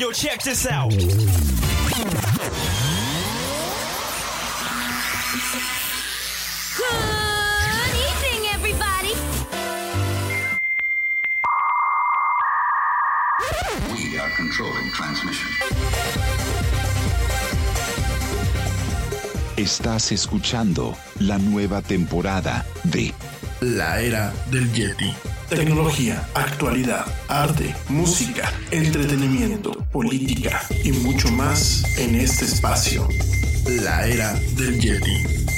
Yo, check this out. Good evening, everybody. We are controlling transmission. Estás escuchando la nueva temporada de La era del Yeti. Tecnología, actualidad, arte, música, entretenimiento, política y mucho más en este espacio. La era del Yeti.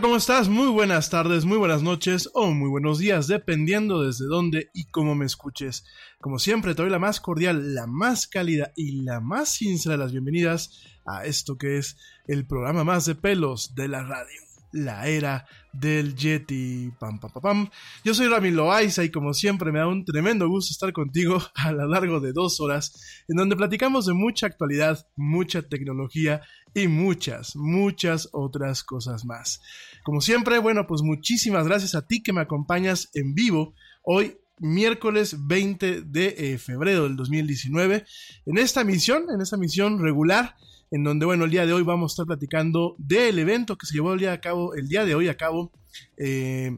¿Cómo estás? Muy buenas tardes, muy buenas noches o muy buenos días, dependiendo desde dónde y cómo me escuches. Como siempre, te doy la más cordial, la más cálida y la más sincera de las bienvenidas a esto que es el programa más de pelos de la radio la era del Yeti. Pam, pam, pam, pam. Yo soy Rami Loaiza y como siempre me da un tremendo gusto estar contigo a lo largo de dos horas en donde platicamos de mucha actualidad, mucha tecnología y muchas, muchas otras cosas más. Como siempre, bueno, pues muchísimas gracias a ti que me acompañas en vivo hoy miércoles 20 de eh, febrero del 2019 en esta misión, en esta misión regular en donde, bueno, el día de hoy vamos a estar platicando del evento que se llevó el día, a cabo, el día de hoy a cabo eh,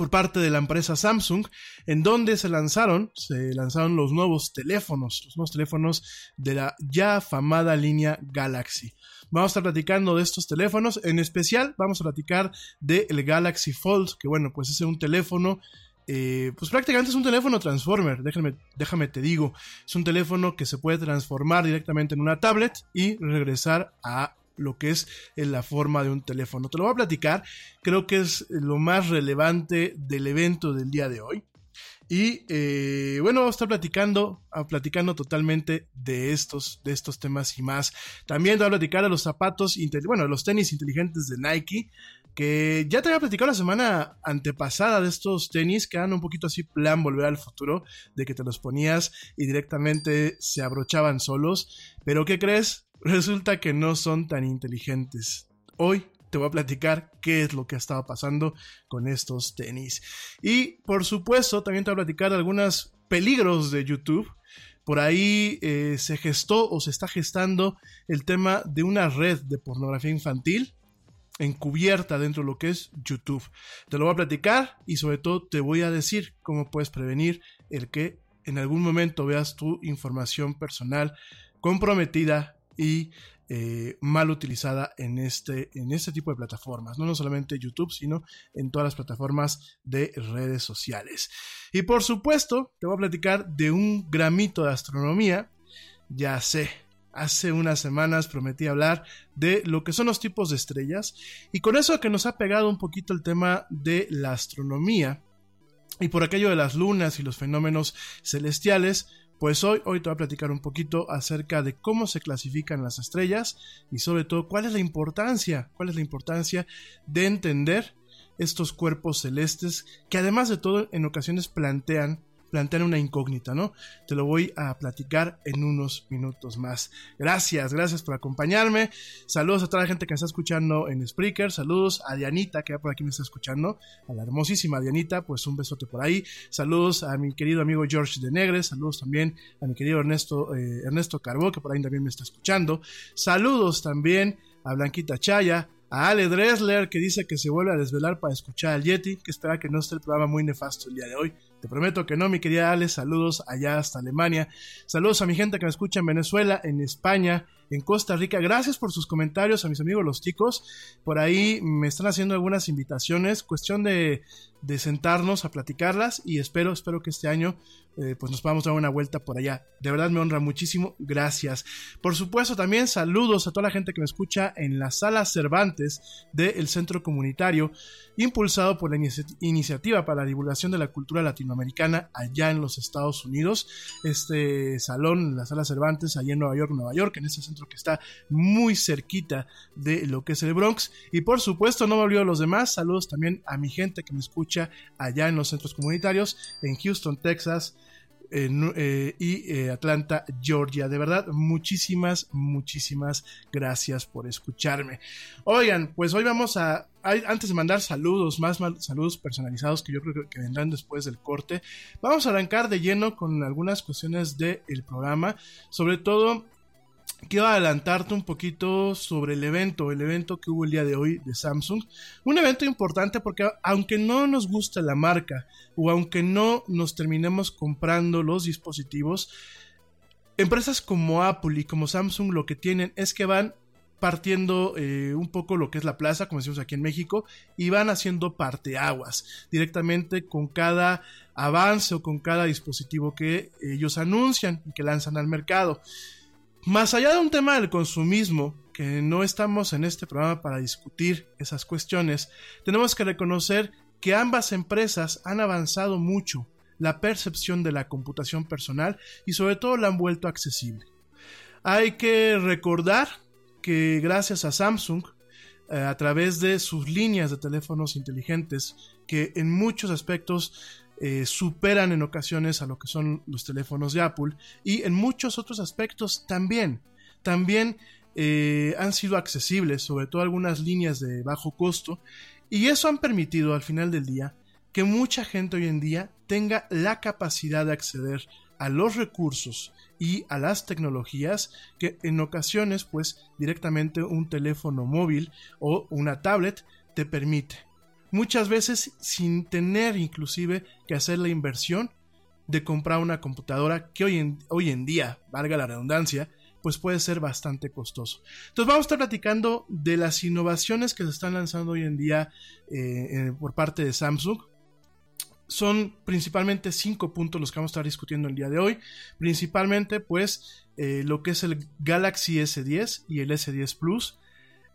por parte de la empresa Samsung, en donde se lanzaron, se lanzaron los nuevos teléfonos, los nuevos teléfonos de la ya afamada línea Galaxy. Vamos a estar platicando de estos teléfonos, en especial vamos a platicar del Galaxy Fold, que bueno, pues es un teléfono eh, pues prácticamente es un teléfono transformer, déjame, déjame te digo, es un teléfono que se puede transformar directamente en una tablet y regresar a lo que es en la forma de un teléfono. Te lo voy a platicar, creo que es lo más relevante del evento del día de hoy. Y eh, bueno, vamos a estar platicando, a platicando totalmente de estos, de estos temas y más. También voy a platicar de los zapatos, bueno, los tenis inteligentes de Nike que ya te había platicado la semana antepasada de estos tenis que eran un poquito así plan volver al futuro, de que te los ponías y directamente se abrochaban solos, pero ¿qué crees? Resulta que no son tan inteligentes. Hoy te voy a platicar qué es lo que ha estado pasando con estos tenis. Y por supuesto, también te voy a platicar de algunos peligros de YouTube. Por ahí eh, se gestó o se está gestando el tema de una red de pornografía infantil encubierta dentro de lo que es YouTube. Te lo voy a platicar y sobre todo te voy a decir cómo puedes prevenir el que en algún momento veas tu información personal comprometida y eh, mal utilizada en este, en este tipo de plataformas. No, no solamente YouTube, sino en todas las plataformas de redes sociales. Y por supuesto, te voy a platicar de un gramito de astronomía. Ya sé, Hace unas semanas prometí hablar de lo que son los tipos de estrellas y con eso que nos ha pegado un poquito el tema de la astronomía y por aquello de las lunas y los fenómenos celestiales, pues hoy, hoy te voy a platicar un poquito acerca de cómo se clasifican las estrellas y sobre todo cuál es la importancia, cuál es la importancia de entender estos cuerpos celestes que además de todo en ocasiones plantean plantear una incógnita, ¿no? Te lo voy a platicar en unos minutos más. Gracias, gracias por acompañarme. Saludos a toda la gente que me está escuchando en Spreaker. Saludos a Dianita, que por aquí me está escuchando. A la hermosísima Dianita, pues un besote por ahí. Saludos a mi querido amigo George de Negres. Saludos también a mi querido Ernesto, eh, Ernesto Carbó, que por ahí también me está escuchando. Saludos también a Blanquita Chaya a Ale Dressler que dice que se vuelve a desvelar para escuchar al Yeti, que espera que no esté el programa muy nefasto el día de hoy. Te prometo que no, mi querida Ale. Saludos allá hasta Alemania. Saludos a mi gente que me escucha en Venezuela, en España, en Costa Rica. Gracias por sus comentarios a mis amigos los chicos. Por ahí me están haciendo algunas invitaciones. Cuestión de, de sentarnos a platicarlas y espero, espero que este año eh, pues nos podamos dar una vuelta por allá. De verdad me honra muchísimo. Gracias. Por supuesto, también saludos a toda la gente que me escucha en la sala Cervantes del Centro Comunitario, impulsado por la Iniciativa para la Divulgación de la Cultura Latinoamericana allá en los Estados Unidos. Este salón, la sala Cervantes, allá en Nueva York, Nueva York, en ese centro que está muy cerquita de lo que es el Bronx. Y por supuesto, no me olvido de los demás. Saludos también a mi gente que me escucha allá en los centros comunitarios, en Houston, Texas, eh, y eh, Atlanta, Georgia. De verdad, muchísimas, muchísimas gracias por escucharme. Oigan, pues hoy vamos a, antes de mandar saludos, más saludos personalizados que yo creo que vendrán después del corte, vamos a arrancar de lleno con algunas cuestiones del programa, sobre todo quiero adelantarte un poquito sobre el evento, el evento que hubo el día de hoy de Samsung. Un evento importante porque aunque no nos gusta la marca o aunque no nos terminemos comprando los dispositivos, empresas como Apple y como Samsung lo que tienen es que van partiendo eh, un poco lo que es la plaza, como decimos aquí en México, y van haciendo parteaguas directamente con cada avance o con cada dispositivo que ellos anuncian y que lanzan al mercado. Más allá de un tema del consumismo, que no estamos en este programa para discutir esas cuestiones, tenemos que reconocer que ambas empresas han avanzado mucho la percepción de la computación personal y sobre todo la han vuelto accesible. Hay que recordar que gracias a Samsung, eh, a través de sus líneas de teléfonos inteligentes, que en muchos aspectos eh, superan en ocasiones a lo que son los teléfonos de Apple y en muchos otros aspectos también, también eh, han sido accesibles, sobre todo algunas líneas de bajo costo, y eso han permitido al final del día que mucha gente hoy en día tenga la capacidad de acceder a los recursos y a las tecnologías que en ocasiones pues directamente un teléfono móvil o una tablet te permite. Muchas veces sin tener inclusive que hacer la inversión de comprar una computadora que hoy en, hoy en día, valga la redundancia, pues puede ser bastante costoso. Entonces vamos a estar platicando de las innovaciones que se están lanzando hoy en día eh, por parte de Samsung son principalmente cinco puntos los que vamos a estar discutiendo el día de hoy. Principalmente, pues, eh, lo que es el Galaxy S10 y el S10 Plus.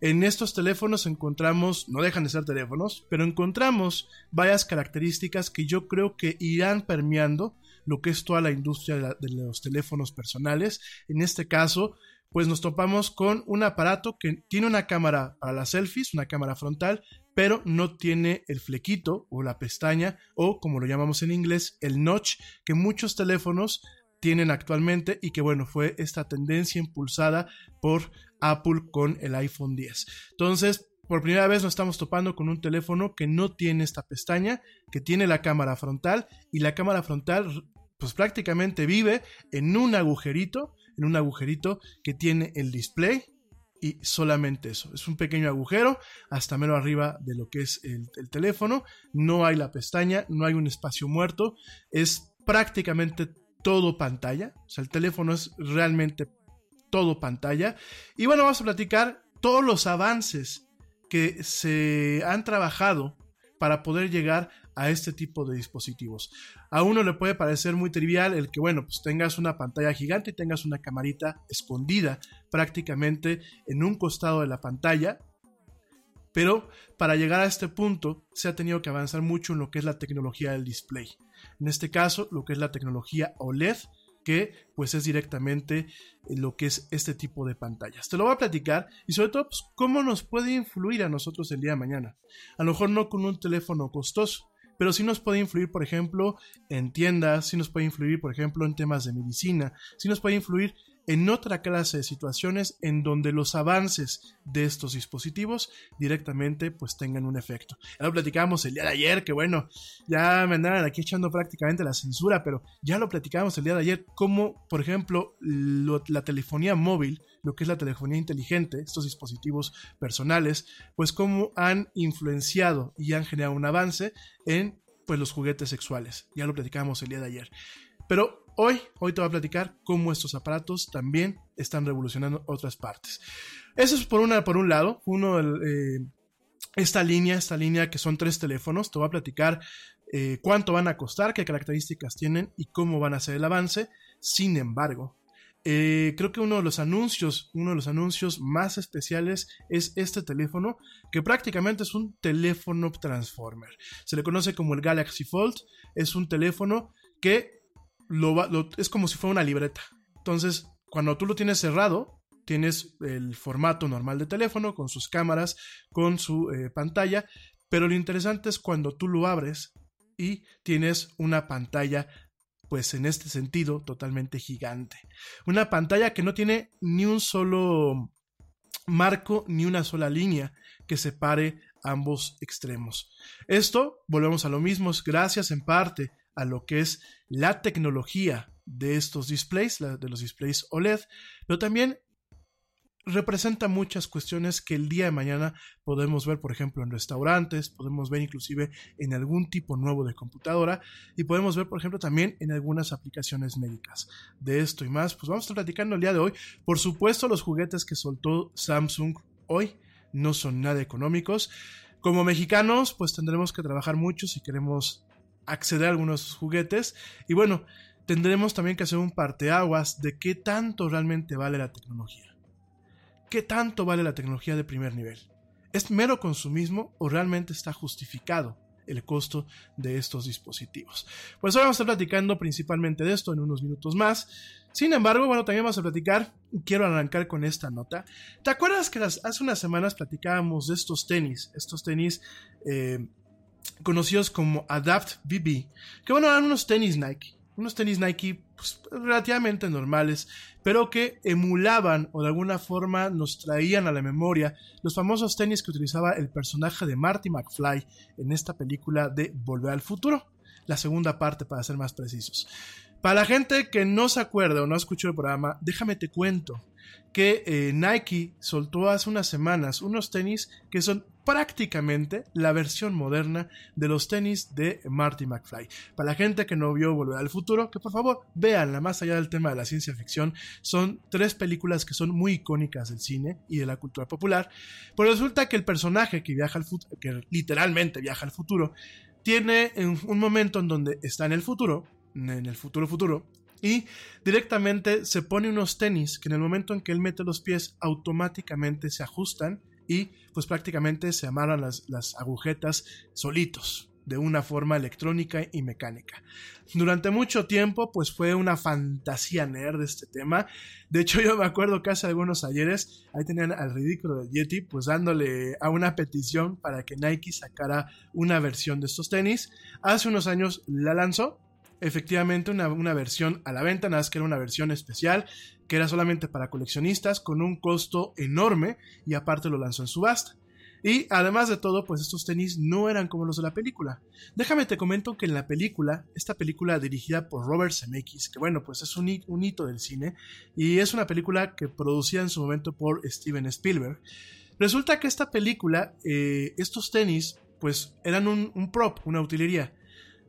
En estos teléfonos encontramos, no dejan de ser teléfonos, pero encontramos varias características que yo creo que irán permeando lo que es toda la industria de, los teléfonos personales. En este caso, pues nos topamos con un aparato que tiene una cámara para las selfies, una cámara frontal, pero no tiene el flequito o la pestaña o como lo llamamos en inglés, el notch que muchos teléfonos tienen actualmente y que bueno, fue esta tendencia impulsada por Apple con el iPhone 10. Entonces, por primera vez nos estamos topando con un teléfono que no tiene esta pestaña, que tiene la cámara frontal y la cámara frontal pues prácticamente vive en un agujerito, en un agujerito que tiene el display y solamente eso. Es un pequeño agujero hasta menos arriba de lo que es el, teléfono. No hay la pestaña, no hay un espacio muerto. Es prácticamente todo pantalla. O sea, el teléfono es realmente todo pantalla. Y bueno, vamos a platicar todos los avances que se han trabajado para poder llegar a este tipo de dispositivos. A uno le puede parecer muy trivial el que, bueno, pues tengas una pantalla gigante y tengas una camarita escondida prácticamente en un costado de la pantalla, pero para llegar a este punto se ha tenido que avanzar mucho en lo que es la tecnología del display. En este caso, lo que es la tecnología OLED, que pues es directamente lo que es este tipo de pantallas. Te lo voy a platicar y sobre todo pues, cómo nos puede influir a nosotros el día de mañana. A lo mejor no con un teléfono costoso, pero sí nos puede influir, por ejemplo, en tiendas, sí nos puede influir, por ejemplo, en temas de medicina, sí nos puede influir en otra clase de situaciones en donde los avances de estos dispositivos directamente pues tengan un efecto. Ya lo platicábamos el día de ayer, que bueno, ya me andaban aquí echando prácticamente la censura, pero ya lo platicábamos el día de ayer, como por ejemplo la telefonía móvil, lo que es la telefonía inteligente, estos dispositivos personales, pues cómo han influenciado y han generado un avance en pues los juguetes sexuales. Ya lo platicábamos el día de ayer. Pero Hoy, hoy te voy a platicar cómo estos aparatos también están revolucionando otras partes. Eso es por, una, por un lado, uno, eh, esta línea, esta línea que son tres teléfonos, te voy a platicar eh, cuánto van a costar, qué características tienen y cómo van a ser el avance. Sin embargo, eh, creo que uno de los anuncios, uno de los anuncios más especiales es este teléfono, que prácticamente es un teléfono transformer. Se le conoce como el Galaxy Fold. Es un teléfono que es como si fuera una libreta. Entonces, cuando tú lo tienes cerrado, tienes el formato normal de teléfono con sus cámaras, con su eh, pantalla, pero lo interesante es cuando tú lo abres y tienes una pantalla, pues en este sentido, totalmente gigante. Una pantalla que no tiene ni un solo marco ni una sola línea que separe ambos extremos. Esto, volvemos a lo mismo, gracias en parte a lo que es la tecnología de estos displays, de los displays OLED, pero también representa muchas cuestiones que el día de mañana podemos ver, por ejemplo, en restaurantes, podemos ver inclusive en algún tipo nuevo de computadora y podemos ver, por ejemplo, también en algunas aplicaciones médicas. De esto y más, pues vamos a estar platicando el día de hoy. Por supuesto, los juguetes que soltó Samsung hoy no son nada económicos. Como mexicanos, pues tendremos que trabajar mucho si queremos acceder a algunos juguetes. Y bueno, tendremos también que hacer un parteaguas de qué tanto realmente vale la tecnología. ¿qué tanto vale la tecnología de primer nivel? ¿Es mero consumismo o realmente está justificado el costo de estos dispositivos? Pues hoy vamos a estar platicando principalmente de esto en unos minutos más. Sin embargo, bueno, también vamos a platicar, quiero arrancar con esta nota. ¿Te acuerdas que hace unas semanas platicábamos de estos tenis? Estos tenis eh, conocidos como Adapt BB, que bueno, eran unos tenis Nike, unos tenis Nike pues, relativamente normales, pero que emulaban o de alguna forma nos traían a la memoria los famosos tenis que utilizaba el personaje de Marty McFly en esta película de Volver al Futuro, la segunda parte para ser más precisos. Para la gente que no se acuerda o no escuchó el programa, déjame te cuento que eh, Nike soltó hace unas semanas unos tenis que son prácticamente la versión moderna de los tenis de Marty McFly. Para la gente que no vio Volver al Futuro, que por favor veanla más allá del tema de la ciencia ficción, son tres películas que son muy icónicas del cine y de la cultura popular, pero resulta que el personaje que viaja al futuro, que literalmente viaja al futuro, tiene un momento en donde está en el futuro, en el futuro futuro, y directamente se pone unos tenis que en el momento en que él mete los pies automáticamente se ajustan y pues prácticamente se amarran las, las agujetas solitos de una forma electrónica y mecánica. Durante mucho tiempo, pues fue una fantasía nerd este tema. De hecho, yo me acuerdo que hace algunos ayeres, ahí tenían al ridículo de Yeti, pues dándole a una petición para que Nike sacara una versión de estos tenis. Hace unos años la lanzó, efectivamente una, versión a la venta, nada más que era una versión especial, que era solamente para coleccionistas, con un costo enorme, y aparte lo lanzó en subasta. Y además de todo, pues estos tenis no eran como los de la película. Déjame te comento que en la película, esta película dirigida por Robert Zemeckis, que bueno, pues es un, hito del cine, y es una película que producida en su momento por Steven Spielberg, resulta que esta película, eh, estos tenis, pues eran un, un prop, una utilería.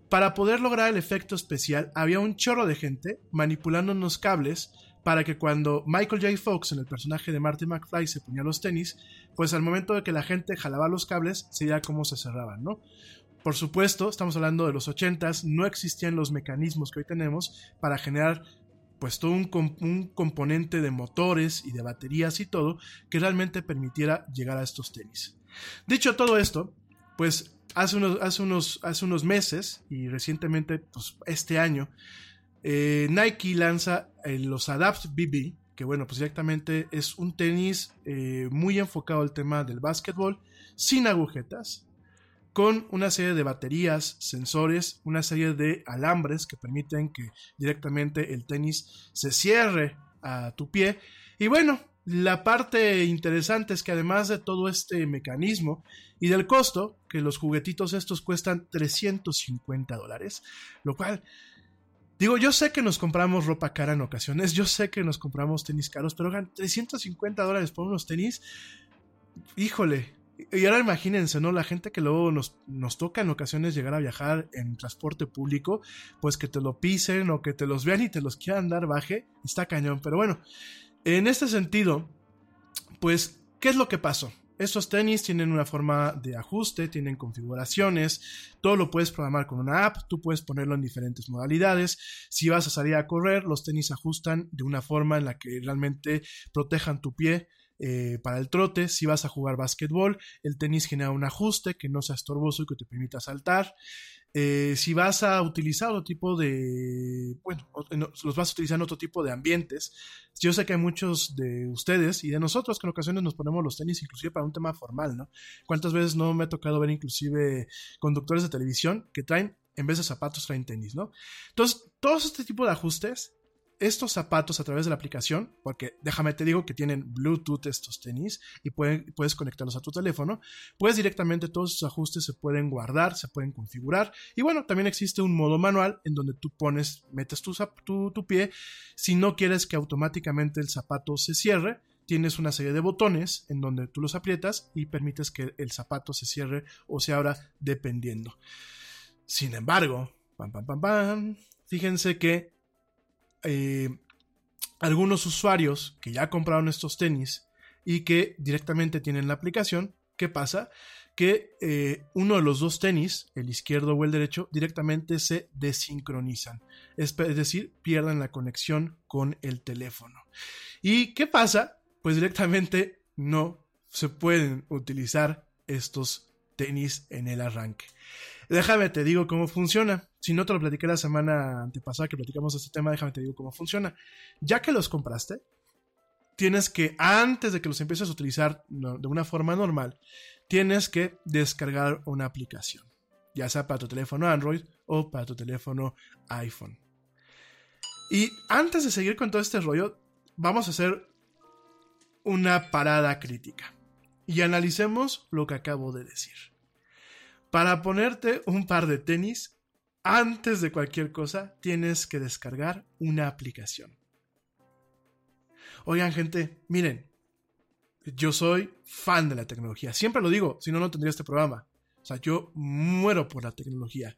Para poder lograr el efecto especial, había un chorro de gente manipulando unos cables para que cuando Michael J. Fox en el personaje de Marty McFly se ponía los tenis, pues al momento de que la gente jalaba los cables, se veía cómo se cerraban, ¿no? Por supuesto, estamos hablando de los 80s, no existían los mecanismos que hoy tenemos para generar pues todo un, componente de motores y de baterías y todo que realmente permitiera llegar a estos tenis. Dicho todo esto, pues hace unos, hace unos, hace unos meses y recientemente, pues este año, eh, Nike lanza eh, los Adapt BB, que bueno, pues directamente es un tenis eh, muy enfocado al tema del básquetbol, sin agujetas, con una serie de baterías, sensores, una serie de alambres que permiten que directamente el tenis se cierre a tu pie. Y bueno, la parte interesante es que además de todo este mecanismo y del costo, que los juguetitos estos cuestan 350 dólares, lo cual, digo, yo sé que nos compramos ropa cara en ocasiones, yo sé que nos compramos tenis caros, pero 350 dólares por unos tenis, híjole. Y ahora imagínense, ¿no? La gente que luego nos, nos toca en ocasiones llegar a viajar en transporte público, pues que te lo pisen o que te los vean y te los quieran dar baje, está cañón. Pero bueno, en este sentido, pues, ¿qué es lo que pasó? Estos tenis tienen una forma de ajuste, tienen configuraciones, todo lo puedes programar con una app, tú puedes ponerlo en diferentes modalidades. Si vas a salir a correr, los tenis ajustan de una forma en la que realmente protejan tu pie eh, para el trote. Si vas a jugar básquetbol, el tenis genera un ajuste que no sea estorboso y que te permita saltar. Eh, si vas a utilizar otro tipo de, bueno, los vas a utilizar en otro tipo de ambientes, yo sé que hay muchos de ustedes y de nosotros que en ocasiones nos ponemos los tenis inclusive para un tema formal, ¿no? ¿Cuántas veces no me ha tocado ver inclusive conductores de televisión que traen, en vez de zapatos, traen tenis, ¿no? Entonces, todos este tipo de ajustes estos zapatos a través de la aplicación, porque déjame te digo que tienen Bluetooth estos tenis y puedes conectarlos a tu teléfono, pues directamente todos esos ajustes se pueden guardar, se pueden configurar y bueno, también existe un modo manual en donde tú pones, metes tu, tu, tu pie, si no quieres que automáticamente el zapato se cierre, tienes una serie de botones en donde tú los aprietas y permites que el zapato se cierre o se abra dependiendo. Sin embargo, pam, pam, pam, pam, fíjense que eh, algunos usuarios que ya compraron estos tenis y que directamente tienen la aplicación, ¿qué pasa? Que eh, uno de los dos tenis, el izquierdo o el derecho, directamente se desincronizan. Es, es decir, pierden la conexión con el teléfono. ¿Y qué pasa? pues directamente no se pueden utilizar estos tenis en el arranque. Déjame te digo cómo funciona. Si no te lo platiqué la semana antepasada que platicamos este tema, déjame te digo cómo funciona. Ya que los compraste, tienes que, antes de que los empieces a utilizar de una forma normal, tienes que descargar una aplicación, ya sea para tu teléfono Android o para tu teléfono iPhone. Y antes de seguir con todo este rollo, vamos a hacer una parada crítica y analicemos lo que acabo de decir. Para ponerte un par de tenis, antes de cualquier cosa, tienes que descargar una aplicación. Oigan, gente, miren, yo soy fan de la tecnología. Siempre lo digo, si no, no tendría este programa. O sea, yo muero por la tecnología.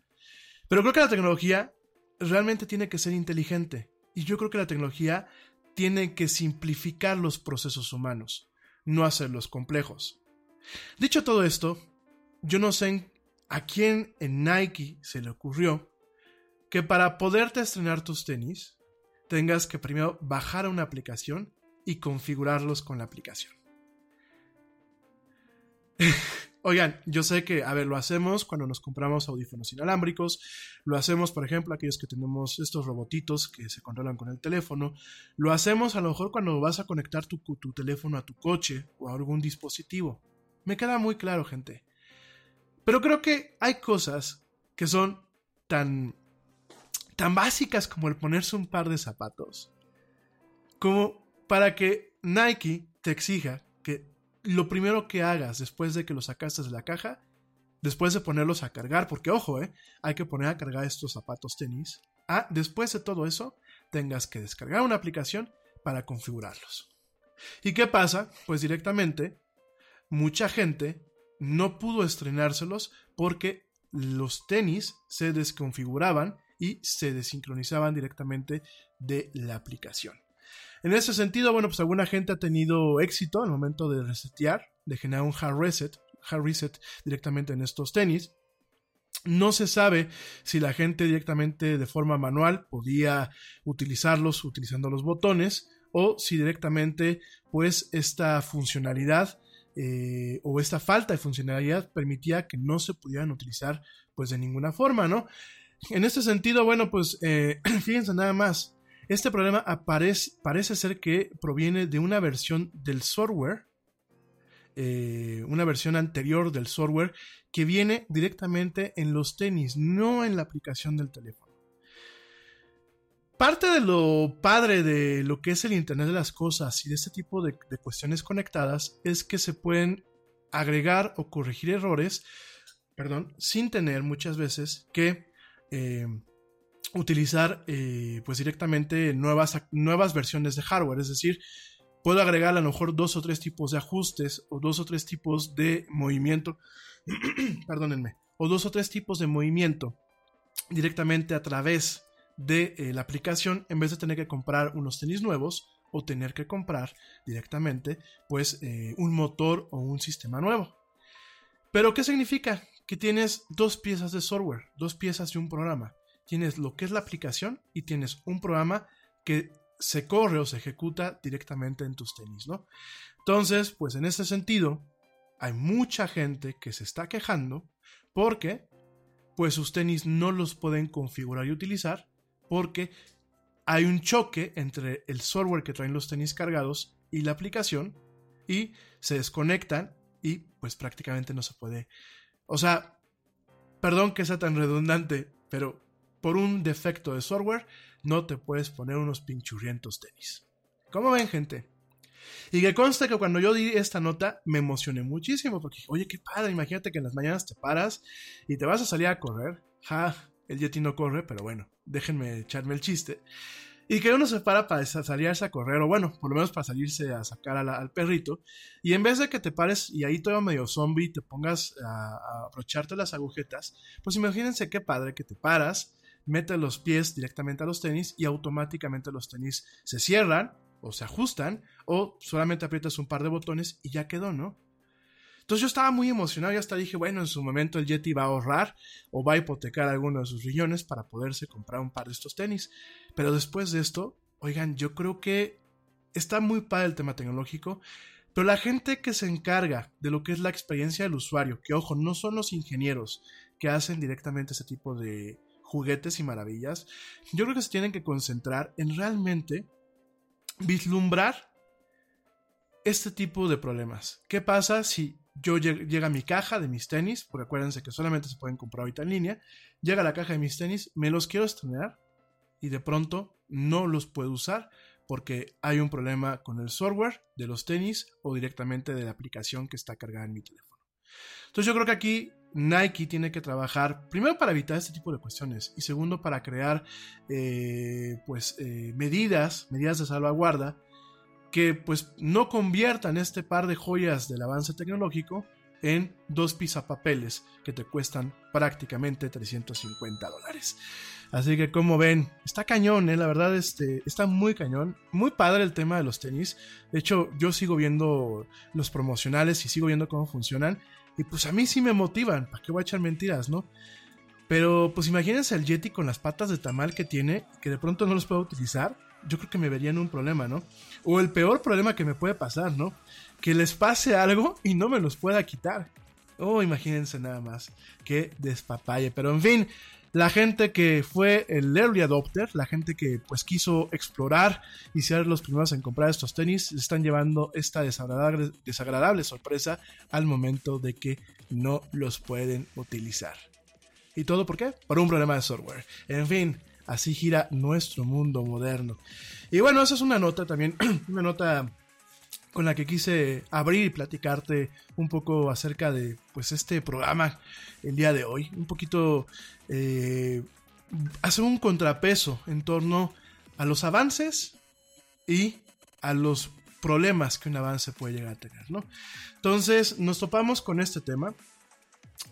Pero creo que la tecnología realmente tiene que ser inteligente. Y yo creo que la tecnología tiene que simplificar los procesos humanos, no hacerlos complejos. Dicho todo esto, yo no sé a quién en Nike se le ocurrió que para poderte estrenar tus tenis tengas que primero bajar una aplicación y configurarlos con la aplicación. Oigan, yo sé que, a ver, lo hacemos cuando nos compramos audífonos inalámbricos, lo hacemos, por ejemplo, aquellos que tenemos estos robotitos que se controlan con el teléfono, lo hacemos a lo mejor cuando vas a conectar tu, tu teléfono a tu coche o a algún dispositivo. Me queda muy claro, gente. Pero creo que hay cosas que son tan, tan básicas como el ponerse un par de zapatos, como para que Nike te exija que lo primero que hagas después de que los sacaste de la caja, después de ponerlos a cargar, porque ojo, eh, hay que poner a cargar estos zapatos tenis, después de todo eso, tengas que descargar una aplicación para configurarlos. ¿Y qué pasa? Pues directamente, mucha gente no pudo estrenárselos porque los tenis se desconfiguraban y se desincronizaban directamente de la aplicación. En ese sentido, bueno, pues alguna gente ha tenido éxito al momento de resetear, de generar un hard reset, hard reset directamente en estos tenis. No se sabe si la gente directamente de forma manual podía utilizarlos utilizando los botones o si directamente pues esta funcionalidad eh, o esta falta de funcionalidad permitía que no se pudieran utilizar pues de ninguna forma, ¿no? En este sentido, bueno, pues eh, fíjense nada más, este problema aparece, parece ser que proviene de una versión del software, eh, una versión anterior del software que viene directamente en los tenis, no en la aplicación del teléfono. Parte de lo padre de lo que es el Internet de las Cosas y de este tipo de, cuestiones conectadas es que se pueden agregar o corregir errores, perdón, sin tener muchas veces que eh, utilizar eh, pues directamente nuevas, nuevas versiones de hardware, es decir, puedo agregar a lo mejor dos o tres tipos de ajustes o dos o tres tipos de movimiento, perdónenme, o dos o tres tipos de movimiento directamente a través de eh, la aplicación en vez de tener que comprar unos tenis nuevos o tener que comprar directamente pues eh, un motor o un sistema nuevo. Pero ¿qué significa? Que tienes dos piezas de software, dos piezas de un programa. Tienes lo que es la aplicación y tienes un programa que se corre o se ejecuta directamente en tus tenis, ¿no? Entonces, pues en ese sentido, hay mucha gente que se está quejando porque pues sus tenis no los pueden configurar y utilizar porque hay un choque entre el software que traen los tenis cargados y la aplicación y se desconectan y pues prácticamente no se puede. O sea, perdón que sea tan redundante, pero por un defecto de software no te puedes poner unos pinchurrientos tenis. ¿Cómo ven, gente? Y que conste que cuando yo di esta nota me emocioné muchísimo porque, oye, qué padre, imagínate que en las mañanas te paras y te vas a salir a correr. Ja, el Yeti no corre, pero bueno, déjenme echarme el chiste. Y que uno se para para salirse a correr, o bueno, por lo menos para salirse a sacar al perrito. Y en vez de que te pares y ahí todo medio zombie te pongas a, a abrocharte las agujetas, pues imagínense qué padre que te paras, metes los pies directamente a los tenis y automáticamente los tenis se cierran o se ajustan o solamente aprietas un par de botones y ya quedó, ¿no? Entonces yo estaba muy emocionado y hasta dije, bueno, en su momento el Yeti va a ahorrar o va a hipotecar alguno de sus riñones para poderse comprar un par de estos tenis. Pero después de esto, oigan, yo creo que está muy padre el tema tecnológico, pero la gente que se encarga de lo que es la experiencia del usuario, que ojo, no son los ingenieros que hacen directamente ese tipo de juguetes y maravillas, yo creo que se tienen que concentrar en realmente vislumbrar este tipo de problemas. ¿Qué pasa si yo llega mi caja de mis tenis? Porque acuérdense que solamente se pueden comprar ahorita en línea. Llega la caja de mis tenis, me los quiero estrenar y de pronto no los puedo usar porque hay un problema con el software de los tenis o directamente de la aplicación que está cargada en mi teléfono. Entonces yo creo que aquí Nike tiene que trabajar primero para evitar este tipo de cuestiones y segundo para crear eh, pues eh, medidas, medidas de salvaguarda que pues no conviertan este par de joyas del avance tecnológico en dos pisapapeles que te cuestan prácticamente 350 dólares. Así que como ven, está cañón, ¿eh? la verdad este, está muy cañón. Muy padre el tema de los tenis. De hecho, yo sigo viendo los promocionales y sigo viendo cómo funcionan. Y pues a mí sí me motivan. ¿Para qué voy a echar mentiras, no? Pero pues imagínense el Yeti con las patas de tamal que tiene, que de pronto no los puedo utilizar. Yo creo que me verían un problema, ¿no? O el peor problema que me puede pasar, ¿no? Que les pase algo y no me los pueda quitar. Oh, imagínense nada más. Qué despapalle. Pero en fin, la gente que fue el early adopter, la gente que pues quiso explorar y ser los primeros en comprar estos tenis, están llevando esta desagradable, desagradable sorpresa al momento de que no los pueden utilizar. ¿Y todo por qué? Por un problema de software. En fin, así gira nuestro mundo moderno. Y bueno, esa es una nota también, una nota con la que quise abrir y platicarte un poco acerca de pues este programa el día de hoy. Un poquito eh, hacer un contrapeso en torno a los avances y a los problemas que un avance puede llegar a tener, ¿no? Entonces nos topamos con este tema,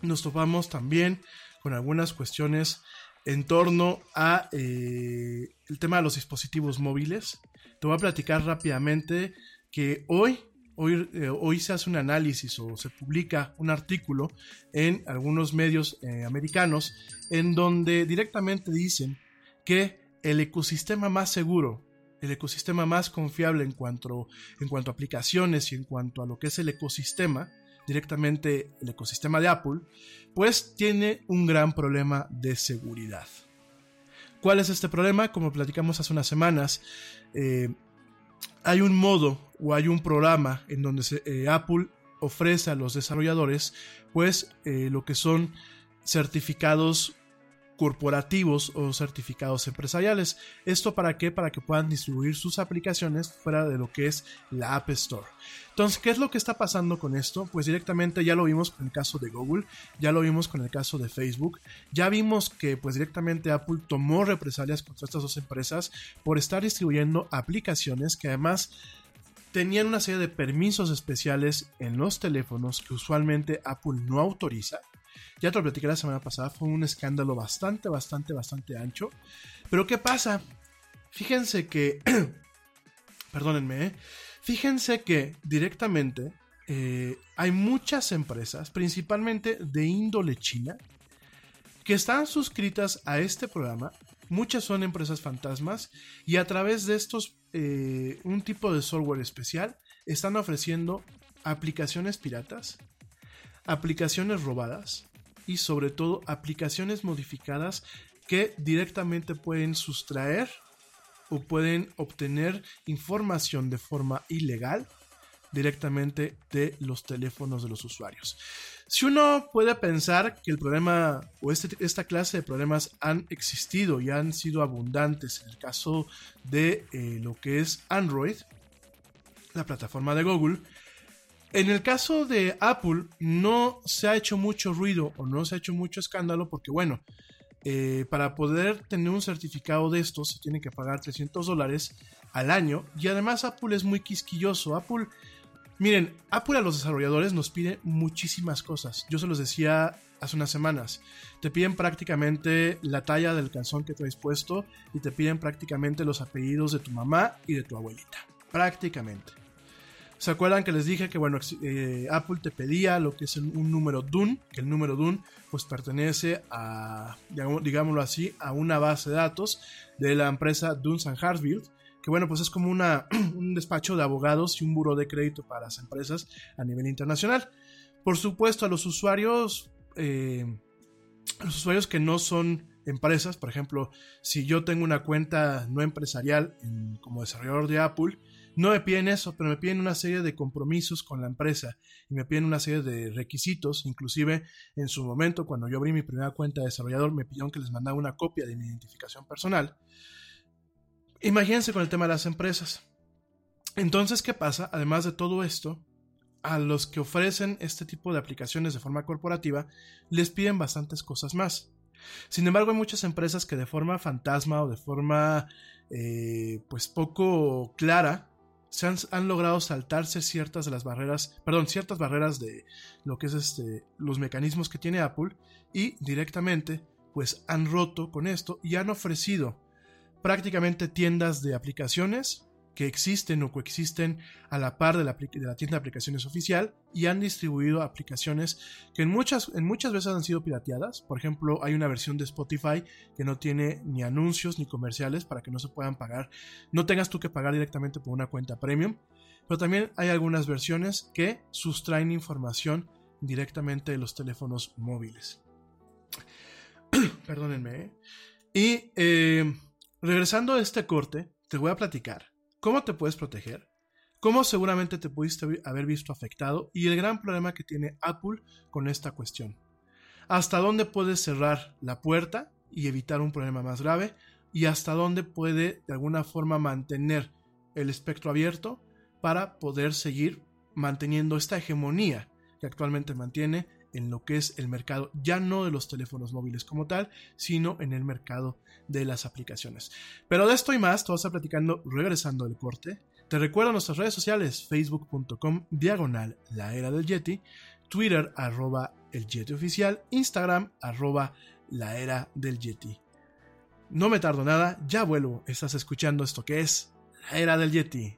nos topamos también con algunas cuestiones en torno a eh, el tema de los dispositivos móviles. Te voy a platicar rápidamente que hoy, hoy, eh, hoy se hace un análisis o se publica un artículo en algunos medios eh, americanos en donde directamente dicen que el ecosistema más seguro, el ecosistema más confiable en cuanto, en cuanto a aplicaciones y en cuanto a lo que es el ecosistema, directamente el ecosistema de Apple, pues tiene un gran problema de seguridad. ¿Cuál es este problema? Como platicamos hace unas semanas, eh, hay un modo o hay un programa en donde eh, Apple ofrece a los desarrolladores pues eh, lo que son certificados corporativos o certificados empresariales. ¿Esto para qué? Para que puedan distribuir sus aplicaciones fuera de lo que es la App Store. Entonces, ¿qué es lo que está pasando con esto? Pues directamente ya lo vimos con el caso de Google, ya lo vimos con el caso de Facebook, ya vimos que pues directamente Apple tomó represalias contra estas dos empresas por estar distribuyendo aplicaciones que además tenían una serie de permisos especiales en los teléfonos que usualmente Apple no autoriza ya te lo platicé la semana pasada, fue un escándalo bastante, bastante, bastante ancho. Pero ¿qué pasa? Fíjense que, perdónenme, ¿eh? fíjense que directamente eh, hay muchas empresas, principalmente de índole china, que están suscritas a este programa. Muchas son empresas fantasmas y a través de estos, eh, un tipo de software especial, están ofreciendo aplicaciones piratas, aplicaciones robadas, y sobre todo aplicaciones modificadas que directamente pueden sustraer o pueden obtener información de forma ilegal directamente de los teléfonos de los usuarios. Si uno puede pensar que el problema o este, esta clase de problemas han existido y han sido abundantes en el caso de eh, lo que es Android, la plataforma de Google, en el caso de Apple no se ha hecho mucho ruido o no se ha hecho mucho escándalo porque bueno, eh, para poder tener un certificado de estos se tiene que pagar 300 dólares al año y además Apple es muy quisquilloso. Apple, miren, Apple a los desarrolladores nos pide muchísimas cosas. Yo se los decía hace unas semanas. Te piden prácticamente la talla del calzón que traes puesto y te piden prácticamente los apellidos de tu mamá y de tu abuelita. Prácticamente. ¿Se acuerdan que les dije que bueno, eh, Apple te pedía lo que es un número DUN? Que el número DUN pues pertenece a, digámoslo así, a una base de datos de la empresa Duns and Hartsfield, que bueno, pues es como una, un despacho de abogados y un buro de crédito para las empresas a nivel internacional. Por supuesto, a los usuarios, eh, a los usuarios que no son empresas, por ejemplo, si yo tengo una cuenta no empresarial como desarrollador de Apple, no me piden eso, pero me piden una serie de compromisos con la empresa y me piden una serie de requisitos. Inclusive en su momento, cuando yo abrí mi primera cuenta de desarrollador, me pidieron que les mandara una copia de mi identificación personal. Imagínense con el tema de las empresas. Entonces, ¿qué pasa? Además de todo esto, a los que ofrecen este tipo de aplicaciones de forma corporativa, les piden bastantes cosas más. Sin embargo, hay muchas empresas que de forma fantasma o de forma eh, pues poco clara se han, logrado saltarse ciertas de las barreras, perdón, ciertas barreras de lo que es este, los mecanismos que tiene Apple y directamente pues han roto con esto y han ofrecido prácticamente tiendas de aplicaciones que existen o coexisten a la par de la, tienda de aplicaciones oficial y han distribuido aplicaciones que en muchas, en muchas veces han sido pirateadas. Por ejemplo, hay una versión de Spotify que no tiene ni anuncios ni comerciales para que no se puedan pagar, no tengas tú que pagar directamente por una cuenta premium. Pero también hay algunas versiones que sustraen información directamente de los teléfonos móviles. Perdónenme. ¿eh? Y eh, regresando a este corte, te voy a platicar cómo te puedes proteger, cómo seguramente te pudiste haber visto afectado y el gran problema que tiene Apple con esta cuestión. Hasta dónde puedes cerrar la puerta y evitar un problema más grave y hasta dónde puede de alguna forma mantener el espectro abierto para poder seguir manteniendo esta hegemonía que actualmente mantiene en lo que es el mercado ya no de los teléfonos móviles como tal, sino en el mercado de las aplicaciones. Pero de esto y más, todo está platicando regresando del corte. Te recuerdo nuestras redes sociales, facebook.com diagonal la era del Yeti, Twitter arroba el Yeti oficial, Instagram arroba la era del Yeti. No me tardo nada, ya vuelvo, estás escuchando esto que es la era del Yeti.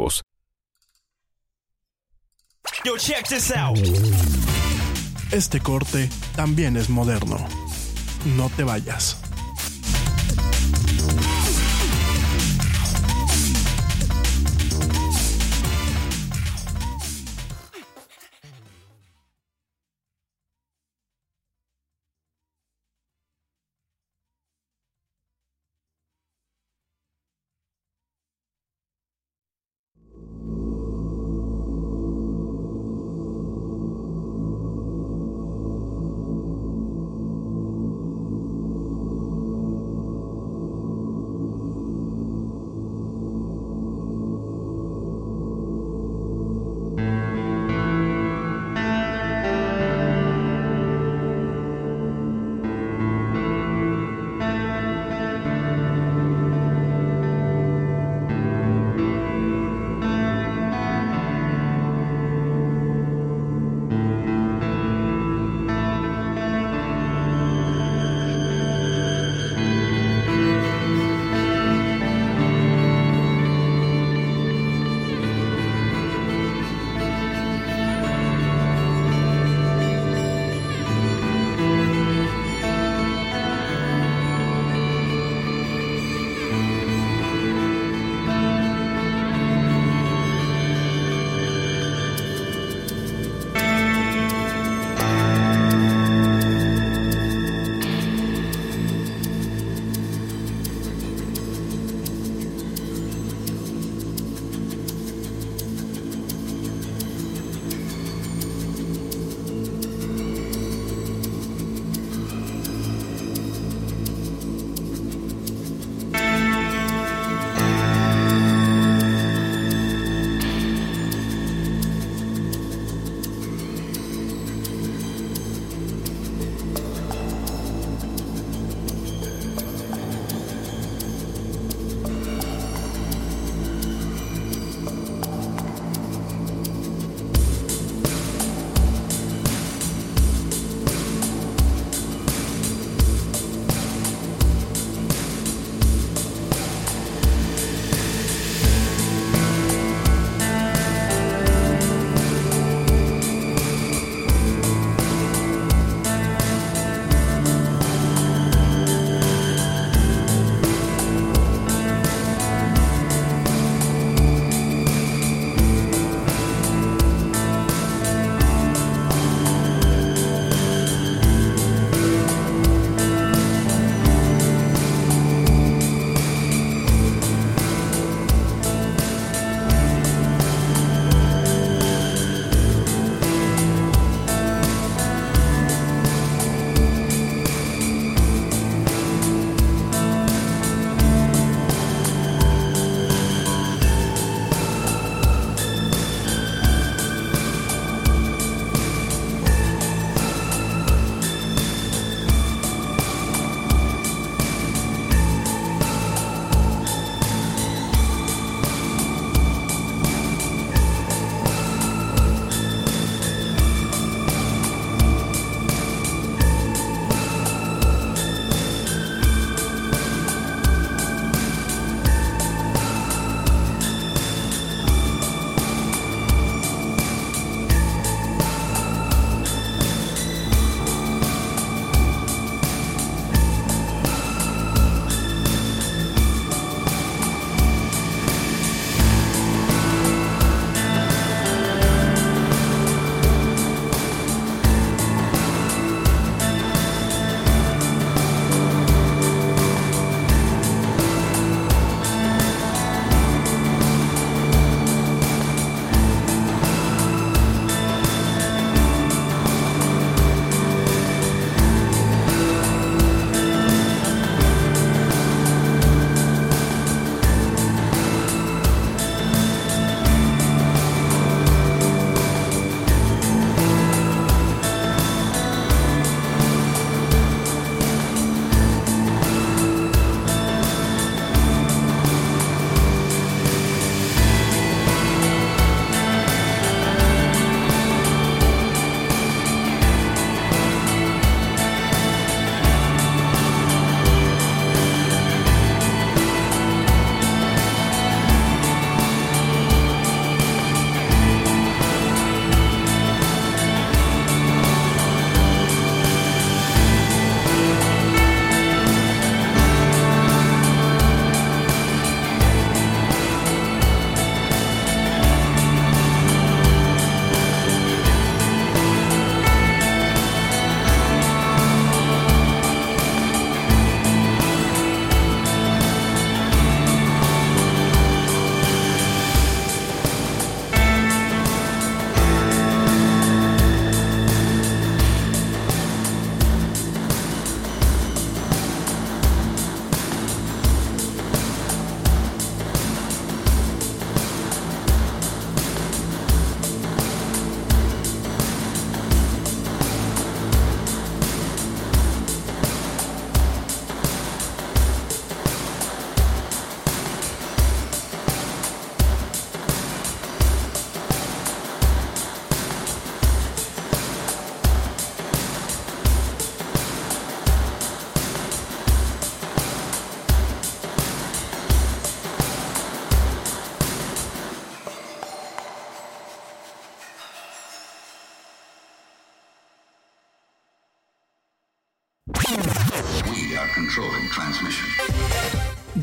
Yo, check this out. Este corte también es moderno. No te vayas.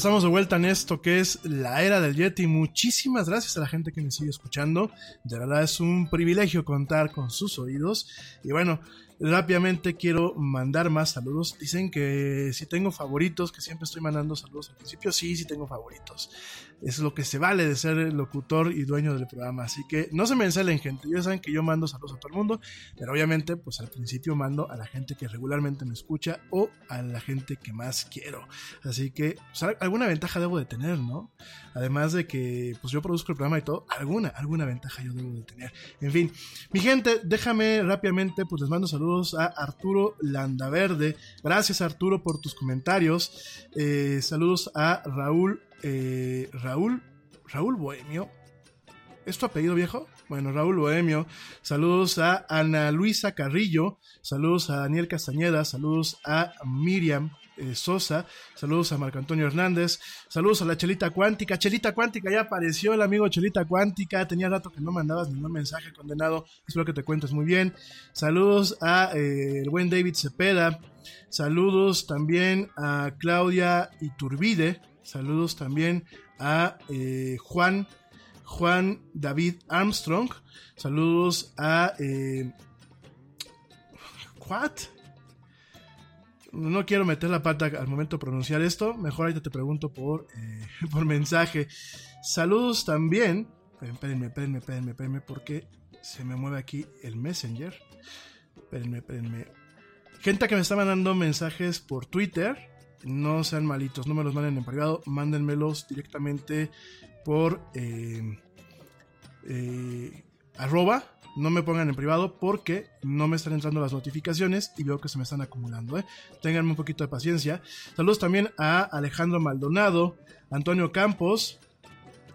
Estamos de vuelta en esto que es la era del Yeti. Muchísimas gracias a la gente que me sigue escuchando. De verdad es un privilegio contar con sus oídos. Y bueno, rápidamente quiero mandar más saludos. Dicen que si tengo favoritos, que siempre estoy mandando saludos al principio. Sí, sí tengo favoritos. Es lo que se vale de ser el locutor y dueño del programa. Así que no se me encelen, gente. Ya saben que yo mando saludos a todo el mundo. Pero obviamente, pues al principio mando a la gente que regularmente me escucha o a la gente que más quiero. Así que pues, alguna ventaja debo de tener, ¿no? Además de que pues yo produzco el programa y todo, alguna, alguna ventaja yo debo de tener. En fin, mi gente, déjame rápidamente, pues les mando saludos a Arturo Landaverde. Gracias Arturo por tus comentarios. Eh, saludos a Raúl, eh, Raúl, Raúl Bohemio. ¿Es tu apellido viejo? Bueno, Raúl Bohemio. Saludos a Ana Luisa Carrillo. Saludos a Daniel Castañeda. Saludos a Miriam. Eh, Sosa, saludos a Marco Antonio Hernández, saludos a la Chelita Cuántica, Chelita Cuántica, ya apareció el amigo Chelita Cuántica, tenía rato que no mandabas ningún mensaje condenado, espero que te cuentes muy bien, saludos a eh, el buen David Cepeda, saludos también a Claudia Iturbide, saludos también a eh, Juan, Juan David Armstrong, saludos a... ¿What? no quiero meter la pata al momento de pronunciar esto. Mejor ahorita te pregunto por, eh, por mensaje. Saludos también. Espérenme, espérenme, espérenme, espérenme, porque se me mueve aquí el Messenger. Espérenme, espérenme. Gente que me está mandando mensajes por Twitter. No sean malitos, no me los manden en privado. Mándenmelos directamente por eh, eh, arroba no me pongan en privado porque no me están entrando las notificaciones y veo que se me están acumulando. ¿eh? Ténganme un poquito de paciencia. Saludos también a Alejandro Maldonado, Antonio Campos,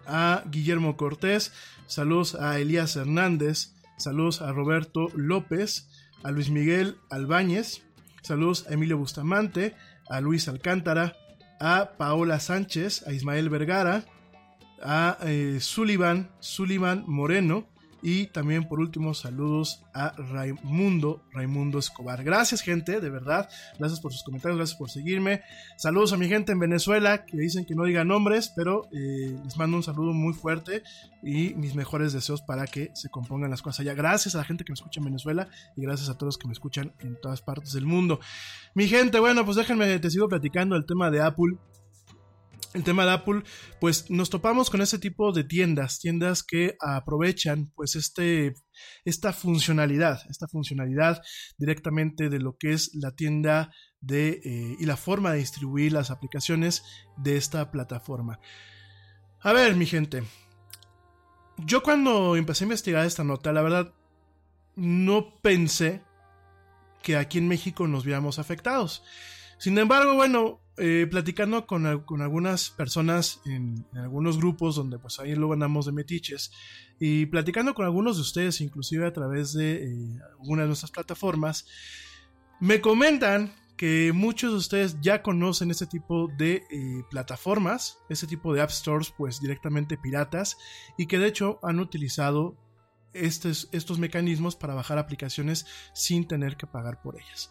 a Guillermo Cortés, saludos a Elías Hernández, saludos a Roberto López, a Luis Miguel Albáñez, saludos a Emilio Bustamante, a Luis Alcántara, a Paola Sánchez, a Ismael Vergara, a eh, Sullivan, Sullivan Moreno, y también por último, saludos a Raimundo, Raimundo Escobar. Gracias gente, de verdad. Gracias por sus comentarios, gracias por seguirme. Saludos a mi gente en Venezuela que dicen que no diga nombres, pero eh, les mando un saludo muy fuerte y mis mejores deseos para que se compongan las cosas allá. Gracias a la gente que me escucha en Venezuela y gracias a todos que me escuchan en todas partes del mundo. Mi gente, bueno, pues déjenme, te sigo platicando el tema de Apple el tema de Apple, pues nos topamos con ese tipo de tiendas, tiendas que aprovechan pues este, esta funcionalidad, esta funcionalidad directamente de lo que es la tienda de, eh, y la forma de distribuir las aplicaciones de esta plataforma. A ver, mi gente, yo cuando empecé a investigar esta nota, la verdad, no pensé que aquí en México nos viéramos afectados. Sin embargo, bueno, eh, platicando con, algunas personas en, algunos grupos donde pues ahí luego andamos de metiches y platicando con algunos de ustedes inclusive a través de eh, algunas de nuestras plataformas, me comentan que muchos de ustedes ya conocen este tipo de eh, plataformas, este tipo de app stores pues directamente piratas y que de hecho han utilizado estos, estos mecanismos para bajar aplicaciones sin tener que pagar por ellas.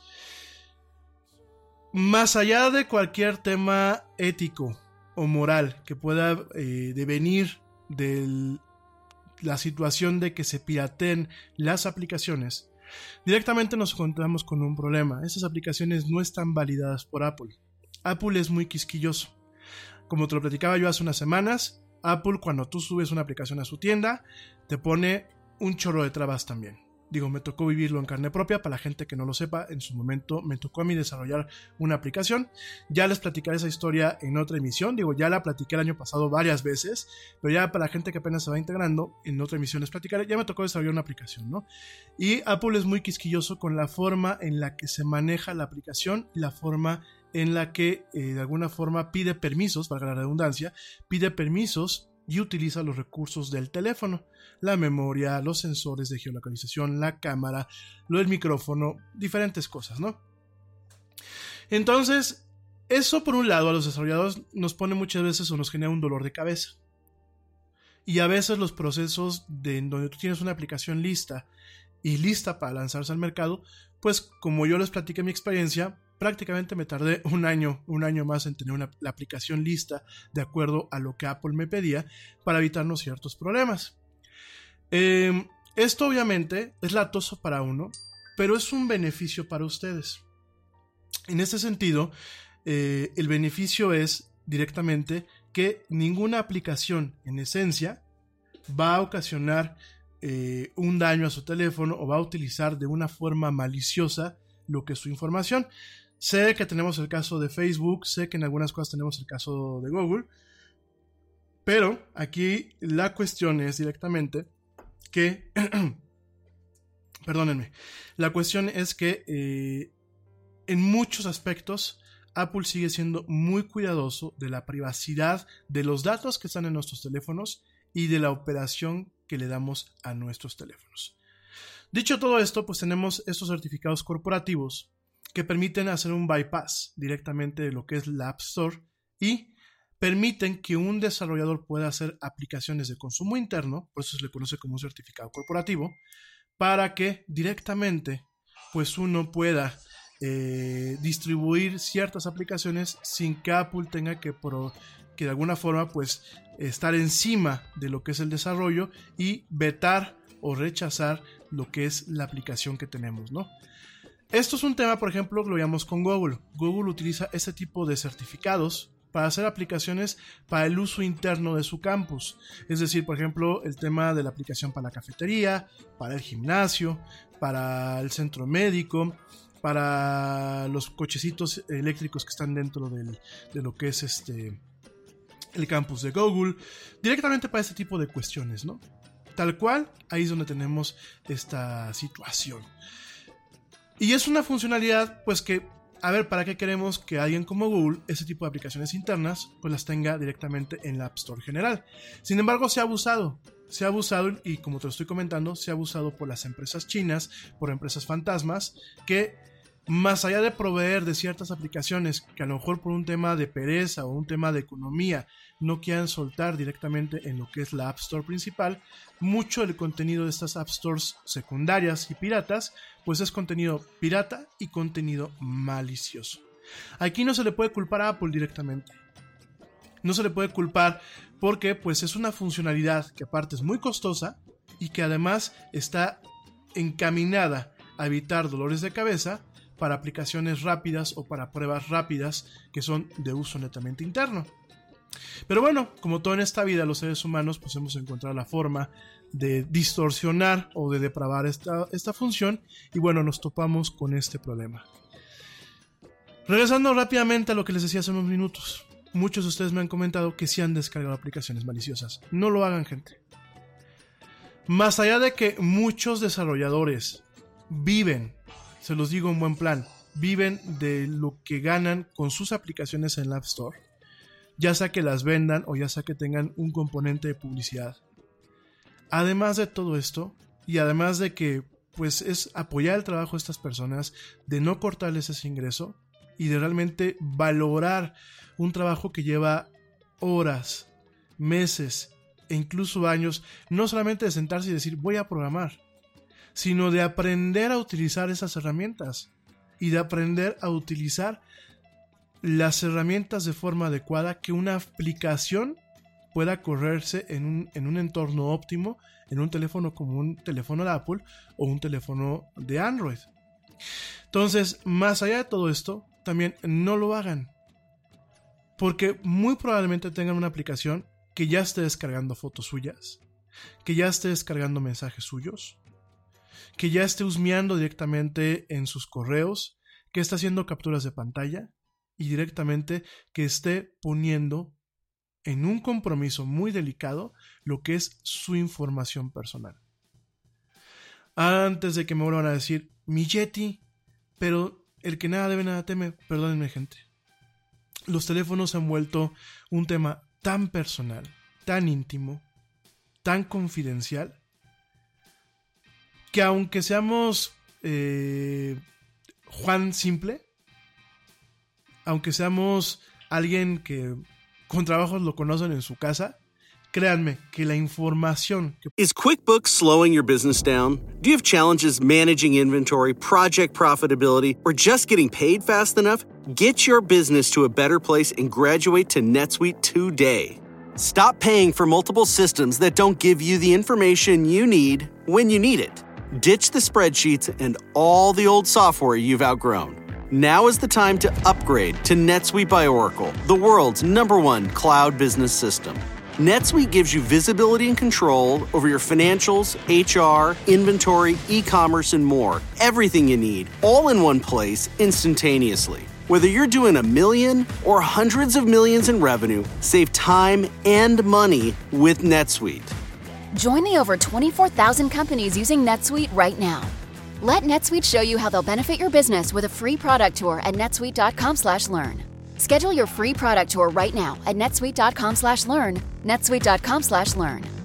Más allá de cualquier tema ético o moral que pueda eh, devenir de la situación de que se pirateen las aplicaciones, directamente nos encontramos con un problema. Esas aplicaciones no están validadas por Apple. Apple es muy quisquilloso. Como te lo platicaba yo hace unas semanas, Apple cuando tú subes una aplicación a su tienda, te pone un chorro de trabas también. Digo, me tocó vivirlo en carne propia. Para la gente que no lo sepa, en su momento me tocó a mí desarrollar una aplicación. Ya les platicaré esa historia en otra emisión. Digo, ya la platiqué el año pasado varias veces, pero ya para la gente que apenas se va integrando, en otra emisión les platicaré. Ya me tocó desarrollar una aplicación, ¿no? Y Apple es muy quisquilloso con la forma en la que se maneja la aplicación y la forma en la que eh, de alguna forma pide permisos, valga la redundancia, pide permisos y utiliza los recursos del teléfono, la memoria, los sensores de geolocalización, la cámara, lo del micrófono, diferentes cosas, ¿no? Entonces, eso por un lado a los desarrolladores nos pone muchas veces o nos genera un dolor de cabeza. Y a veces los procesos de donde tú tienes una aplicación lista y lista para lanzarse al mercado, pues como yo les platiqué mi experiencia, prácticamente me tardé un año, un año más en tener la aplicación lista de acuerdo a lo que Apple me pedía para evitarnos ciertos problemas. Em, esto obviamente es latoso para uno, pero es un beneficio para ustedes. En este sentido, eh, el beneficio es directamente que ninguna aplicación en esencia va a ocasionar eh, un daño a su teléfono o va a utilizar de una forma maliciosa lo que es su información. Sé que tenemos el caso de Facebook, sé que en algunas cosas tenemos el caso de Google, pero aquí la cuestión es directamente que, perdónenme, la cuestión es que eh, en muchos aspectos Apple sigue siendo muy cuidadoso de la privacidad de los datos que están en nuestros teléfonos y de la operación que le damos a nuestros teléfonos. Dicho todo esto, pues tenemos estos certificados corporativos que permiten hacer un bypass directamente de lo que es la App Store y permiten que un desarrollador pueda hacer aplicaciones de consumo interno, por eso se le conoce como un certificado corporativo, para que directamente pues uno pueda eh, distribuir ciertas aplicaciones sin que Apple tenga que, que de alguna forma pues estar encima de lo que es el desarrollo y vetar o rechazar lo que es la aplicación que tenemos, ¿no? Esto es un tema, por ejemplo, lo llamamos con Google. Google utiliza este tipo de certificados para hacer aplicaciones para el uso interno de su campus. Es decir, por ejemplo, el tema de la aplicación para la cafetería, para el gimnasio, para el centro médico, para los cochecitos eléctricos que están dentro de lo que es este el campus de Google, directamente para este tipo de cuestiones, ¿no? Tal cual, ahí es donde tenemos esta situación. Y es una funcionalidad, pues que, a ver, ¿para qué queremos que alguien como Google, ese tipo de aplicaciones internas, pues las tenga directamente en la App Store general? Sin embargo, se ha abusado. Se ha abusado, y como te lo estoy comentando, se ha abusado por las empresas chinas, por empresas fantasmas, que más allá de proveer de ciertas aplicaciones que a lo mejor por un tema de pereza o un tema de economía no quieran soltar directamente en lo que es la App Store principal, mucho del contenido de estas App Stores secundarias y piratas, pues es contenido pirata y contenido malicioso. Aquí no se le puede culpar a Apple directamente. No se le puede culpar porque pues es una funcionalidad que aparte es muy costosa y que además está encaminada a evitar dolores de cabeza para aplicaciones rápidas o para pruebas rápidas que son de uso netamente interno. Pero bueno, como todo en esta vida, los seres humanos pues hemos encontrado la forma de distorsionar o de depravar esta, esta función y bueno, nos topamos con este problema. Regresando rápidamente a lo que les decía hace unos minutos, muchos de ustedes me han comentado que sí han descargado aplicaciones maliciosas. No lo hagan, gente. Más allá de que muchos desarrolladores viven se los digo en buen plan, viven de lo que ganan con sus aplicaciones en la App Store, ya sea que las vendan o ya sea que tengan un componente de publicidad. Además de todo esto, y además de que pues es apoyar el trabajo de estas personas, de no cortarles ese ingreso y de realmente valorar un trabajo que lleva horas, meses e incluso años, no solamente de sentarse y decir voy a programar, sino de aprender a utilizar esas herramientas y de aprender a utilizar las herramientas de forma adecuada que una aplicación pueda correrse en un, en un entorno óptimo en un teléfono como un teléfono de Apple o un teléfono de Android. Entonces, más allá de todo esto, también no lo hagan. Porque muy probablemente tengan una aplicación que ya esté descargando fotos suyas, que ya esté descargando mensajes suyos, que ya esté husmeando directamente en sus correos, que esté haciendo capturas de pantalla y directamente que esté poniendo en un compromiso muy delicado lo que es su información personal. Antes de que me vuelvan a decir, mi Yeti, pero el que nada debe, nada teme, perdónenme gente. Los teléfonos han vuelto un tema tan personal, tan íntimo, tan confidencial, que aunque seamos eh, Juan Simple, aunque seamos alguien que con trabajos lo conocen en su casa, créanme que la información que Is QuickBooks slowing your business down? Do you have challenges managing inventory, project profitability, or just getting paid fast enough? Get your business to a better place and graduate to NetSuite today. Stop paying for multiple systems that don't give you the information you need when you need it. Ditch the spreadsheets and all the old software you've outgrown. Now is the time to upgrade to NetSuite by Oracle, the world's number one cloud business system. NetSuite gives you visibility and control over your financials, HR, inventory, e commerce, and more. Everything you need, all in one place, instantaneously. Whether you're doing a million or hundreds of millions in revenue, save time and money with NetSuite. Join the over 24,000 companies using NetSuite right now. Let NetSuite show you how they'll benefit your business with a free product tour at netsuite.com/learn. Schedule your free product tour right now at netsuite.com/learn. netsuite.com/learn.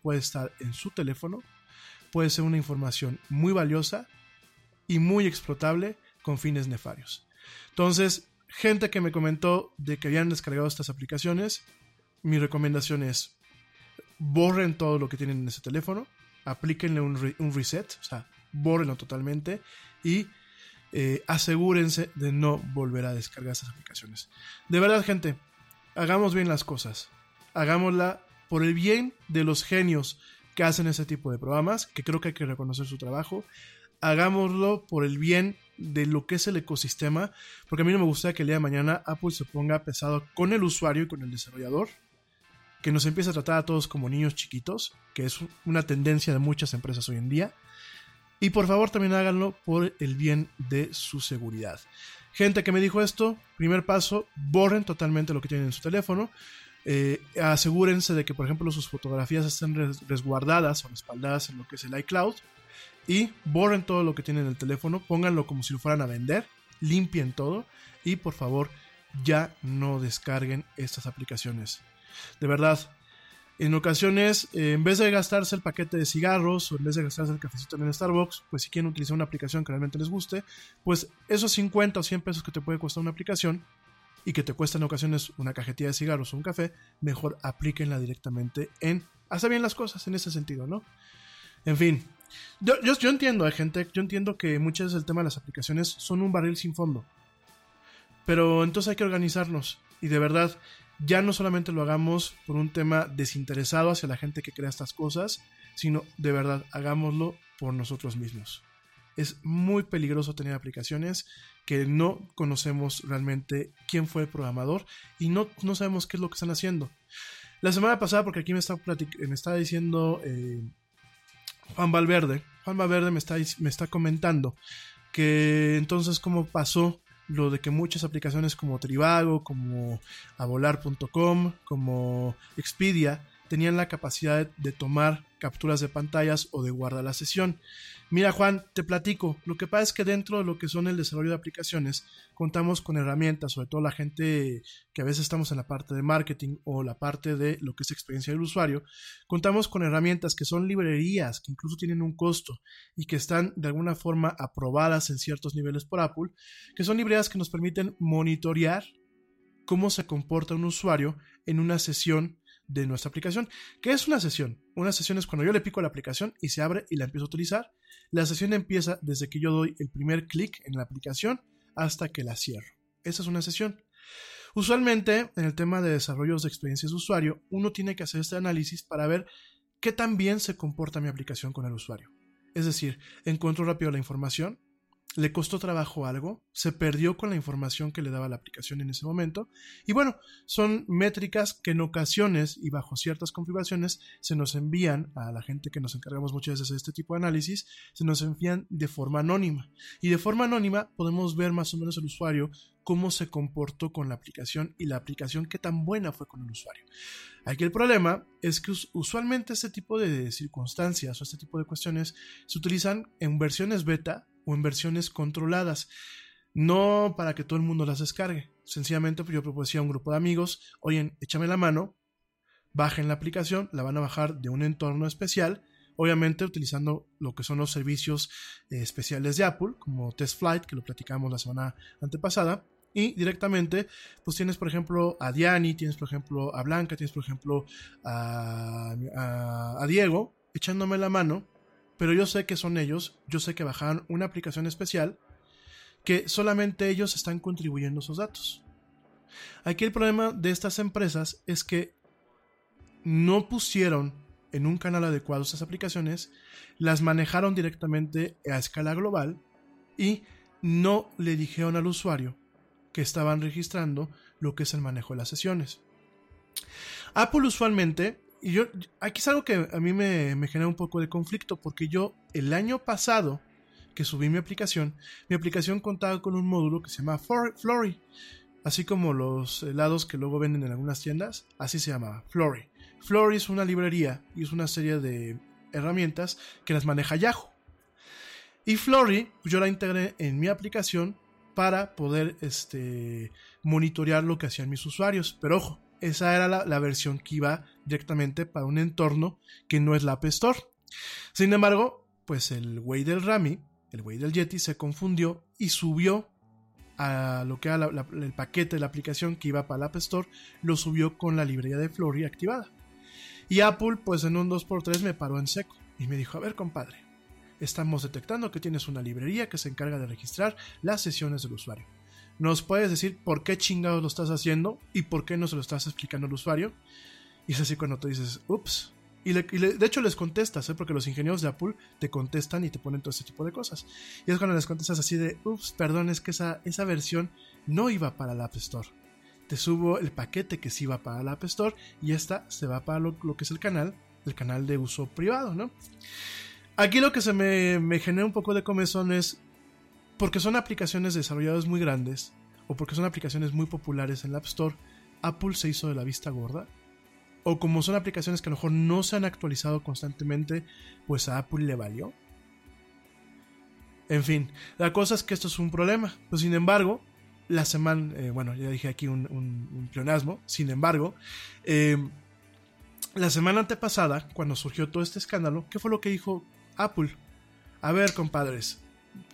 Puede estar en su teléfono, puede ser una información muy valiosa y muy explotable con fines nefarios. Entonces, gente que me comentó de que habían descargado estas aplicaciones, mi recomendación es borren todo lo que tienen en ese teléfono, aplíquenle un, re- un reset, o sea, bórrenlo totalmente y eh, asegúrense de no volver a descargar estas aplicaciones. De verdad, gente, hagamos bien las cosas. Hagámosla por el bien de los genios que hacen ese tipo de programas, que creo que hay que reconocer su trabajo. Hagámoslo por el bien de lo que es el ecosistema, porque a mí no me gustaría que el día de mañana Apple se ponga pesado con el usuario y con el desarrollador, que nos empiece a tratar a todos como niños chiquitos, que es una tendencia de muchas empresas hoy en día. Y por favor también háganlo por el bien de su seguridad. Gente que me dijo esto, primer paso, borren totalmente lo que tienen en su teléfono. Eh, asegúrense de que, por ejemplo, sus fotografías estén res- resguardadas o respaldadas en lo que es el iCloud. Y borren todo lo que tienen en el teléfono, pónganlo como si lo fueran a vender, limpien todo y por favor ya no descarguen estas aplicaciones. De verdad, en ocasiones, eh, en vez de gastarse el paquete de cigarros o en vez de gastarse el cafecito en Starbucks, pues si quieren utilizar una aplicación que realmente les guste, pues esos 50 o 100 pesos que te puede costar una aplicación y que te cuesta en ocasiones una cajetilla de cigarros o un café, mejor aplíquenla directamente en hacer bien las cosas en ese sentido, ¿no? En fin, yo, yo, yo entiendo, eh, gente, yo entiendo que muchas veces el tema de las aplicaciones son un barril sin fondo. Pero entonces hay que organizarnos y de verdad ya no solamente lo hagamos por un tema desinteresado hacia la gente que crea estas cosas, sino de verdad hagámoslo por nosotros mismos. Es muy peligroso tener aplicaciones que no conocemos realmente quién fue el programador y no, no sabemos qué es lo que están haciendo. La semana pasada, porque aquí me está, me está diciendo eh, Juan Valverde, Juan Valverde me está, me está comentando que entonces cómo pasó lo de que muchas aplicaciones como Trivago, como Avolar.com, como Expedia, tenían la capacidad de tomar capturas de pantallas o de guardar la sesión. Mira Juan, te platico, lo que pasa es que dentro de lo que son el desarrollo de aplicaciones, contamos con herramientas, sobre todo la gente que a veces estamos en la parte de marketing o la parte de lo que es experiencia del usuario, contamos con herramientas que son librerías, que incluso tienen un costo y que están de alguna forma aprobadas en ciertos niveles por Apple, que son librerías que nos permiten monitorear cómo se comporta un usuario en una sesión de nuestra aplicación. ¿Qué es una sesión? Una sesión es cuando yo le pico la aplicación y se abre y la empiezo a utilizar. La sesión empieza desde que yo doy el primer clic en la aplicación hasta que la cierro. Esa es una sesión. Usualmente, en el tema de desarrollos de experiencias de usuario, uno tiene que hacer este análisis para ver qué tan bien se comporta mi aplicación con el usuario. Es decir, encuentro rápido la información, le costó trabajo algo, se perdió con la información que le daba la aplicación en ese momento. Y bueno, son métricas que en ocasiones y bajo ciertas configuraciones se nos envían a la gente que nos encargamos muchas veces de este tipo de análisis, se nos envían de forma anónima. Y de forma anónima podemos ver más o menos el usuario cómo se comportó con la aplicación y la aplicación qué tan buena fue con el usuario. Aquí el problema es que usualmente este tipo de circunstancias o este tipo de cuestiones se utilizan en versiones beta o en versiones controladas. No para que todo el mundo las descargue. Sencillamente pues, yo proponía a un grupo de amigos, oye, échame la mano, bajen la aplicación, la van a bajar de un entorno especial, obviamente utilizando lo que son los servicios eh, especiales de Apple, como Test Flight, que lo platicamos la semana antepasada, y directamente, pues tienes por ejemplo a Diani, tienes por ejemplo a Blanca, tienes por ejemplo a Diego, echándome la mano pero yo sé que son ellos, yo sé que bajaron una aplicación especial que solamente ellos están contribuyendo esos datos. Aquí el problema de estas empresas es que no pusieron en un canal adecuado esas aplicaciones, las manejaron directamente a escala global y no le dijeron al usuario que estaban registrando lo que es el manejo de las sesiones. Apple usualmente y yo, aquí es algo que a mí me, genera un poco de conflicto, porque yo el año pasado que subí mi aplicación, mi aplicación contaba con un módulo que se llama Flory, así como los helados que luego venden en algunas tiendas, así se llamaba, Flory. Flory es una librería y es una serie de herramientas que las maneja Yahoo. Y Flory, pues yo la integré en mi aplicación para poder este, monitorear lo que hacían mis usuarios. Pero ojo, esa era la, versión que iba directamente para un entorno que no es la App Store. Sin embargo, pues el güey del Rami, el güey del Yeti, se confundió y subió a lo que era el paquete de la aplicación que iba para la App Store, lo subió con la librería de Flory activada. Y Apple, pues en un 2x3 me paró en seco y me dijo, a ver compadre, estamos detectando que tienes una librería que se encarga de registrar las sesiones del usuario. ¿Nos puedes decir por qué chingados lo estás haciendo y por qué no se lo estás explicando al usuario? Y es así cuando tú dices, ups. Y, de hecho les contestas, ¿eh? porque los ingenieros de Apple te contestan y te ponen todo este tipo de cosas. Y es cuando les contestas así de, ups, perdón, es que esa, esa versión no iba para la App Store. Te subo el paquete que sí iba para la App Store y esta se va para lo, que es el canal, el canal de uso privado, ¿no? Aquí lo que se me, me genera un poco de comezón es porque son aplicaciones desarrolladas muy grandes o porque son aplicaciones muy populares en la App Store, Apple se hizo de la vista gorda. O como son aplicaciones que a lo mejor no se han actualizado constantemente, pues a Apple le valió. En fin, la cosa es que esto es un problema. Pues sin embargo, la semana, eh, bueno, ya dije aquí un, un, pleonasmo, sin embargo, eh, la semana antepasada, cuando surgió todo este escándalo, ¿qué fue lo que dijo Apple? A ver, compadres,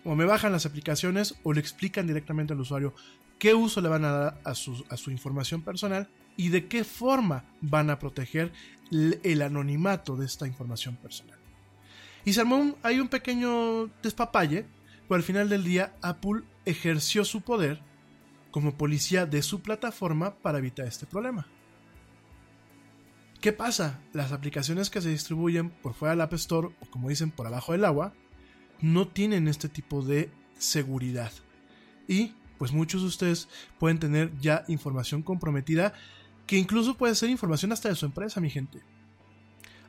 o me bajan las aplicaciones o le explican directamente al usuario qué uso le van a dar a su, información personal y de qué forma van a proteger el, anonimato de esta información personal. Y se armó hay un pequeño despapalle, pero al final del día Apple ejerció su poder como policía de su plataforma para evitar este problema. ¿Qué pasa? Las aplicaciones que se distribuyen por fuera del App Store o como dicen por abajo del agua no tienen este tipo de seguridad. Y pues muchos de ustedes pueden tener ya información comprometida que incluso puede ser información hasta de su empresa, mi gente.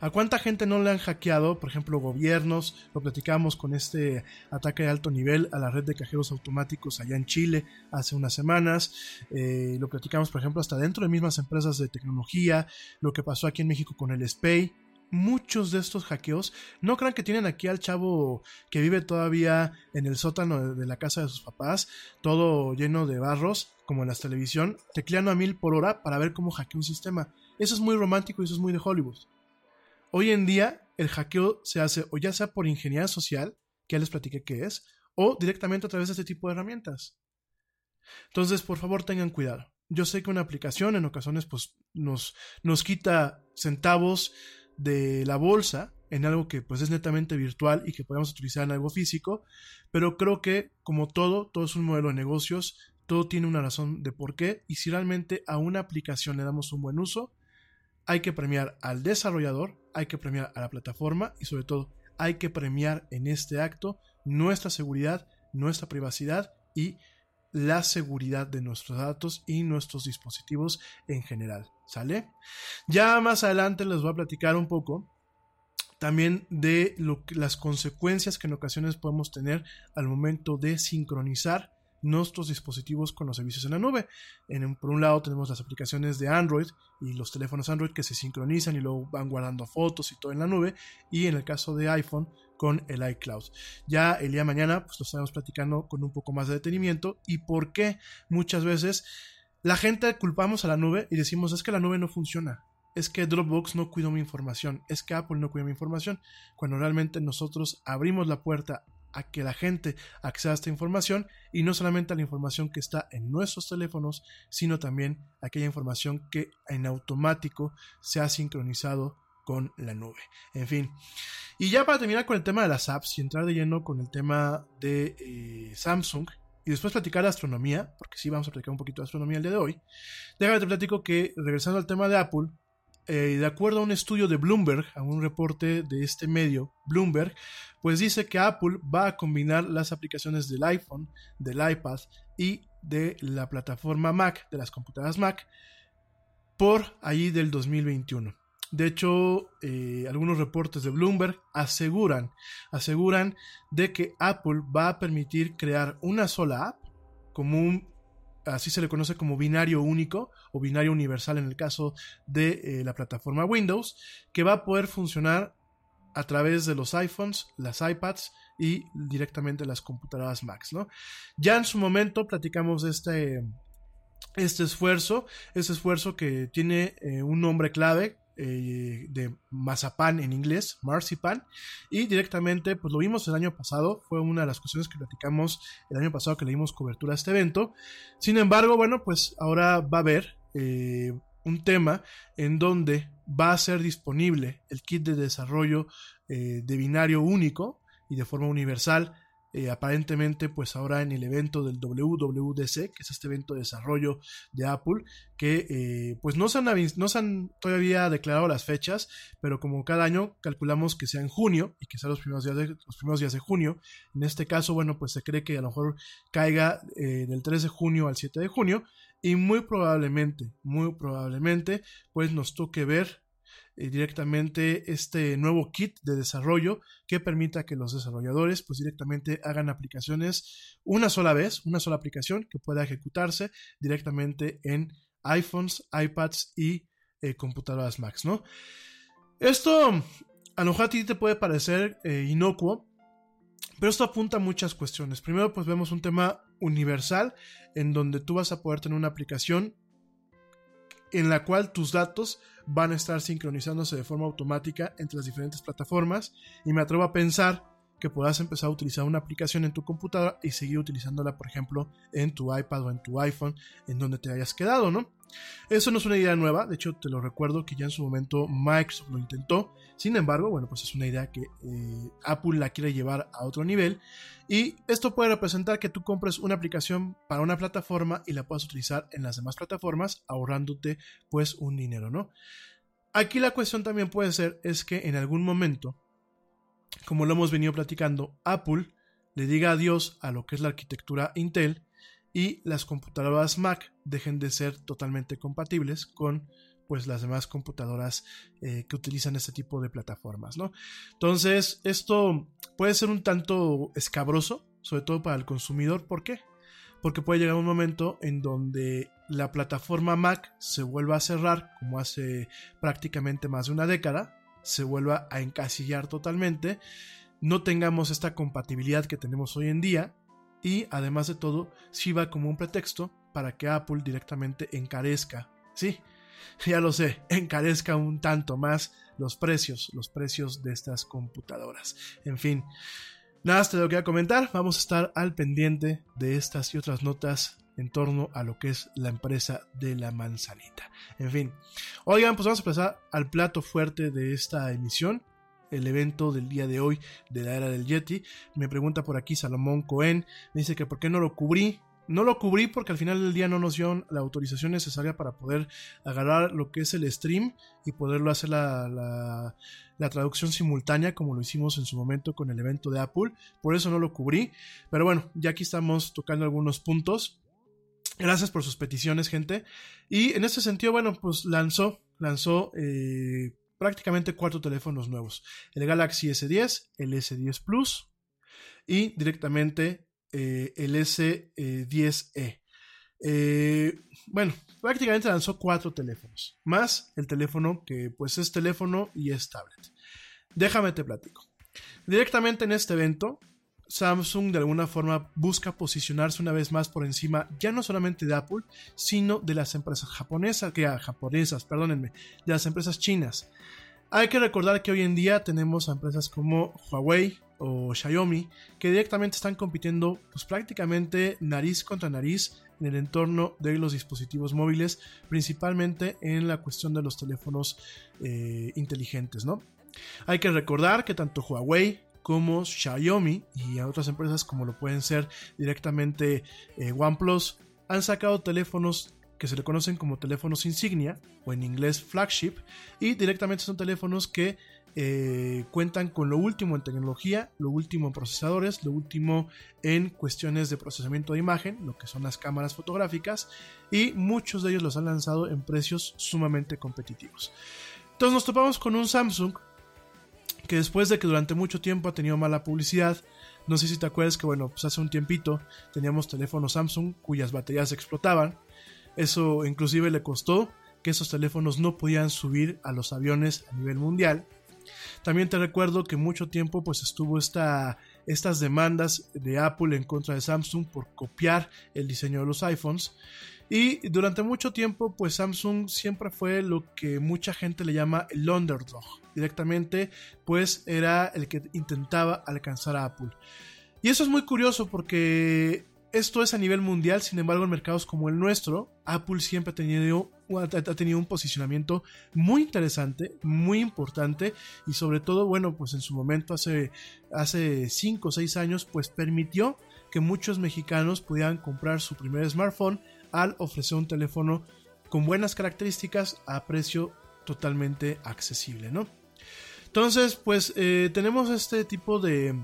¿A cuánta gente no le han hackeado, por ejemplo, gobiernos? Lo platicamos con este ataque de alto nivel a la red de cajeros automáticos allá en Chile hace unas semanas. Eh, lo platicamos, por ejemplo, hasta dentro de mismas empresas de tecnología. Lo que pasó aquí en México con el SPAY muchos de estos hackeos, no crean que tienen aquí al chavo que vive todavía en el sótano de la casa de sus papás, todo lleno de barros, como en la televisión, tecleando a mil por hora para ver cómo hackea un sistema. Eso es muy romántico y eso es muy de Hollywood. Hoy en día, el hackeo se hace o ya sea por ingeniería social, que ya les platiqué qué es, o directamente a través de este tipo de herramientas. Entonces, por favor, tengan cuidado. Yo sé que una aplicación en ocasiones pues, nos, nos quita centavos de la bolsa en algo que pues es netamente virtual y que podemos utilizar en algo físico, pero creo que como todo, todo es un modelo de negocios, todo tiene una razón de por qué y si realmente a una aplicación le damos un buen uso, hay que premiar al desarrollador, hay que premiar a la plataforma y sobre todo hay que premiar en este acto nuestra seguridad, nuestra privacidad y la seguridad de nuestros datos y nuestros dispositivos en general. ¿Sale? Ya más adelante les voy a platicar un poco también de las consecuencias que en ocasiones podemos tener al momento de sincronizar nuestros dispositivos con los servicios en la nube. En, por un lado tenemos las aplicaciones de Android y los teléfonos Android que se sincronizan y luego van guardando fotos y todo en la nube. Y en el caso de iPhone con el iCloud. Ya el día de mañana pues lo estaremos platicando con un poco más de detenimiento. Y por qué muchas veces la gente culpamos a la nube y decimos es que la nube no funciona. Es que Dropbox no cuidó mi información, es que Apple no cuidó mi información, cuando realmente nosotros abrimos la puerta a que la gente acceda a esta información y no solamente a la información que está en nuestros teléfonos, sino también aquella información que en automático se ha sincronizado con la nube. En fin. Y ya para terminar con el tema de las apps y entrar de lleno con el tema de eh, Samsung y después platicar de astronomía, porque sí vamos a platicar un poquito de astronomía el día de hoy, déjame te platico que regresando al tema de Apple, eh, de acuerdo a un estudio de Bloomberg, a un reporte de este medio, Bloomberg, pues dice que Apple va a combinar las aplicaciones del iPhone, del iPad y de la plataforma Mac, de las computadoras Mac, por ahí del 2021. De hecho, eh, algunos reportes de Bloomberg aseguran, aseguran de que Apple va a permitir crear una sola app como así se le conoce como binario único o binario universal en el caso de eh, la plataforma Windows, que va a poder funcionar a través de los iPhones, las iPads y directamente las computadoras Macs, ¿no? Ya en su momento platicamos de este, este esfuerzo, este esfuerzo que tiene eh, un nombre clave eh, de mazapán en inglés, marzipan, y directamente, pues lo vimos el año pasado, fue una de las cuestiones que platicamos el año pasado que le dimos cobertura a este evento. Sin embargo, bueno, pues ahora va a haber eh, un tema en donde va a ser disponible el kit de desarrollo eh, de binario único y de forma universal eh, aparentemente pues ahora en el evento del WWDC, que es este evento de desarrollo de Apple, que eh, pues no se, han, no se han todavía declarado las fechas, pero como cada año calculamos que sea en junio y que sea los primeros días de, los primeros días de junio, en este caso bueno pues se cree que a lo mejor caiga eh, del 3 de junio al 7 de junio y muy probablemente, muy probablemente pues nos toque ver eh, directamente este nuevo kit de desarrollo que permita que los desarrolladores pues directamente hagan aplicaciones una sola vez, una sola aplicación que pueda ejecutarse directamente en iPhones, iPads y eh, computadoras Macs, ¿no? Esto a lo mejor a ti te puede parecer eh, inocuo, pero esto apunta a muchas cuestiones. Primero, pues vemos un tema universal en donde tú vas a poder tener una aplicación en la cual tus datos van a estar sincronizándose de forma automática entre las diferentes plataformas y me atrevo a pensar que puedas empezar a utilizar una aplicación en tu computadora y seguir utilizándola, por ejemplo, en tu iPad o en tu iPhone, en donde te hayas quedado, ¿no? Eso no es una idea nueva, de hecho te lo recuerdo que ya en su momento Microsoft lo intentó, sin embargo, bueno, pues es una idea que eh, Apple la quiere llevar a otro nivel y esto puede representar que tú compres una aplicación para una plataforma y la puedas utilizar en las demás plataformas ahorrándote pues un dinero, ¿no? Aquí la cuestión también puede ser es que en algún momento como lo hemos venido platicando, Apple le diga adiós a lo que es la arquitectura Intel y las computadoras Mac dejen de ser totalmente compatibles con pues las demás computadoras eh, que utilizan este tipo de plataformas, ¿no? Entonces, esto puede ser un tanto escabroso, sobre todo para el consumidor, ¿por qué? Porque puede llegar un momento en donde la plataforma Mac se vuelva a cerrar, como hace prácticamente más de una década, se vuelva a encasillar totalmente, no tengamos esta compatibilidad que tenemos hoy en día y además de todo sirva como un pretexto para que Apple directamente encarezca, sí, ya lo sé, encarezca un tanto más los precios, los precios de estas computadoras. En fin, nada te lo quería comentar, vamos a estar al pendiente de estas y otras notas en torno a lo que es la empresa de la manzanita. En fin, oigan, pues vamos a pasar al plato fuerte de esta emisión. El evento del día de hoy de la era del Yeti. Me pregunta por aquí Salomón Cohen. Me dice que por qué no lo cubrí. No lo cubrí porque al final del día no nos dio la autorización necesaria para poder agarrar lo que es el stream y poderlo hacer la, la, la, traducción simultánea como lo hicimos en su momento con el evento de Apple. Por eso no lo cubrí. Pero bueno, ya aquí estamos tocando algunos puntos. Gracias por sus peticiones, gente. Y en ese sentido, bueno, pues lanzó, lanzó eh, prácticamente cuatro teléfonos nuevos. El Galaxy S10, el S10 Plus y directamente eh, el S10e. Eh, bueno, prácticamente lanzó cuatro teléfonos, más el teléfono que pues es teléfono y es tablet. Déjame te platico. Directamente en este evento Samsung de alguna forma busca posicionarse una vez más por encima ya no solamente de Apple, sino de las empresas japonesas, que ah, japonesas, perdónenme, de las empresas chinas. Hay que recordar que hoy en día tenemos a empresas como Huawei o Xiaomi que directamente están compitiendo pues prácticamente nariz contra nariz en el entorno de los dispositivos móviles, principalmente en la cuestión de los teléfonos eh, inteligentes, ¿no? Hay que recordar que tanto Huawei como Xiaomi y a otras empresas como lo pueden ser directamente eh, OnePlus han sacado teléfonos que se le conocen como teléfonos insignia o en inglés flagship y directamente son teléfonos que eh, cuentan con lo último en tecnología, lo último en procesadores, lo último en cuestiones de procesamiento de imagen, lo que son las cámaras fotográficas y muchos de ellos los han lanzado en precios sumamente competitivos. Entonces nos topamos con un Samsung que después de que durante mucho tiempo ha tenido mala publicidad, no sé si te acuerdas que bueno, pues hace un tiempito teníamos teléfonos Samsung cuyas baterías explotaban. Eso inclusive le costó que esos teléfonos no podían subir a los aviones a nivel mundial. También te recuerdo que mucho tiempo pues estuvo esta, estas demandas de Apple en contra de Samsung por copiar el diseño de los iPhones. Y durante mucho tiempo pues Samsung siempre fue lo que mucha gente le llama el underdog directamente, pues era el que intentaba alcanzar a Apple. Y eso es muy curioso porque esto es a nivel mundial, sin embargo en mercados como el nuestro, Apple siempre ha tenido, ha tenido un posicionamiento muy interesante, muy importante y sobre todo, bueno, pues en su momento hace, hace 5 o 6 años, pues permitió que muchos mexicanos pudieran comprar su primer smartphone al ofrecer un teléfono con buenas características a precio totalmente accesible, ¿no? Entonces, pues eh, tenemos este tipo de,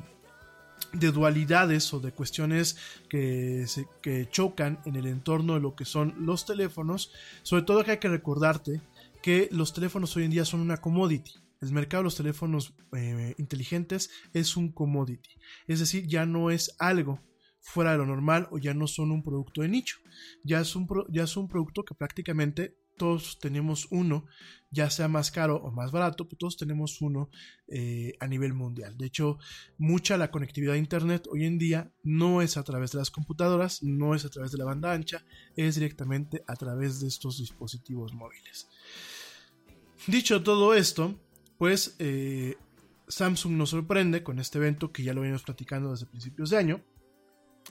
de dualidades o de cuestiones que, se, chocan en el entorno de lo que son los teléfonos. Sobre todo que hay que recordarte que los teléfonos hoy en día son una commodity. El mercado de los teléfonos eh, inteligentes es un commodity. Es decir, ya no es algo fuera de lo normal o ya no son un producto de nicho. Ya es un, ya es un producto que prácticamente todos tenemos uno, ya sea más caro o más barato, pues todos tenemos uno eh, a nivel mundial. De hecho, mucha la conectividad a Internet hoy en día no es a través de las computadoras, no es a través de la banda ancha, es directamente a través de estos dispositivos móviles. Dicho todo esto, pues eh, Samsung nos sorprende con este evento que ya lo venimos platicando desde principios de año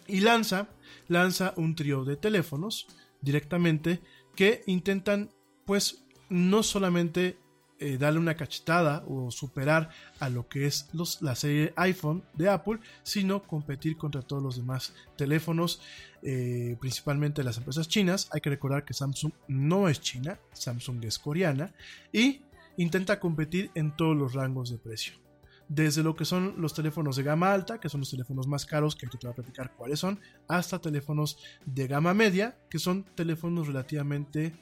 y lanza, lanza un trío de teléfonos directamente que intentan pues no solamente eh, darle una cachetada o superar a lo que es los, la serie iPhone de Apple, sino competir contra todos los demás teléfonos, eh, principalmente las empresas chinas. Hay que recordar que Samsung no es china, Samsung es coreana y intenta competir en todos los rangos de precio. Desde lo que son los teléfonos de gama alta, que son los teléfonos más caros, que te voy a platicar cuáles son, hasta teléfonos de gama media, que son teléfonos relativamente,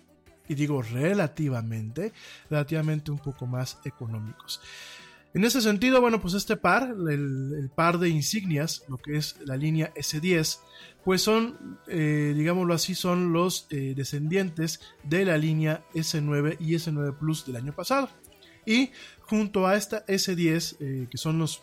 y digo relativamente, relativamente un poco más económicos. En ese sentido, bueno, pues este par, el, par de insignias, lo que es la línea S10, pues son, eh, digámoslo así, son los eh, descendientes de la línea S9 y S9 Plus del año pasado. Y junto a esta S10, eh, que son los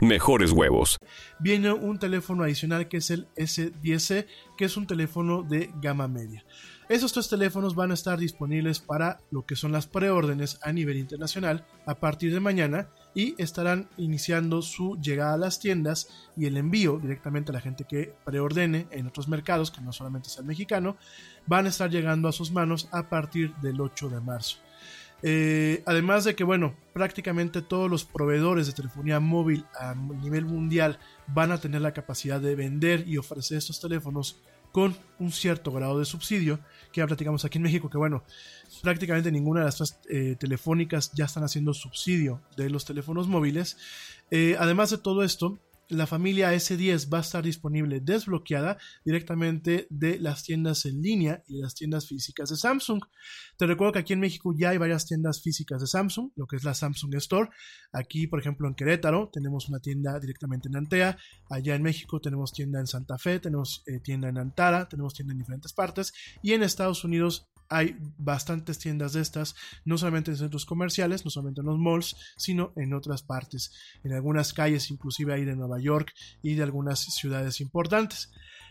mejores huevos. Viene un teléfono adicional que es el S10C, que es un teléfono de gama media. Esos tres teléfonos van a estar disponibles para lo que son las preórdenes a nivel internacional a partir de mañana y estarán iniciando su llegada a las tiendas y el envío directamente a la gente que preordene en otros mercados, que no solamente es el mexicano, van a estar llegando a sus manos a partir del 8 de marzo. Eh, además de que, bueno, prácticamente todos los proveedores de telefonía móvil a nivel mundial van a tener la capacidad de vender y ofrecer estos teléfonos con un cierto grado de subsidio, que ya platicamos aquí en México, que bueno, prácticamente ninguna de las eh, telefónicas ya están haciendo subsidio de los teléfonos móviles. Eh, además de todo esto, la familia S10 va a estar disponible desbloqueada directamente de las tiendas en línea y las tiendas físicas de Samsung. Te recuerdo que aquí en México ya hay varias tiendas físicas de Samsung, lo que es la Samsung Store. Aquí, por ejemplo, en Querétaro tenemos una tienda directamente en Antea. Allá en México tenemos tienda en Santa Fe, tenemos eh, tienda en Antara, tenemos tienda en diferentes partes. Y en Estados Unidos hay bastantes tiendas de estas, no solamente en centros comerciales, no solamente en los malls, sino en otras partes, en algunas calles, inclusive ahí de Nueva York y de algunas ciudades importantes.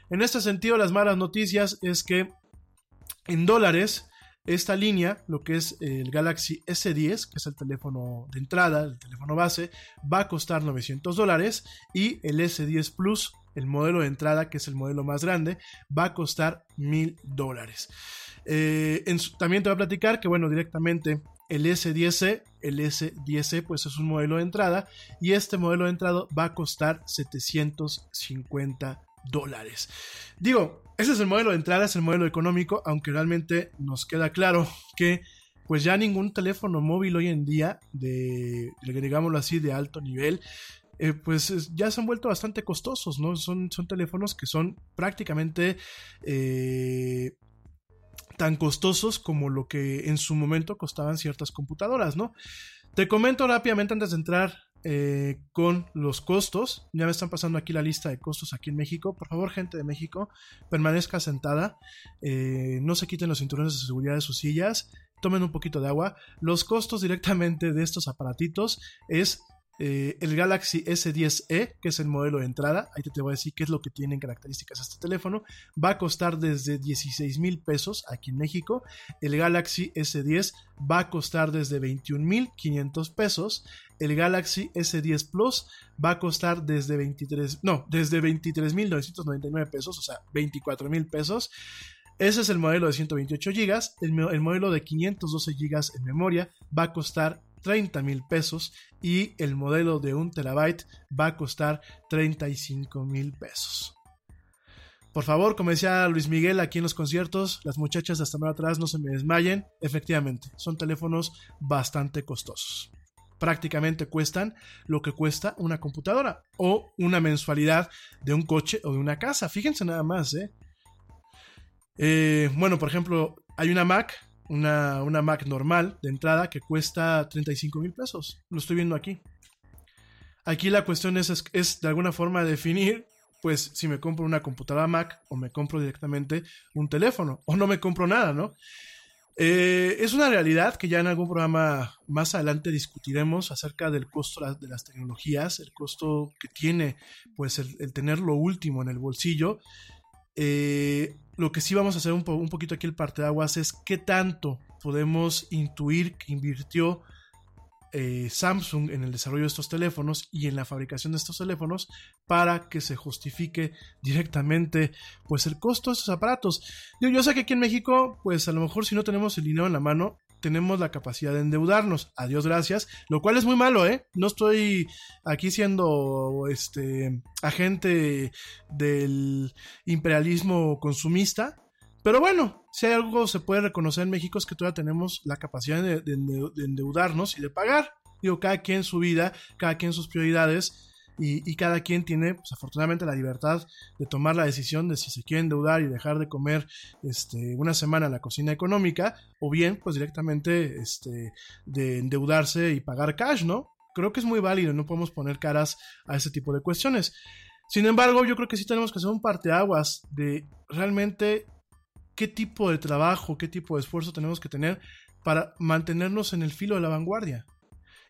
En este sentido, las malas noticias es que en dólares, esta línea, lo que es el Galaxy S10, que es el teléfono de entrada, el teléfono base, va a costar 900 dólares y el S10 Plus, el modelo de entrada, que es el modelo más grande, va a costar 1000 dólares. Eh, también te voy a platicar que, bueno, directamente el S10C, el S10C pues es un modelo de entrada y este modelo de entrada va a costar 750 dólares. Digo, ese es el modelo de entrada, es el modelo económico, aunque realmente nos queda claro que pues ya ningún teléfono móvil hoy en día de, digámoslo así, de alto nivel, eh, pues ya se han vuelto bastante costosos, ¿no? Son, son teléfonos que son prácticamente eh, tan costosos como lo que en su momento costaban ciertas computadoras, ¿no? Te comento rápidamente antes de entrar eh, con los costos. Ya me están pasando aquí la lista de costos aquí en México. Por favor, gente de México, permanezca sentada. Eh, no se quiten los cinturones de seguridad de sus sillas. Tomen un poquito de agua. Los costos directamente de estos aparatitos es eh, el Galaxy S10e, que es el modelo de entrada, ahí te, voy a decir qué es lo que tienen características este teléfono, va a costar desde 16 mil pesos aquí en México. El Galaxy S10 va a costar desde 21 mil 500 pesos. El Galaxy S10 Plus va a costar desde 23, no, desde 23 mil 999 pesos, o sea, 24 mil pesos. Ese es el modelo de 128 GB. El, el modelo de 512 GB en memoria va a costar 30 mil pesos y el modelo de 1 terabyte va a costar 35 mil pesos. Por favor, como decía Luis Miguel aquí en los conciertos, las muchachas de hasta más atrás no se me desmayen. Efectivamente, son teléfonos bastante costosos. Prácticamente cuestan lo que cuesta una computadora o una mensualidad de un coche o de una casa. Fíjense nada más, ¿eh? eh bueno, por ejemplo, hay una Mac una, Mac normal de entrada que cuesta 35 mil pesos. Lo estoy viendo aquí. Aquí la cuestión es, es, de alguna forma definir, pues si me compro una computadora Mac o me compro directamente un teléfono o no me compro nada, ¿no? Eh, es una realidad que ya en algún programa más adelante discutiremos acerca del costo de las tecnologías, el costo que tiene pues el, tener lo último en el bolsillo. Eh, lo que sí vamos a hacer un, poquito aquí el parte de aguas es qué tanto podemos intuir que invirtió eh, Samsung en el desarrollo de estos teléfonos y en la fabricación de estos teléfonos para que se justifique directamente pues el costo de estos aparatos. Yo, yo sé que aquí en México pues a lo mejor si no tenemos el dinero en la mano tenemos la capacidad de endeudarnos, a Dios gracias, lo cual es muy malo, ¿eh? No estoy aquí siendo este agente del imperialismo consumista, pero bueno, si hay algo se puede reconocer en México es que todavía tenemos la capacidad de, endeudarnos y de pagar. Digo, cada quien su vida, cada quien sus prioridades. Y, cada quien tiene, pues, afortunadamente, la libertad de tomar la decisión de si se quiere endeudar y dejar de comer este, una semana en la cocina económica, o bien, pues directamente este, de endeudarse y pagar cash, ¿no? Creo que es muy válido, no podemos poner caras a ese tipo de cuestiones. Sin embargo, yo creo que sí tenemos que hacer un parteaguas de realmente qué tipo de trabajo, qué tipo de esfuerzo tenemos que tener para mantenernos en el filo de la vanguardia.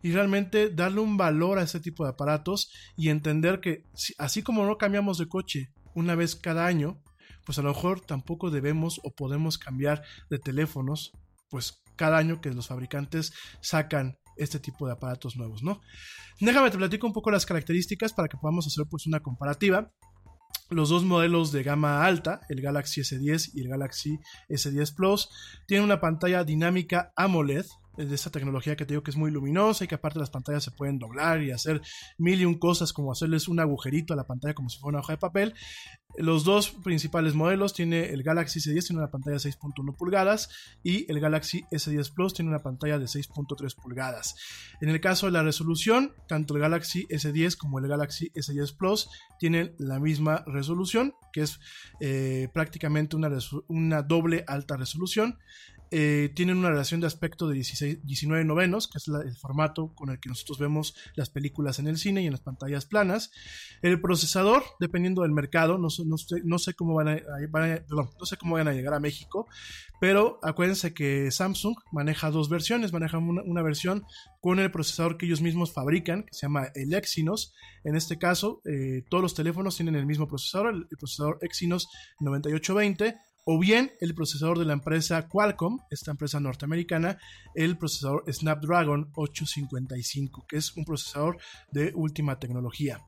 Y realmente darle un valor a ese tipo de aparatos y entender que así como no cambiamos de coche una vez cada año, pues a lo mejor tampoco debemos o podemos cambiar de teléfonos, pues cada año que los fabricantes sacan este tipo de aparatos nuevos, ¿no? Déjame te platico un poco las características para que podamos hacer pues una comparativa los dos modelos de gama alta, el Galaxy S10 y el Galaxy S10 Plus, tienen una pantalla dinámica AMOLED de esta tecnología que te digo que es muy luminosa y que aparte las pantallas se pueden doblar y hacer mil y un cosas como hacerles un agujerito a la pantalla como si fuera una hoja de papel. Los dos principales modelos tiene el Galaxy S10 tiene una pantalla de 6.1 pulgadas y el Galaxy S10 Plus tiene una pantalla de 6.3 pulgadas. En el caso de la resolución, tanto el Galaxy S10 como el Galaxy S10 Plus tienen la misma resolución, que es eh, prácticamente una, una doble alta resolución. Eh, tienen una relación de aspecto de 16, 19 novenos, que es el formato con el que nosotros vemos las películas en el cine y en las pantallas planas. El procesador, dependiendo del mercado, no, sé, cómo van a, sé cómo van a llegar a México, pero acuérdense que Samsung maneja dos versiones, maneja una, versión con el procesador que ellos mismos fabrican, que se llama el Exynos. En este caso, eh, todos los teléfonos tienen el mismo procesador, el procesador Exynos 9820 o bien el procesador de la empresa Qualcomm, esta empresa norteamericana, el procesador Snapdragon 855, que es un procesador de última tecnología.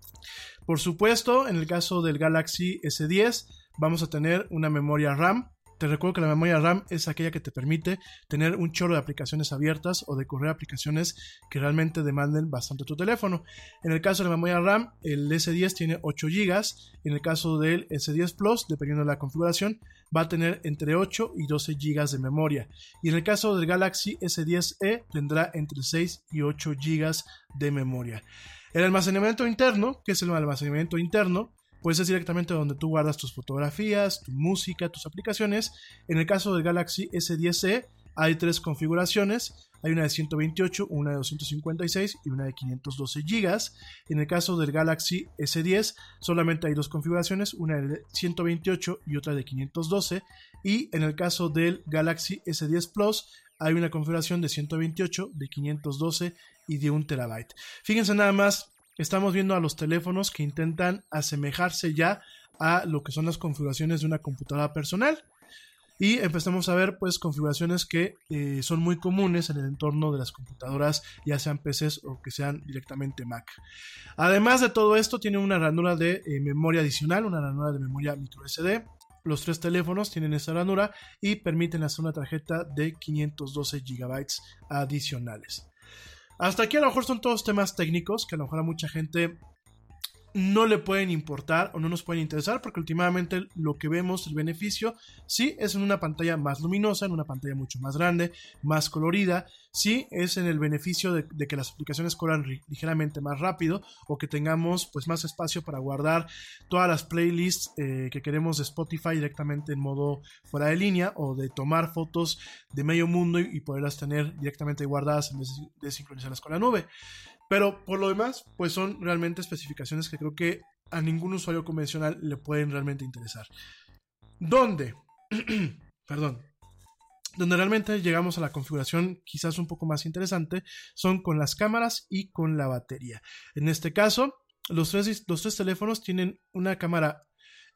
Por supuesto, en el caso del Galaxy S10, vamos a tener una memoria RAM te recuerdo que la memoria RAM es aquella que te permite tener un chorro de aplicaciones abiertas o de correr aplicaciones que realmente demanden bastante tu teléfono. En el caso de la memoria RAM, el S10 tiene 8 GB. En el caso del S10 Plus, dependiendo de la configuración, va a tener entre 8 y 12 GB de memoria. Y en el caso del Galaxy S10e, tendrá entre 6 y 8 GB de memoria. El almacenamiento interno, que es el almacenamiento interno, pues es directamente donde tú guardas tus fotografías, tu música, tus aplicaciones. En el caso del Galaxy S10e hay tres configuraciones. Hay una de 128, una de 256 y una de 512 GB. En el caso del Galaxy S10 solamente hay dos configuraciones, una de 128 y otra de 512. Y en el caso del Galaxy S10 Plus hay una configuración de 128, de 512 y de 1 terabyte. Fíjense nada más estamos viendo a los teléfonos que intentan asemejarse ya a lo que son las configuraciones de una computadora personal. Y empezamos a ver pues configuraciones que eh, son muy comunes en el entorno de las computadoras, ya sean PCs o que sean directamente Mac. Además de todo esto, tiene una ranura de eh, memoria adicional, una ranura de memoria micro SD. Los tres teléfonos tienen esta ranura y permiten hacer una tarjeta de 512 GB adicionales. Hasta aquí a lo mejor son todos temas técnicos que a lo mejor a mucha gente no le pueden importar o no nos pueden interesar porque últimamente lo que vemos, el beneficio, sí es en una pantalla más luminosa, en una pantalla mucho más grande, más colorida, sí es en el beneficio de, que las aplicaciones corran ligeramente más rápido o que tengamos pues más espacio para guardar todas las playlists eh, que queremos de Spotify directamente en modo fuera de línea o de tomar fotos de medio mundo y, poderlas tener directamente guardadas en vez de sincronizarlas con la nube. Pero por lo demás, pues son realmente especificaciones que creo que a ningún usuario convencional le pueden realmente interesar. ¿Dónde? Perdón. Donde realmente llegamos a la configuración quizás un poco más interesante son con las cámaras y con la batería. En este caso, los tres, los tres teléfonos tienen una cámara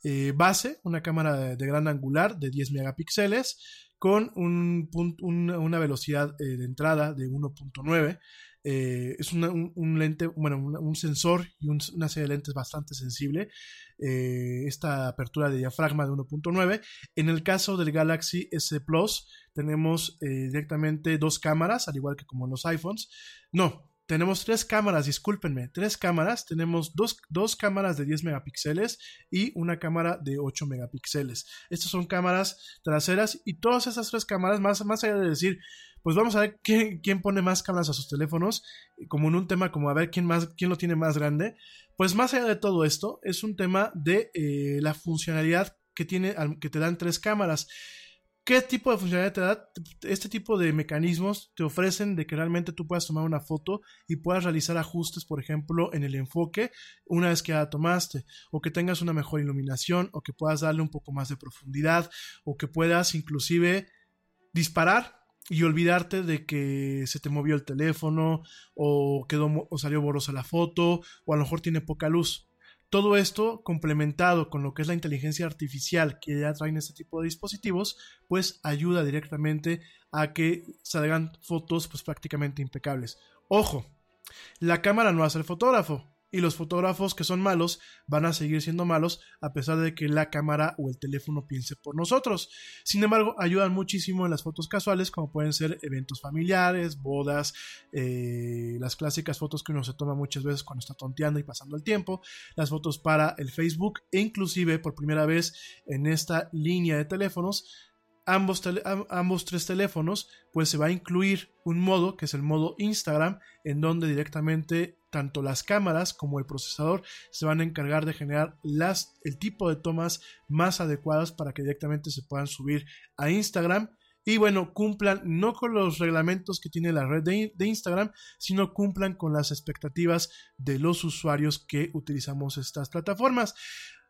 eh, base, una cámara de, gran angular de 10 megapíxeles con un, una velocidad eh, de entrada de 1.9 eh, es un, lente, bueno, un, sensor y una serie de lentes bastante sensible. Eh, esta apertura de diafragma de 1.9. En el caso del Galaxy S Plus, tenemos eh, directamente dos cámaras, al igual que como en los iPhones. No, tenemos tres cámaras, discúlpenme, tres cámaras. Tenemos dos, cámaras de 10 megapíxeles y una cámara de 8 megapíxeles. Estas son cámaras traseras y todas esas tres cámaras, más, más allá de decir, pues vamos a ver quién, pone más cámaras a sus teléfonos, como en un tema como a ver quién, más, quién lo tiene más grande. Pues más allá de todo esto, es un tema de eh, la funcionalidad que, tiene, que te dan tres cámaras. ¿Qué tipo de funcionalidad te da? Este tipo de mecanismos te ofrecen de que realmente tú puedas tomar una foto y puedas realizar ajustes, por ejemplo, en el enfoque una vez que ya la tomaste, o que tengas una mejor iluminación, o que puedas darle un poco más de profundidad, o que puedas inclusive disparar y olvidarte de que se te movió el teléfono, o quedó o salió borrosa la foto, o a lo mejor tiene poca luz. Todo esto complementado con lo que es la inteligencia artificial que ya traen este tipo de dispositivos, pues ayuda directamente a que salgan fotos pues prácticamente impecables. Ojo, la cámara no hace el fotógrafo, y los fotógrafos que son malos van a seguir siendo malos a pesar de que la cámara o el teléfono piense por nosotros. Sin embargo, ayudan muchísimo en las fotos casuales como pueden ser eventos familiares, bodas, eh, las clásicas fotos que uno se toma muchas veces cuando está tonteando y pasando el tiempo, las fotos para el Facebook e inclusive por primera vez en esta línea de teléfonos ambos, ambos tres teléfonos, pues se va a incluir un modo que es el modo Instagram, en donde directamente tanto las cámaras como el procesador se van a encargar de generar las, el tipo de tomas más adecuadas para que directamente se puedan subir a Instagram. Y bueno, cumplan no con los reglamentos que tiene la red de, de, Instagram, sino cumplan con las expectativas de los usuarios que utilizamos estas plataformas.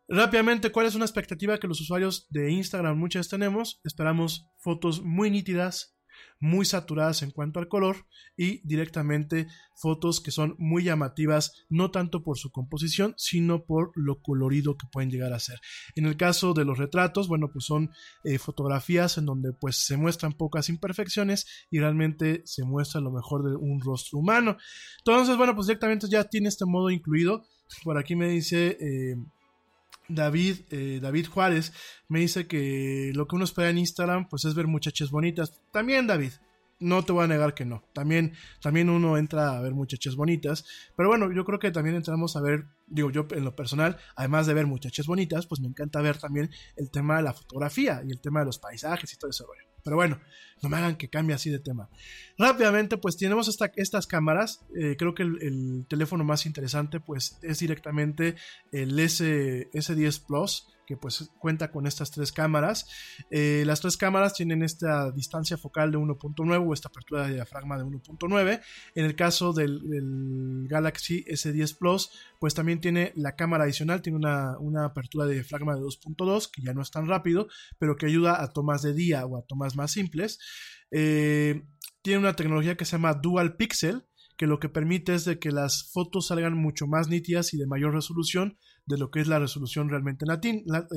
Rápidamente, ¿cuál es una expectativa que los usuarios de Instagram muchas tenemos? Esperamos fotos muy nítidas, muy saturadas en cuanto al color y directamente fotos que son muy llamativas, no tanto por su composición, sino por lo colorido que pueden llegar a ser. En el caso de los retratos, bueno, pues son eh, fotografías en donde pues se muestran pocas imperfecciones y realmente se muestra lo mejor de un rostro humano. Entonces, bueno, pues directamente ya tiene este modo incluido. Por aquí me dice... Eh, David, eh, David Juárez me dice que lo que uno espera en Instagram pues es ver muchachas bonitas. También David, no te voy a negar que no. También, también uno entra a ver muchachas bonitas. Pero bueno, yo creo que también entramos a ver, digo yo en lo personal, además de ver muchachas bonitas, pues me encanta ver también el tema de la fotografía y el tema de los paisajes y todo eso. Pero bueno, no me hagan que cambie así de tema. Rápidamente, pues tenemos estas cámaras. Eh, creo que el, teléfono más interesante, pues es directamente el S, S10 Plus que pues cuenta con estas tres cámaras. Eh, las tres cámaras tienen esta distancia focal de 1.9 o esta apertura de diafragma de 1.9. En el caso del, Galaxy S10 Plus, pues también tiene la cámara adicional, tiene una, apertura de diafragma de 2.2, que ya no es tan rápido, pero que ayuda a tomas de día o a tomas más simples. Eh, tiene una tecnología que se llama Dual Pixel, que lo que permite es de que las fotos salgan mucho más nítidas y de mayor resolución de lo que es la resolución realmente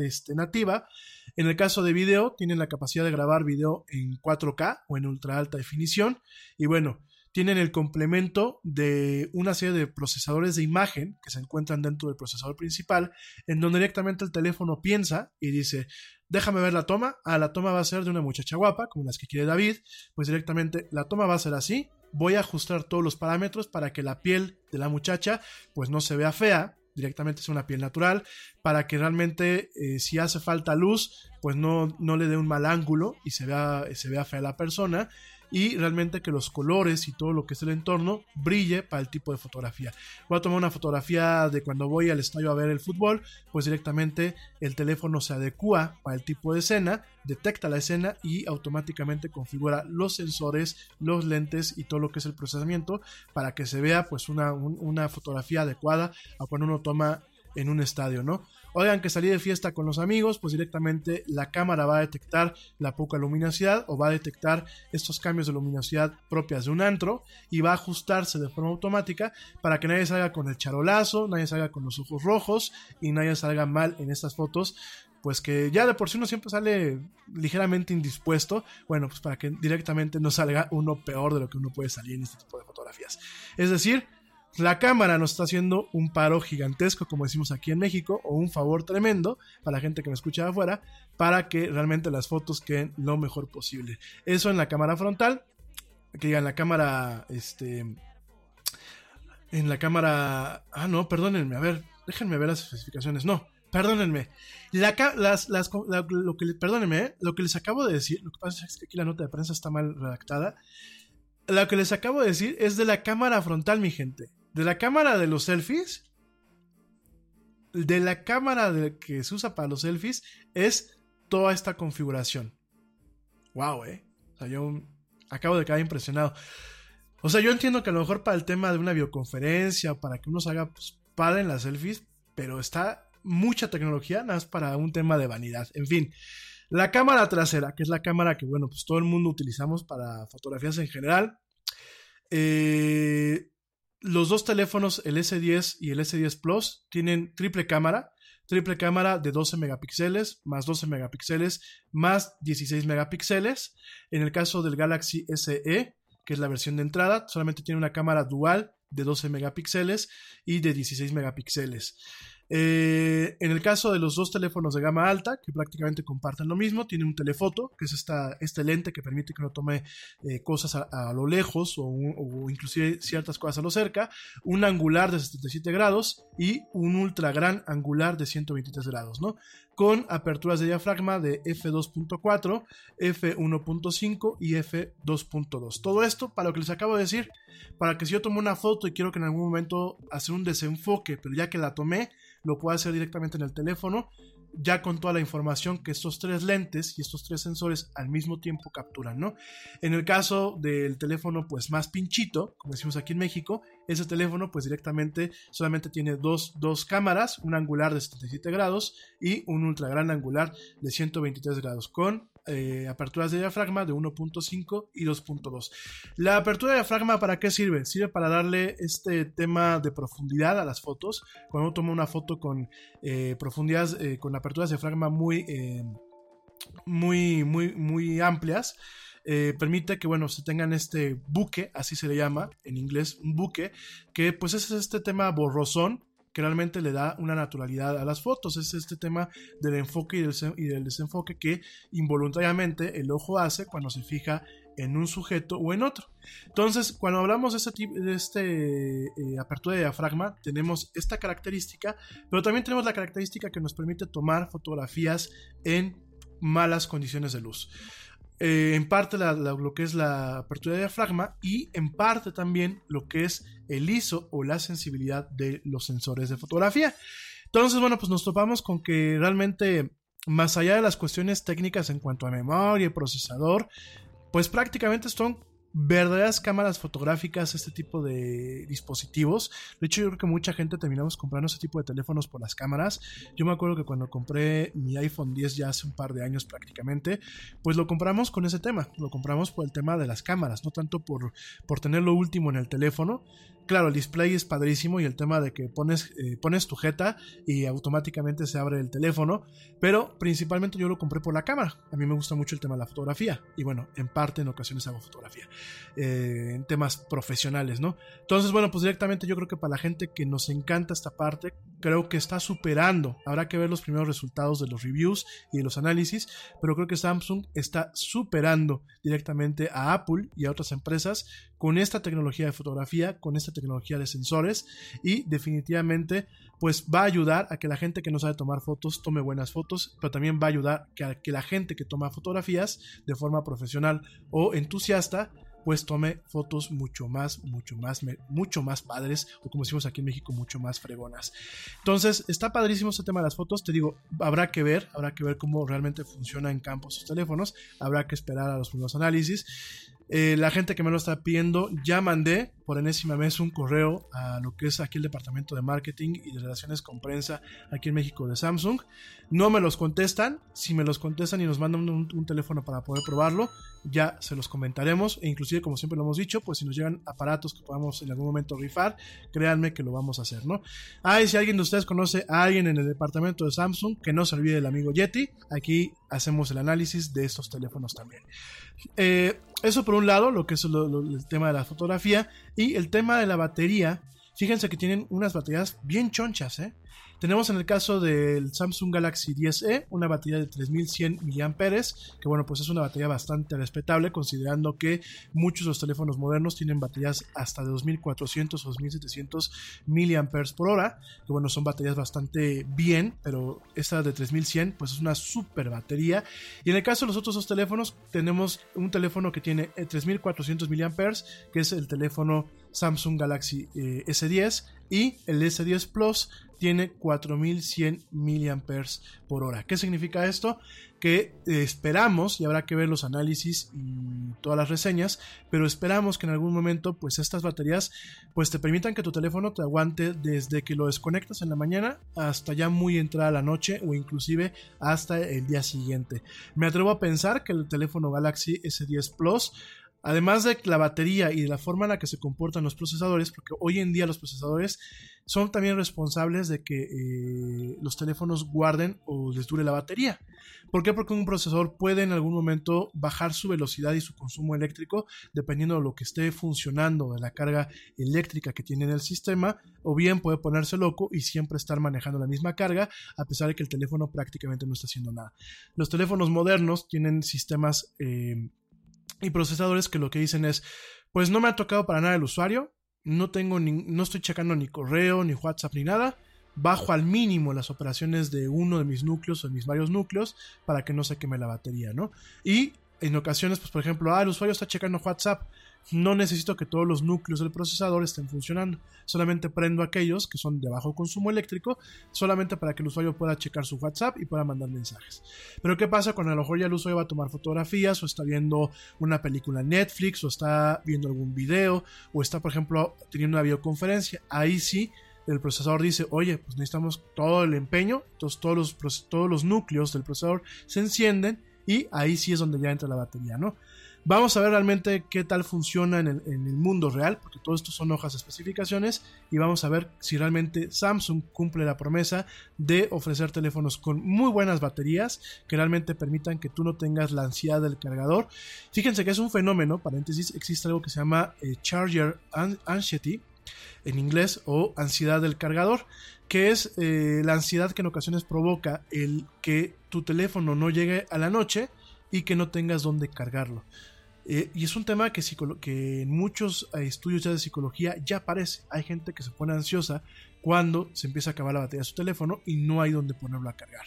este, nativa. En el caso de video, tienen la capacidad de grabar video en 4K o en ultra alta definición. Y bueno, tienen el complemento de una serie de procesadores de imagen que se encuentran dentro del procesador principal, en donde directamente el teléfono piensa y dice, déjame ver la toma, ah, la toma va a ser de una muchacha guapa, como las que quiere David, pues directamente la toma va a ser así, voy a ajustar todos los parámetros para que la piel de la muchacha pues no se vea fea, directamente es una piel natural, para que realmente eh, si hace falta luz, pues no, no le dé un mal ángulo y se vea, se vea fea la persona y realmente que los colores y todo lo que es el entorno brille para el tipo de fotografía. Voy a tomar una fotografía de cuando voy al estadio a ver el fútbol, pues directamente el teléfono se adecua para el tipo de escena, detecta la escena y automáticamente configura los sensores, los lentes y todo lo que es el procesamiento para que se vea pues una, una fotografía adecuada a cuando uno toma en un estadio, ¿no? Oigan que salí de fiesta con los amigos, pues directamente la cámara va a detectar la poca luminosidad o va a detectar estos cambios de luminosidad propias de un antro y va a ajustarse de forma automática para que nadie salga con el charolazo, nadie salga con los ojos rojos y nadie salga mal en estas fotos pues que ya de por sí uno siempre sale ligeramente indispuesto, bueno, pues para que directamente no salga uno peor de lo que uno puede salir en este tipo de fotografías. Es decir, la cámara nos está haciendo un paro gigantesco, como decimos aquí en México, o un favor tremendo para la gente que me escucha de afuera, para que realmente las fotos queden lo mejor posible. Eso en la cámara frontal, que diga en la cámara, este, en la cámara, ah no, perdónenme, a ver, déjenme ver las especificaciones, no, perdónenme, la, las, las, lo que, perdónenme, ¿eh? lo que les acabo de decir, lo que pasa es que aquí la nota de prensa está mal redactada, lo que les acabo de decir es de la cámara frontal, mi gente. De la cámara de los selfies. De la cámara de, que se usa para los selfies es toda esta configuración. Wow, eh. O sea, yo acabo de quedar impresionado. O sea, yo entiendo que a lo mejor para el tema de una videoconferencia para que uno se haga pues, padre en las selfies, pero está mucha tecnología, nada más para un tema de vanidad. En fin, la cámara trasera, que es la cámara que, bueno, pues todo el mundo utilizamos para fotografías en general. Eh, los dos teléfonos, el S10 y el S10 Plus, tienen triple cámara. Triple cámara de 12 megapíxeles, más 12 megapíxeles, más 16 megapíxeles. En el caso del Galaxy SE, que es la versión de entrada, solamente tiene una cámara dual de 12 megapíxeles y de 16 megapíxeles. Eh, en el caso de los dos teléfonos de gama alta, que prácticamente comparten lo mismo, tiene un telefoto, que es esta, este lente que permite que uno tome eh, cosas a, lo lejos o, o, inclusive ciertas cosas a lo cerca, un angular de 77 grados y un ultra gran angular de 123 grados, ¿no? Con aperturas de diafragma de f2.4, f1.5 y f2.2. Todo esto, para lo que les acabo de decir, para que si yo tomo una foto y quiero que en algún momento hacer un desenfoque, pero ya que la tomé, lo puedo hacer directamente en el teléfono, ya con toda la información que estos tres lentes y estos tres sensores al mismo tiempo capturan, ¿no? En el caso del teléfono pues más pinchito, como decimos aquí en México, ese teléfono pues directamente solamente tiene dos, dos cámaras, un angular de 77 grados y un ultra gran angular de 123 grados con eh, aperturas de diafragma de 1.5 y 2.2. La apertura de diafragma, ¿para qué sirve? Sirve para darle este tema de profundidad a las fotos. Cuando uno toma una foto con eh, profundidades, eh, con aperturas de diafragma muy, muy, muy, muy amplias, permite que, bueno, se tengan este buque, así se le llama en inglés, un buque, que pues es este tema borrosón que realmente le da una naturalidad a las fotos. Es este tema del enfoque y del, desenfoque que involuntariamente el ojo hace cuando se fija en un sujeto o en otro. Entonces, cuando hablamos de este, de este eh, apertura de diafragma, tenemos esta característica, pero también tenemos la característica que nos permite tomar fotografías en malas condiciones de luz. Eh, en parte lo que es la apertura de diafragma y en parte también lo que es el ISO o la sensibilidad de los sensores de fotografía. Entonces, bueno, pues nos topamos con que realmente, más allá de las cuestiones técnicas en cuanto a memoria y procesador, pues prácticamente son verdaderas cámaras fotográficas, este tipo de dispositivos. De hecho, yo creo que mucha gente terminamos comprando este tipo de teléfonos por las cámaras. Yo me acuerdo que cuando compré mi iPhone 10 ya hace un par de años prácticamente, pues lo compramos con ese tema. Lo compramos por el tema de las cámaras, no tanto por, por tener lo último en el teléfono, claro, el display es padrísimo y el tema de que pones, eh, pones tu jeta y automáticamente se abre el teléfono, pero principalmente yo lo compré por la cámara. A mí me gusta mucho el tema de la fotografía y bueno, en parte en ocasiones hago fotografía, eh, en temas profesionales, ¿no? Entonces, bueno, pues directamente yo creo que para la gente que nos encanta esta parte, creo que está superando. Habrá que ver los primeros resultados de los reviews y de los análisis, pero creo que Samsung está superando directamente a Apple y a otras empresas con esta tecnología de fotografía, con esta tecnología de sensores y definitivamente pues va a ayudar a que la gente que no sabe tomar fotos tome buenas fotos, pero también va a ayudar a que la gente que toma fotografías de forma profesional o entusiasta pues tome fotos mucho más, mucho más, mucho más padres, o como decimos aquí en México, mucho más fregonas. Entonces, está padrísimo este tema de las fotos, te digo, habrá que ver, habrá que ver cómo realmente funciona en campo sus teléfonos, habrá que esperar a los primeros análisis. Eh, la gente que me lo está pidiendo, ya mandé por enésima vez un correo a lo que es aquí el departamento de marketing y de relaciones con prensa aquí en México de Samsung. No me los contestan. Si me los contestan y nos mandan un, un teléfono para poder probarlo, ya se los comentaremos. E inclusive, como siempre lo hemos dicho, pues si nos llegan aparatos que podamos en algún momento rifar, créanme que lo vamos a hacer, ¿no? Ah, y si alguien de ustedes conoce a alguien en el departamento de Samsung, que no se olvide del amigo Yeti. Aquí hacemos el análisis de estos teléfonos también. Eh, eso por un lado, lo que es el tema de la fotografía y el tema de la batería. Fíjense que tienen unas baterías bien chonchas, ¿eh? Tenemos en el caso del Samsung Galaxy 10e una batería de 3100 mAh, que bueno, pues es una batería bastante respetable considerando que muchos de los teléfonos modernos tienen baterías hasta de 2400 o 2700 mAh por hora, que bueno, son baterías bastante bien, pero esta de 3100 pues es una super batería. Y en el caso de los otros dos teléfonos, tenemos un teléfono que tiene eh, 3400 mAh, que es el teléfono Samsung Galaxy eh, S10 y el S10 Plus tiene 4100 mAh. ¿Qué significa esto? Que eh, esperamos, y habrá que ver los análisis y todas las reseñas, pero esperamos que en algún momento pues estas baterías pues te permitan que tu teléfono te aguante desde que lo desconectas en la mañana hasta ya muy entrada la noche o inclusive hasta el día siguiente. Me atrevo a pensar que el teléfono Galaxy S10 Plus Además de la batería y de la forma en la que se comportan los procesadores, porque hoy en día los procesadores son también responsables de que eh, los teléfonos guarden o les dure la batería. ¿Por qué? Porque un procesador puede en algún momento bajar su velocidad y su consumo eléctrico dependiendo de lo que esté funcionando, de la carga eléctrica que tiene en el sistema, o bien puede ponerse loco y siempre estar manejando la misma carga a pesar de que el teléfono prácticamente no está haciendo nada. Los teléfonos modernos tienen sistemas... Eh, y procesadores que lo que dicen es, pues no me ha tocado para nada el usuario, no tengo ni, no estoy checando ni correo, ni WhatsApp, ni nada, bajo al mínimo las operaciones de uno de mis núcleos o de mis varios núcleos para que no se queme la batería, ¿no? Y en ocasiones, pues por ejemplo, ah, el usuario está checando WhatsApp, no necesito que todos los núcleos del procesador estén funcionando. Solamente prendo aquellos que son de bajo consumo eléctrico, solamente para que el usuario pueda checar su WhatsApp y pueda mandar mensajes. Pero ¿qué pasa cuando a lo mejor ya el usuario va a tomar fotografías o está viendo una película en Netflix o está viendo algún video o está, por ejemplo, teniendo una videoconferencia? Ahí sí el procesador dice, oye, pues necesitamos todo el empeño, entonces todos los, todos los núcleos del procesador se encienden y ahí sí es donde ya entra la batería, ¿no? Vamos a ver realmente qué tal funciona en el, mundo real, porque todo esto son hojas de especificaciones, y vamos a ver si realmente Samsung cumple la promesa de ofrecer teléfonos con muy buenas baterías que realmente permitan que tú no tengas la ansiedad del cargador. Fíjense que es un fenómeno, paréntesis, existe algo que se llama eh, Charger Anxiety en inglés o ansiedad del cargador que es eh, la ansiedad que en ocasiones provoca el que tu teléfono no llegue a la noche y que no tengas dónde cargarlo. Eh, y es un tema que, que en muchos eh, estudios ya de psicología ya aparece. Hay gente que se pone ansiosa cuando se empieza a acabar la batería de su teléfono y no hay dónde ponerlo a cargar.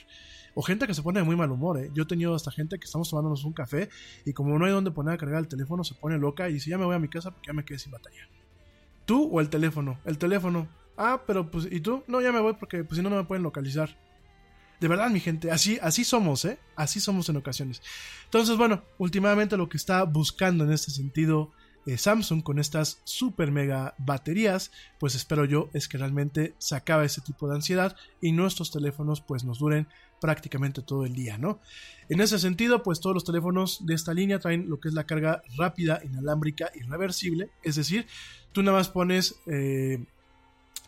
O gente que se pone de muy mal humor. ¿eh? Yo he tenido hasta gente que estamos tomándonos un café y como no hay dónde poner a cargar el teléfono, se pone loca y dice, ya me voy a mi casa porque ya me quedé sin batería. ¿Tú o el teléfono? El teléfono. Ah, pero pues, ¿y tú? No, ya me voy porque pues si no, no me pueden localizar. De verdad, mi gente, así, así somos, ¿eh? Así somos en ocasiones. Entonces, bueno, últimamente lo que está buscando en este sentido eh, Samsung con estas super mega baterías, pues espero yo es que realmente se ese tipo de ansiedad y nuestros teléfonos pues nos duren prácticamente todo el día, ¿no? En ese sentido, pues todos los teléfonos de esta línea traen lo que es la carga rápida, inalámbrica y reversible, es decir, tú nada más pones... Eh,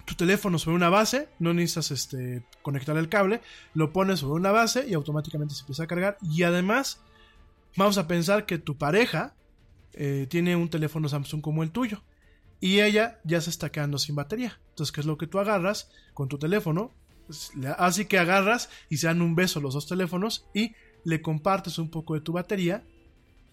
tu teléfono sobre una base, no necesitas este, conectar el cable, lo pones sobre una base y automáticamente se empieza a cargar. Y además, vamos a pensar que tu pareja eh, tiene un teléfono Samsung como el tuyo y ella ya se está quedando sin batería. Entonces, ¿qué es lo que tú agarras con tu teléfono? Pues, así que agarras y se dan un beso los dos teléfonos y le compartes un poco de tu batería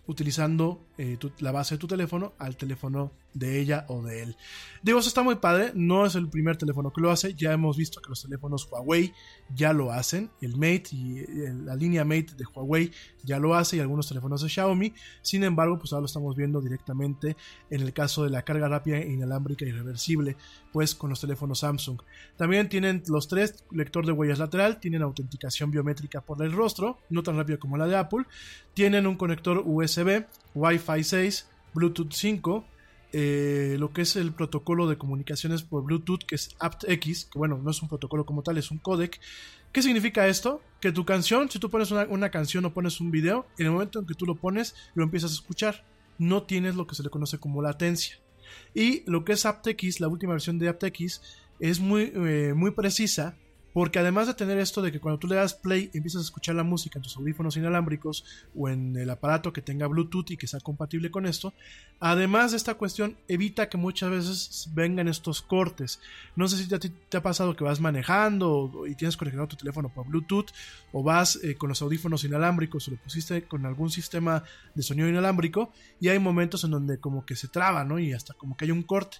utilizando eh, la base de tu teléfono al teléfono de ella o de él. Digo, eso está muy padre, no es el primer teléfono que lo hace, ya hemos visto que los teléfonos Huawei ya lo hacen, el Mate y la línea Mate de Huawei ya lo hace y algunos teléfonos de Xiaomi, sin embargo, pues ahora lo estamos viendo directamente en el caso de la carga rápida inalámbrica y reversible, pues con los teléfonos Samsung. También tienen los tres lector de huellas lateral, tienen autenticación biométrica por el rostro, no tan rápido como la de Apple, tienen un conector USB, Wi-Fi 6, Bluetooth 5, eh, lo que es el protocolo de comunicaciones por Bluetooth, que es aptX, que bueno, no es un protocolo como tal, es un codec. ¿Qué significa esto? Que tu canción, si tú pones una, una canción o pones un video, en el momento en que tú lo pones, lo empiezas a escuchar. No tienes lo que se le conoce como latencia. Y lo que es aptX, la última versión de aptX, es muy, eh, muy precisa porque además de tener esto de que cuando tú le das play empiezas a escuchar la música en tus audífonos inalámbricos o en el aparato que tenga Bluetooth y que sea compatible con esto, además de esta cuestión evita que muchas veces vengan estos cortes. No sé si te, te ha pasado que vas manejando y tienes conectado tu teléfono por Bluetooth o vas eh, con los audífonos inalámbricos o lo pusiste con algún sistema de sonido inalámbrico y hay momentos en donde como que se traba, ¿no? Y hasta como que hay un corte.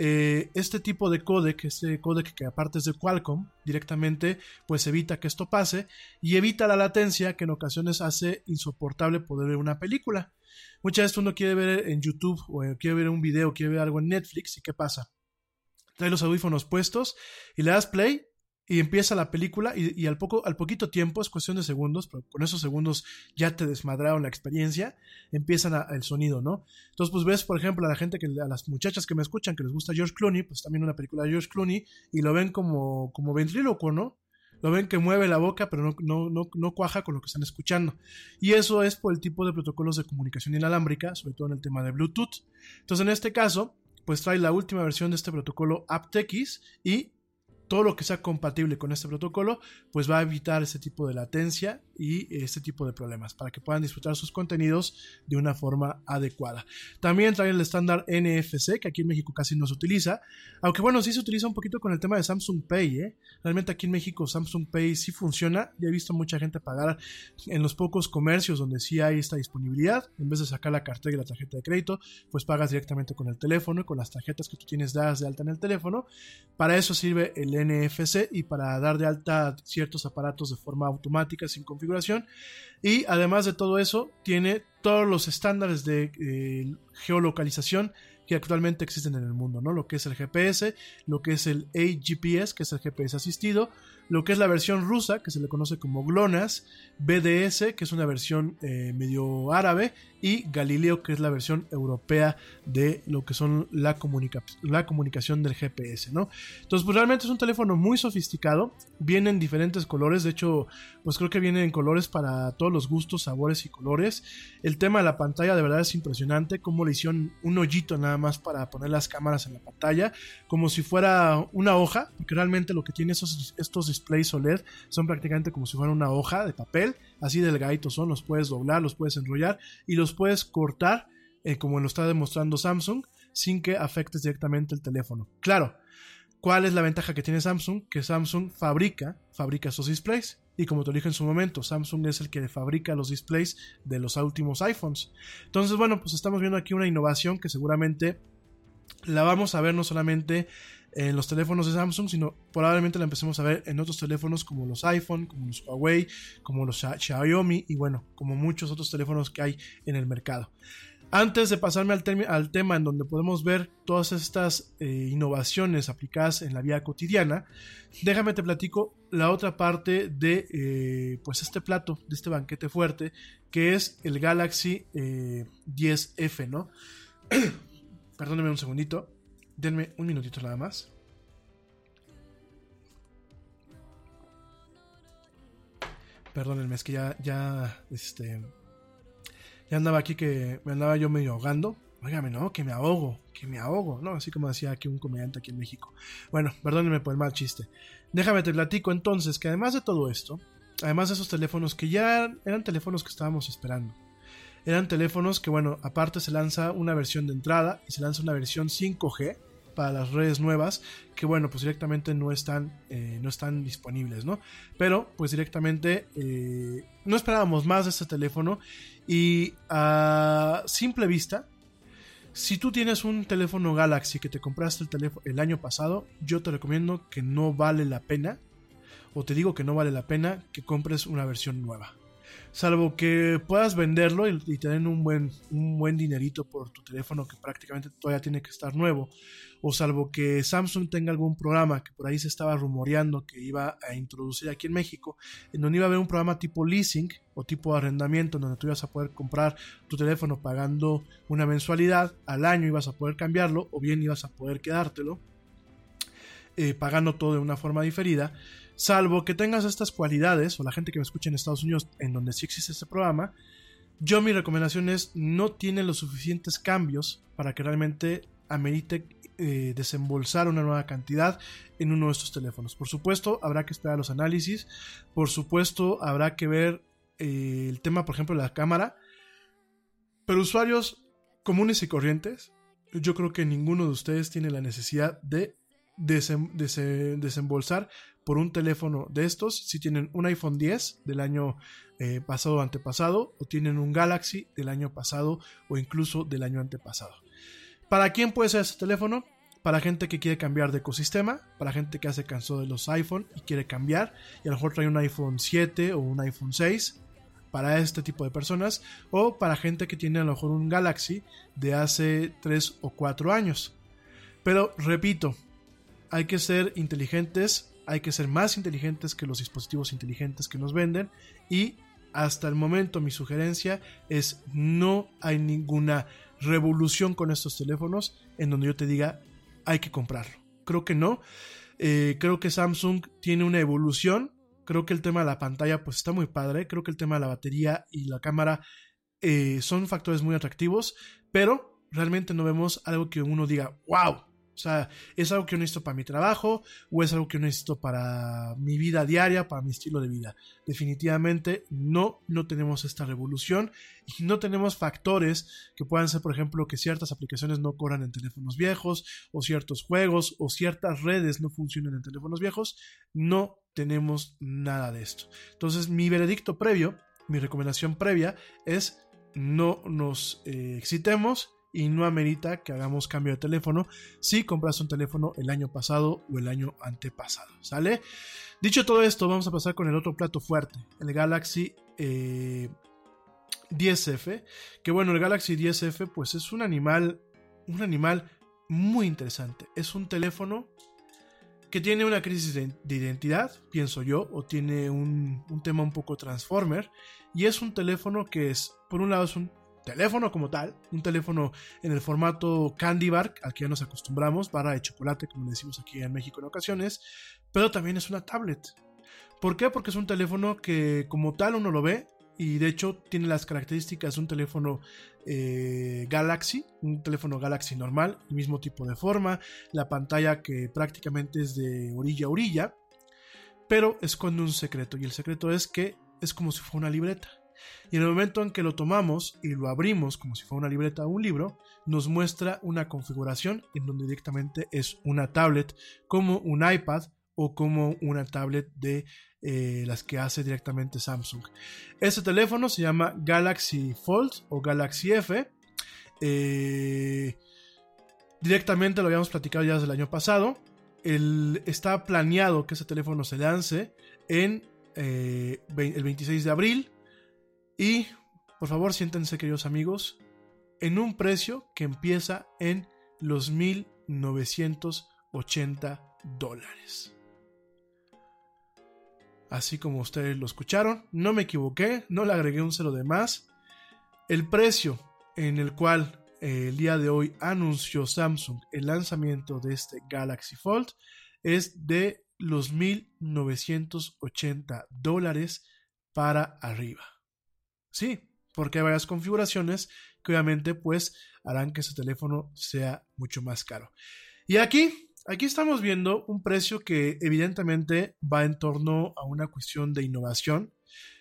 Eh, este tipo de codec, este codec que aparte es de Qualcomm, directamente pues evita que esto pase y evita la latencia que en ocasiones hace insoportable poder ver una película. Muchas veces uno quiere ver en YouTube o quiere ver un video, quiere ver algo en Netflix y ¿qué pasa? Trae los audífonos puestos y le das play y empieza la película y, al poco al poquito tiempo es cuestión de segundos pero con esos segundos ya te desmadraron la experiencia empiezan el sonido no entonces pues ves por ejemplo a la gente que a las muchachas que me escuchan que les gusta George Clooney pues también una película de George Clooney y lo ven como como ventríloco no lo ven que mueve la boca pero no, no, no, no cuaja con lo que están escuchando. Y eso es por el tipo de protocolos de comunicación inalámbrica sobre todo en el tema de Bluetooth. Entonces en este caso pues trae la última versión de este protocolo aptX y todo lo que sea compatible con este protocolo, pues va a evitar ese tipo de latencia y este tipo de problemas para que puedan disfrutar sus contenidos de una forma adecuada. También trae el estándar NFC, que aquí en México casi no se utiliza, aunque bueno, sí se utiliza un poquito con el tema de Samsung Pay, ¿eh? Realmente aquí en México Samsung Pay sí funciona, ya he visto mucha gente pagar en los pocos comercios donde sí hay esta disponibilidad, en vez de sacar la cartera y la tarjeta de crédito, pues pagas directamente con el teléfono y con las tarjetas que tú tienes dadas de alta en el teléfono. Para eso sirve el NFC y para dar de alta ciertos aparatos de forma automática sin configuración. Y además de todo eso, tiene todos los estándares de eh, geolocalización que actualmente existen en el mundo, ¿no? Lo que es el GPS, lo que es el AGPS, que es el GPS asistido, lo que es la versión rusa, que se le conoce como GLONASS, BDS, que es una versión eh, medio árabe, y Galileo, que es la versión europea de lo que son la, la comunicación del GPS, ¿no? Entonces, pues realmente es un teléfono muy sofisticado, viene en diferentes colores, de hecho, pues creo que viene en colores para todos los gustos, sabores y colores. El tema de la pantalla de verdad es impresionante, como le hicieron un hoyito nada más para poner las cámaras en la pantalla, como si fuera una hoja, porque realmente lo que tiene esos, estos displays OLED son prácticamente como si fuera una hoja de papel, así delgaditos son, los puedes doblar, los puedes enrollar y los puedes cortar, eh, como lo está demostrando Samsung, sin que afectes directamente el teléfono. Claro, ¿cuál es la ventaja que tiene Samsung? Que Samsung fabrica, fabrica esos displays. Y como te dije en su momento, Samsung es el que fabrica los displays de los últimos iPhones. Entonces, bueno, pues estamos viendo aquí una innovación que seguramente la vamos a ver no solamente en los teléfonos de Samsung, sino probablemente la empecemos a ver en otros teléfonos como los iPhone, como los Huawei, como los Xiaomi y bueno, como muchos otros teléfonos que hay en el mercado. Antes de pasarme al, al tema en donde podemos ver todas estas eh, innovaciones aplicadas en la vida cotidiana, déjame te platico la otra parte de eh, pues este plato, de este banquete fuerte, que es el Galaxy 10F, eh, ¿no? Perdónenme un segundito. Denme un minutito nada más. Perdónenme, es que ya, ya, este, ya andaba aquí que me andaba yo medio ahogando. Óigame, no, que me ahogo, que me ahogo, ¿no? Así como decía aquí un comediante aquí en México. Bueno, perdónenme por el mal chiste. Déjame te platico entonces que además de todo esto, además de esos teléfonos que ya eran teléfonos que estábamos esperando, eran teléfonos que, bueno, aparte se lanza una versión de entrada y se lanza una versión 5G, para las redes nuevas que bueno pues directamente no están eh, no están disponibles no pero pues directamente eh, no esperábamos más de este teléfono y a simple vista si tú tienes un teléfono Galaxy que te compraste el teléfono el año pasado yo te recomiendo que no vale la pena o te digo que no vale la pena que compres una versión nueva salvo que puedas venderlo y, y te den un buen, un buen dinerito por tu teléfono que prácticamente todavía tiene que estar nuevo, o salvo que Samsung tenga algún programa que por ahí se estaba rumoreando que iba a introducir aquí en México, en donde iba a haber un programa tipo leasing o tipo arrendamiento, en donde tú ibas a poder comprar tu teléfono pagando una mensualidad, al año ibas a poder cambiarlo, o bien ibas a poder quedártelo. Eh, pagando todo de una forma diferida, salvo que tengas estas cualidades, o la gente que me escucha en Estados Unidos, en donde sí existe este programa, yo mi recomendación es no tiene los suficientes cambios para que realmente amerite eh, desembolsar una nueva cantidad en uno de estos teléfonos. Por supuesto, habrá que esperar los análisis, por supuesto, habrá que ver eh, el tema, por ejemplo, de la cámara, pero usuarios comunes y corrientes, yo creo que ninguno de ustedes tiene la necesidad de desem- dese- desembolsar por un teléfono de estos si tienen un iPhone 10 del año eh, pasado o antepasado o tienen un Galaxy del año pasado o incluso del año antepasado. ¿Para quién puede ser este teléfono? Para gente que quiere cambiar de ecosistema, para gente que ya se cansó de los iPhone y quiere cambiar y a lo mejor trae un iPhone 7 o un iPhone 6 para este tipo de personas o para gente que tiene a lo mejor un Galaxy de hace 3 o 4 años. Pero repito, hay que ser inteligentes, hay que ser más inteligentes que los dispositivos inteligentes que nos venden y hasta el momento mi sugerencia es no hay ninguna revolución con estos teléfonos en donde yo te diga hay que comprarlo. Creo que no. Eh, creo que Samsung tiene una evolución. Creo que el tema de la pantalla pues está muy padre. Creo que el tema de la batería y la cámara eh, son factores muy atractivos. Pero realmente no vemos algo que uno diga, wow. O sea, ¿es algo que yo necesito para mi trabajo o es algo que yo necesito para mi vida diaria, para mi estilo de vida? Definitivamente no, no tenemos esta revolución y no tenemos factores que puedan ser, por ejemplo, que ciertas aplicaciones no corran en teléfonos viejos o ciertos juegos o ciertas redes no funcionen en teléfonos viejos. No tenemos nada de esto. Entonces, mi veredicto previo, mi recomendación previa es no nos eh, excitemos y no amerita que hagamos cambio de teléfono si compras un teléfono el año pasado o el año antepasado, ¿sale? Dicho todo esto, vamos a pasar con el otro plato fuerte, el Galaxy eh, 10F, que bueno, el Galaxy 10F pues es un animal, un animal muy interesante, es un teléfono que tiene una crisis de, de identidad, pienso yo, o tiene un, un tema un poco transformer, y es un teléfono que es, por un lado es un teléfono como tal, un teléfono en el formato candy bar al que ya nos acostumbramos, barra de chocolate como le decimos aquí en México en ocasiones, pero también es una tablet. ¿Por qué? Porque es un teléfono que como tal uno lo ve y de hecho tiene las características de un teléfono eh, Galaxy, un teléfono Galaxy normal, el mismo tipo de forma, la pantalla que prácticamente es de orilla a orilla, pero esconde un secreto y el secreto es que es como si fuera una libreta. Y en el momento en que lo tomamos y lo abrimos como si fuera una libreta o un libro, nos muestra una configuración en donde directamente es una tablet como un iPad o como una tablet de eh, las que hace directamente Samsung. Este teléfono se llama Galaxy Fold o Galaxy F. Eh, directamente lo habíamos platicado ya desde el año pasado. Está planeado que ese teléfono se lance en eh, el 26 de abril. Y por favor, siéntense, queridos amigos, en un precio que empieza en los 1980 dólares. Así como ustedes lo escucharon, no me equivoqué, no le agregué un cero de más. El precio en el cual eh, el día de hoy anunció Samsung el lanzamiento de este Galaxy Fold es de los 1980 dólares para arriba. Sí, porque hay varias configuraciones que obviamente pues harán que ese teléfono sea mucho más caro. Y aquí, aquí estamos viendo un precio que evidentemente va en torno a una cuestión de innovación.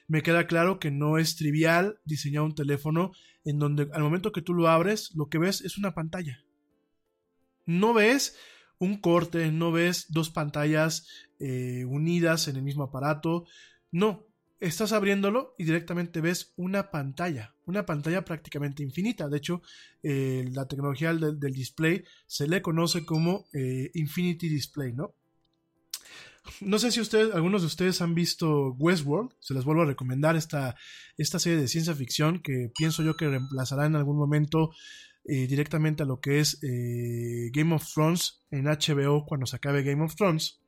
Me queda claro que no es trivial diseñar un teléfono en donde al momento que tú lo abres, lo que ves es una pantalla. No ves un corte, no ves dos pantallas eh, unidas en el mismo aparato. No, estás abriéndolo y directamente ves una pantalla, una pantalla prácticamente infinita. De hecho, eh, la tecnología del, display se le conoce como eh, Infinity Display, ¿no? no sé si ustedes, algunos de ustedes han visto Westworld, se les vuelvo a recomendar esta, esta serie de ciencia ficción que pienso yo que reemplazará en algún momento eh, directamente a lo que es Game of Thrones en HBO cuando se acabe Game of Thrones.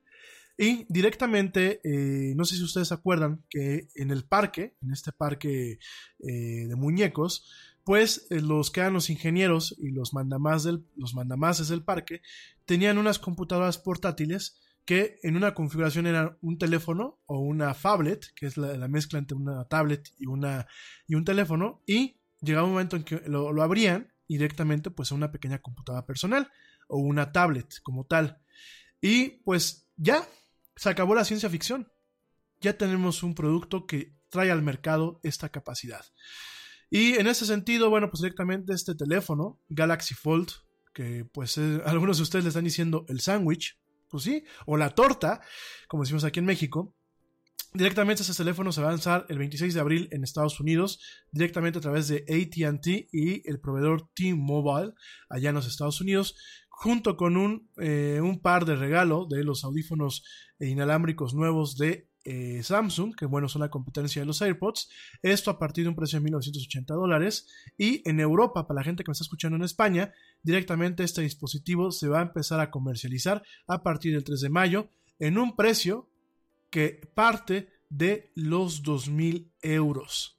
Y directamente, eh, no sé si ustedes acuerdan que en el parque, en este parque de muñecos, pues los que eran los ingenieros y los mandamás del, los mandamases del parque tenían unas computadoras portátiles que en una configuración eran un teléfono o una phablet, que es la, mezcla entre una tablet y, una, y un teléfono, y llegaba un momento en que lo, lo abrían directamente pues a una pequeña computadora personal o una tablet como tal. Y pues ya se acabó la ciencia ficción. Ya tenemos un producto que trae al mercado esta capacidad. Y en ese sentido, bueno, pues directamente este teléfono, Galaxy Fold, que pues eh, algunos de ustedes le están diciendo el sándwich, pues sí, o la torta, como decimos aquí en México, Directamente ese teléfono se va a lanzar el 26 de abril en Estados Unidos, directamente a través de ATT y el proveedor T-Mobile allá en los Estados Unidos, junto con un, eh, un, par de regalo de los audífonos inalámbricos nuevos de eh, Samsung, que bueno, son la competencia de los AirPods. Esto a partir de un precio de 1980 dólares. Y en Europa, para la gente que me está escuchando en España, directamente este dispositivo se va a empezar a comercializar a partir del 3 de mayo en un precio que parte de los 2.000 euros.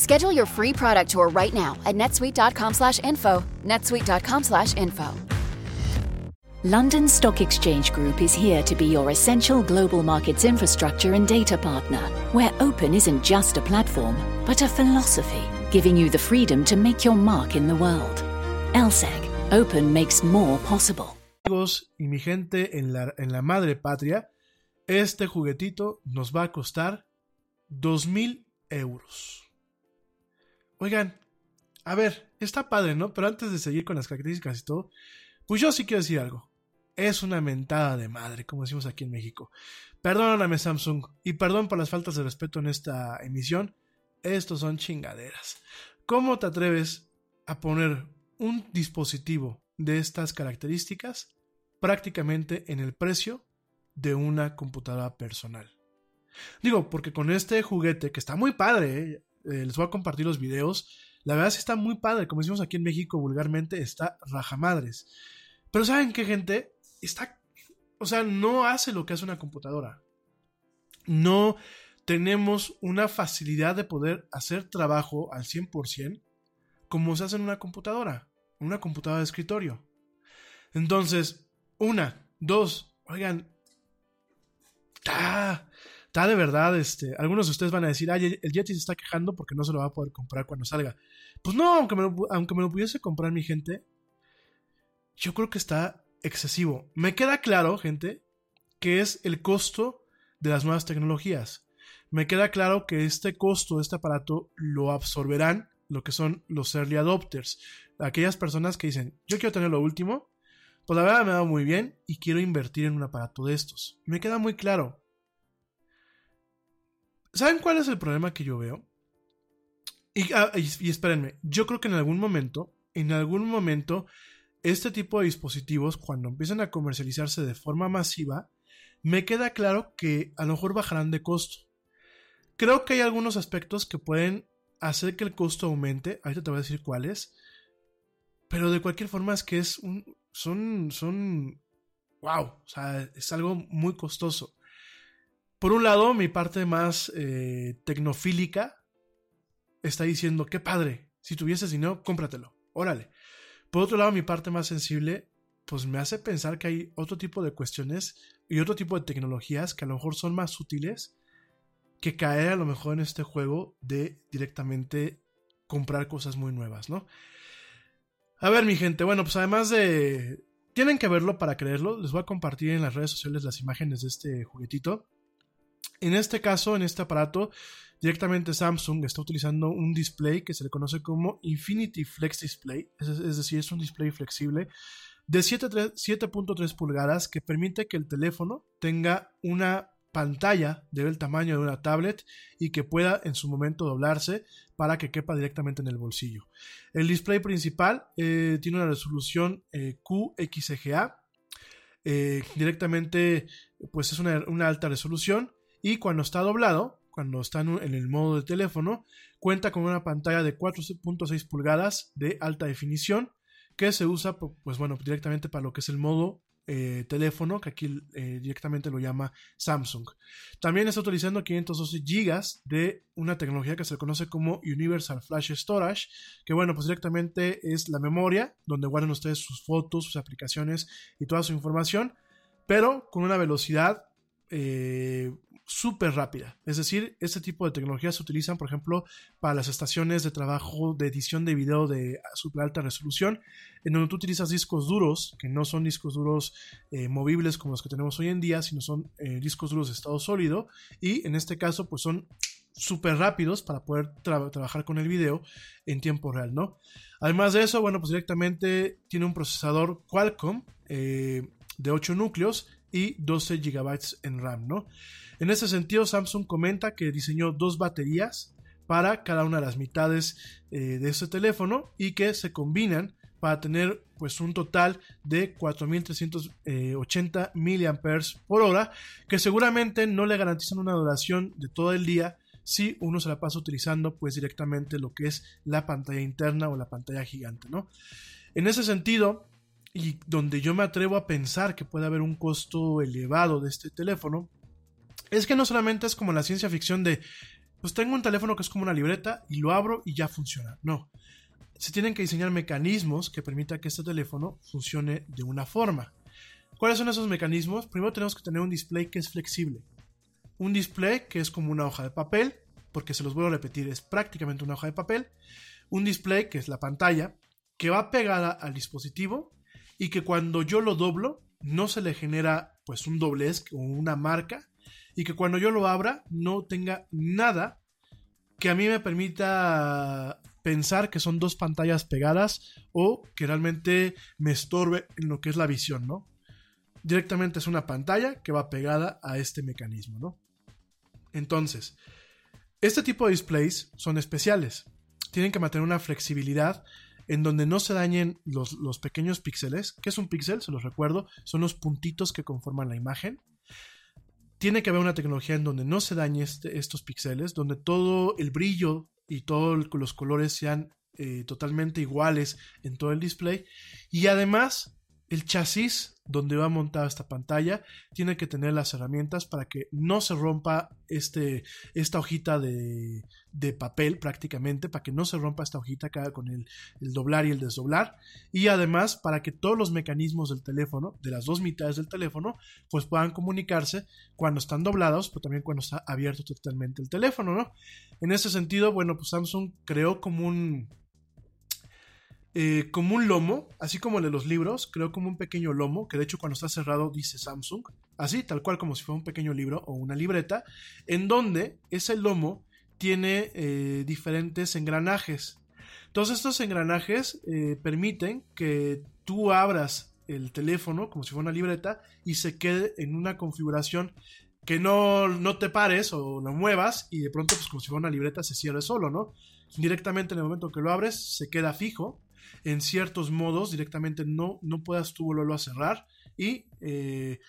Schedule your free product tour right now at netsuite.com/info. netsuite.com/info. London Stock Exchange Group is here to be your essential global markets infrastructure and data partner, where open isn't just a platform, but a philosophy, giving you the freedom to make your mark in the world. LSEG, open makes more possible. Amigos y mi gente en la, en la madre patria, Este juguetito nos va a costar mil euros. Oigan, a ver, está padre, ¿no? Pero antes de seguir con las características y todo, pues yo sí quiero decir algo. Es una mentada de madre, como decimos aquí en México. Perdóname Samsung y perdón por las faltas de respeto en esta emisión. Estos son chingaderas. ¿Cómo te atreves a poner un dispositivo de estas características prácticamente en el precio de una computadora personal. Digo, porque con este juguete, que está muy padre, eh, eh, les voy a compartir los videos, la verdad sí está muy padre, como decimos aquí en México vulgarmente, está rajamadres. Pero ¿saben qué, gente? Está, o sea, no hace lo que hace una computadora. No tenemos una facilidad de poder hacer trabajo al 100% como se hace en una computadora, una computadora de escritorio. Entonces, una, dos, oigan, está, está de verdad, este, algunos de ustedes van a decir, ay, el Yeti se está quejando porque no se lo va a poder comprar cuando salga. Pues no, aunque me lo, aunque me lo pudiese comprar mi gente, yo creo que está excesivo. Me queda claro, gente, que es el costo de las nuevas tecnologías. Me queda claro que este costo de este aparato lo absorberán lo que son los early adopters, aquellas personas que dicen, yo quiero tener lo último, pues la verdad me va muy bien y quiero invertir en un aparato de estos. Me queda muy claro. ¿Saben cuál es el problema que yo veo? Ah, y, espérenme, yo creo que en algún momento, en algún momento, este tipo de dispositivos, cuando empiecen a comercializarse de forma masiva, me queda claro que a lo mejor bajarán de costo. Creo que hay algunos aspectos que pueden hacer que el costo aumente. Ahorita te voy a decir cuáles. Pero de cualquier forma es que es un, son, son, wow, o sea, es algo muy costoso. Por un lado, mi parte más eh, tecnofílica está diciendo, qué padre, si tuvieses dinero, cómpratelo, órale. Por otro lado, mi parte más sensible, pues me hace pensar que hay otro tipo de cuestiones y otro tipo de tecnologías que a lo mejor son más útiles que caer a lo mejor en este juego de directamente comprar cosas muy nuevas, ¿no? A ver, mi gente, bueno, pues además de... Tienen que verlo para creerlo, les voy a compartir en las redes sociales las imágenes de este juguetito. En este caso, en este aparato, directamente Samsung está utilizando un display que se le conoce como Infinity Flex Display, es, decir, es un display flexible de 7.3 pulgadas que permite que el teléfono tenga una pantalla del tamaño de una tablet y que pueda en su momento doblarse para que quepa directamente en el bolsillo. El display principal eh, tiene una resolución eh, QXGA, eh, directamente pues es una, alta resolución y cuando está doblado, cuando está en el modo de teléfono, cuenta con una pantalla de 4.6 pulgadas de alta definición que se usa pues bueno directamente para lo que es el modo eh, teléfono, que aquí eh, directamente lo llama Samsung. También está utilizando 512 GB de una tecnología que se conoce como Universal Flash Storage, que bueno, pues directamente es la memoria donde guardan ustedes sus fotos, sus aplicaciones y toda su información, pero con una velocidad eh, súper rápida. Es decir, este tipo de tecnologías se utilizan, por ejemplo, para las estaciones de trabajo de edición de video de super alta resolución, en donde tú utilizas discos duros, que no son discos duros eh, movibles como los que tenemos hoy en día, sino son eh, discos duros de estado sólido, y en este caso, pues son súper rápidos para poder trabajar con el video en tiempo real, ¿no? Además de eso, bueno, pues directamente tiene un procesador Qualcomm de 8 núcleos y 12 GB en RAM, ¿no? En ese sentido, Samsung comenta que diseñó dos baterías para cada una de las mitades eh, de ese teléfono y que se combinan para tener pues un total de 4380 mAh por hora que seguramente no le garantizan una duración de todo el día si uno se la pasa utilizando pues directamente lo que es la pantalla interna o la pantalla gigante, ¿no? En ese sentido, y donde yo me atrevo a pensar que puede haber un costo elevado de este teléfono, es que no solamente es como la ciencia ficción de, pues tengo un teléfono que es como una libreta y lo abro y ya funciona. No, se tienen que diseñar mecanismos que permitan que este teléfono funcione de una forma. ¿Cuáles son esos mecanismos? Primero tenemos que tener un display que es flexible. Un display que es como una hoja de papel, porque se los voy a repetir, es prácticamente una hoja de papel. Un display que es la pantalla, que va pegada al dispositivo y que cuando yo lo doblo no se le genera pues un doblez o una marca y que cuando yo lo abra no tenga nada que a mí me permita pensar que son dos pantallas pegadas o que realmente me estorbe en lo que es la visión, ¿no? Directamente es una pantalla que va pegada a este mecanismo, ¿no? Entonces, este tipo de displays son especiales. Tienen que mantener una flexibilidad en donde no se dañen los, pequeños píxeles. ¿Qué es un píxel? Se los recuerdo, son los puntitos que conforman la imagen. Tiene que haber una tecnología en donde no se dañen este, estos píxeles, donde todo el brillo y todos los colores sean eh, totalmente iguales en todo el display. Y además, el chasis donde va montada esta pantalla tiene que tener las herramientas para que no se rompa este, esta hojita de, de papel prácticamente, para que no se rompa esta hojita con el, el, doblar y el desdoblar. Y además para que todos los mecanismos del teléfono, de las dos mitades del teléfono, pues puedan comunicarse cuando están doblados, pero también cuando está abierto totalmente el teléfono, ¿no? En ese sentido, bueno, pues Samsung creó como un eh, como un lomo, así como el de los libros, creo como un pequeño lomo, que de hecho cuando está cerrado dice Samsung, así, tal cual como si fuera un pequeño libro o una libreta, en donde ese lomo tiene eh, diferentes engranajes. Todos estos engranajes eh, permiten que tú abras el teléfono como si fuera una libreta y se quede en una configuración que no, no te pares o lo muevas y de pronto pues como si fuera una libreta se cierre solo, ¿no? Directamente en el momento que lo abres se queda fijo en ciertos modos directamente no, no puedas tú volverlo a cerrar y eh,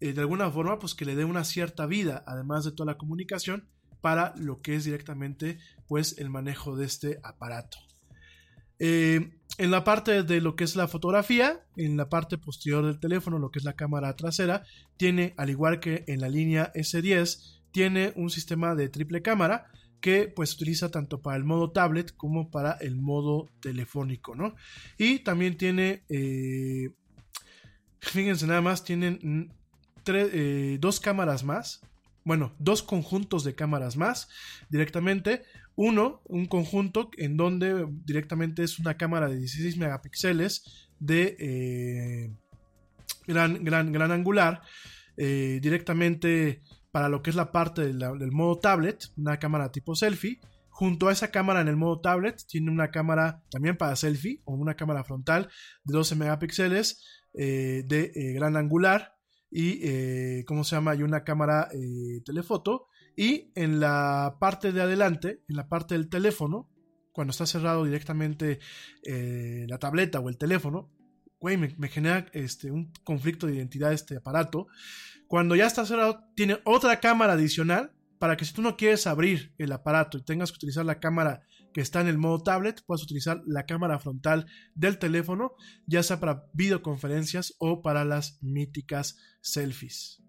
eh, de alguna forma pues que le dé una cierta vida además de toda la comunicación para lo que es directamente pues el manejo de este aparato. Eh, en la parte de lo que es la fotografía, en la parte posterior del teléfono, lo que es la cámara trasera, tiene, al igual que en la línea S10, tiene un sistema de triple cámara que pues utiliza tanto para el modo tablet como para el modo telefónico, ¿no? Y también tiene, eh, fíjense nada más, tienen eh, dos cámaras más, bueno, dos conjuntos de cámaras más directamente. Uno, un conjunto en donde directamente es una cámara de 16 megapíxeles de eh, gran, gran, gran angular, directamente para lo que es la parte del modo tablet, una cámara tipo selfie. Junto a esa cámara en el modo tablet tiene una cámara también para selfie o una cámara frontal de 12 megapíxeles eh, de eh, gran angular y, eh, ¿cómo se llama? Y una cámara telefoto. Y en la parte de adelante, en la parte del teléfono, cuando está cerrado directamente la tableta o el teléfono, güey, me, me, genera este, un conflicto de identidad este aparato. Cuando ya está cerrado, tiene otra cámara adicional para que si tú no quieres abrir el aparato y tengas que utilizar la cámara que está en el modo tablet, puedas utilizar la cámara frontal del teléfono, ya sea para videoconferencias o para las míticas selfies.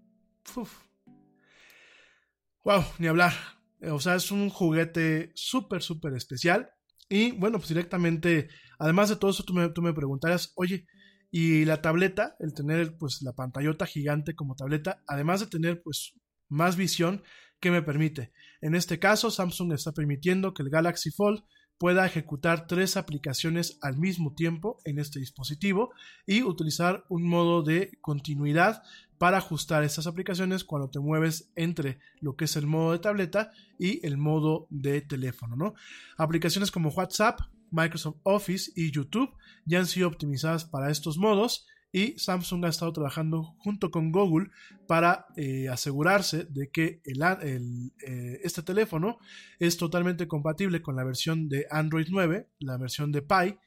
Wow, ni hablar. O sea, es un juguete súper, súper especial. Y bueno, pues directamente, además de todo eso, tú me, tú me preguntarías, oye, y la tableta, el tener pues la pantallota gigante como tableta, además de tener pues más visión, que me permite? En este caso, Samsung está permitiendo que el Galaxy Fold pueda ejecutar tres aplicaciones al mismo tiempo en este dispositivo y utilizar un modo de continuidad para ajustar estas aplicaciones cuando te mueves entre lo que es el modo de tableta y el modo de teléfono, ¿no? Aplicaciones como WhatsApp, Microsoft Office y YouTube ya han sido optimizadas para estos modos y Samsung ha estado trabajando junto con Google para eh, asegurarse de que eh, este teléfono es totalmente compatible con la versión de Android 9, la versión de Pie,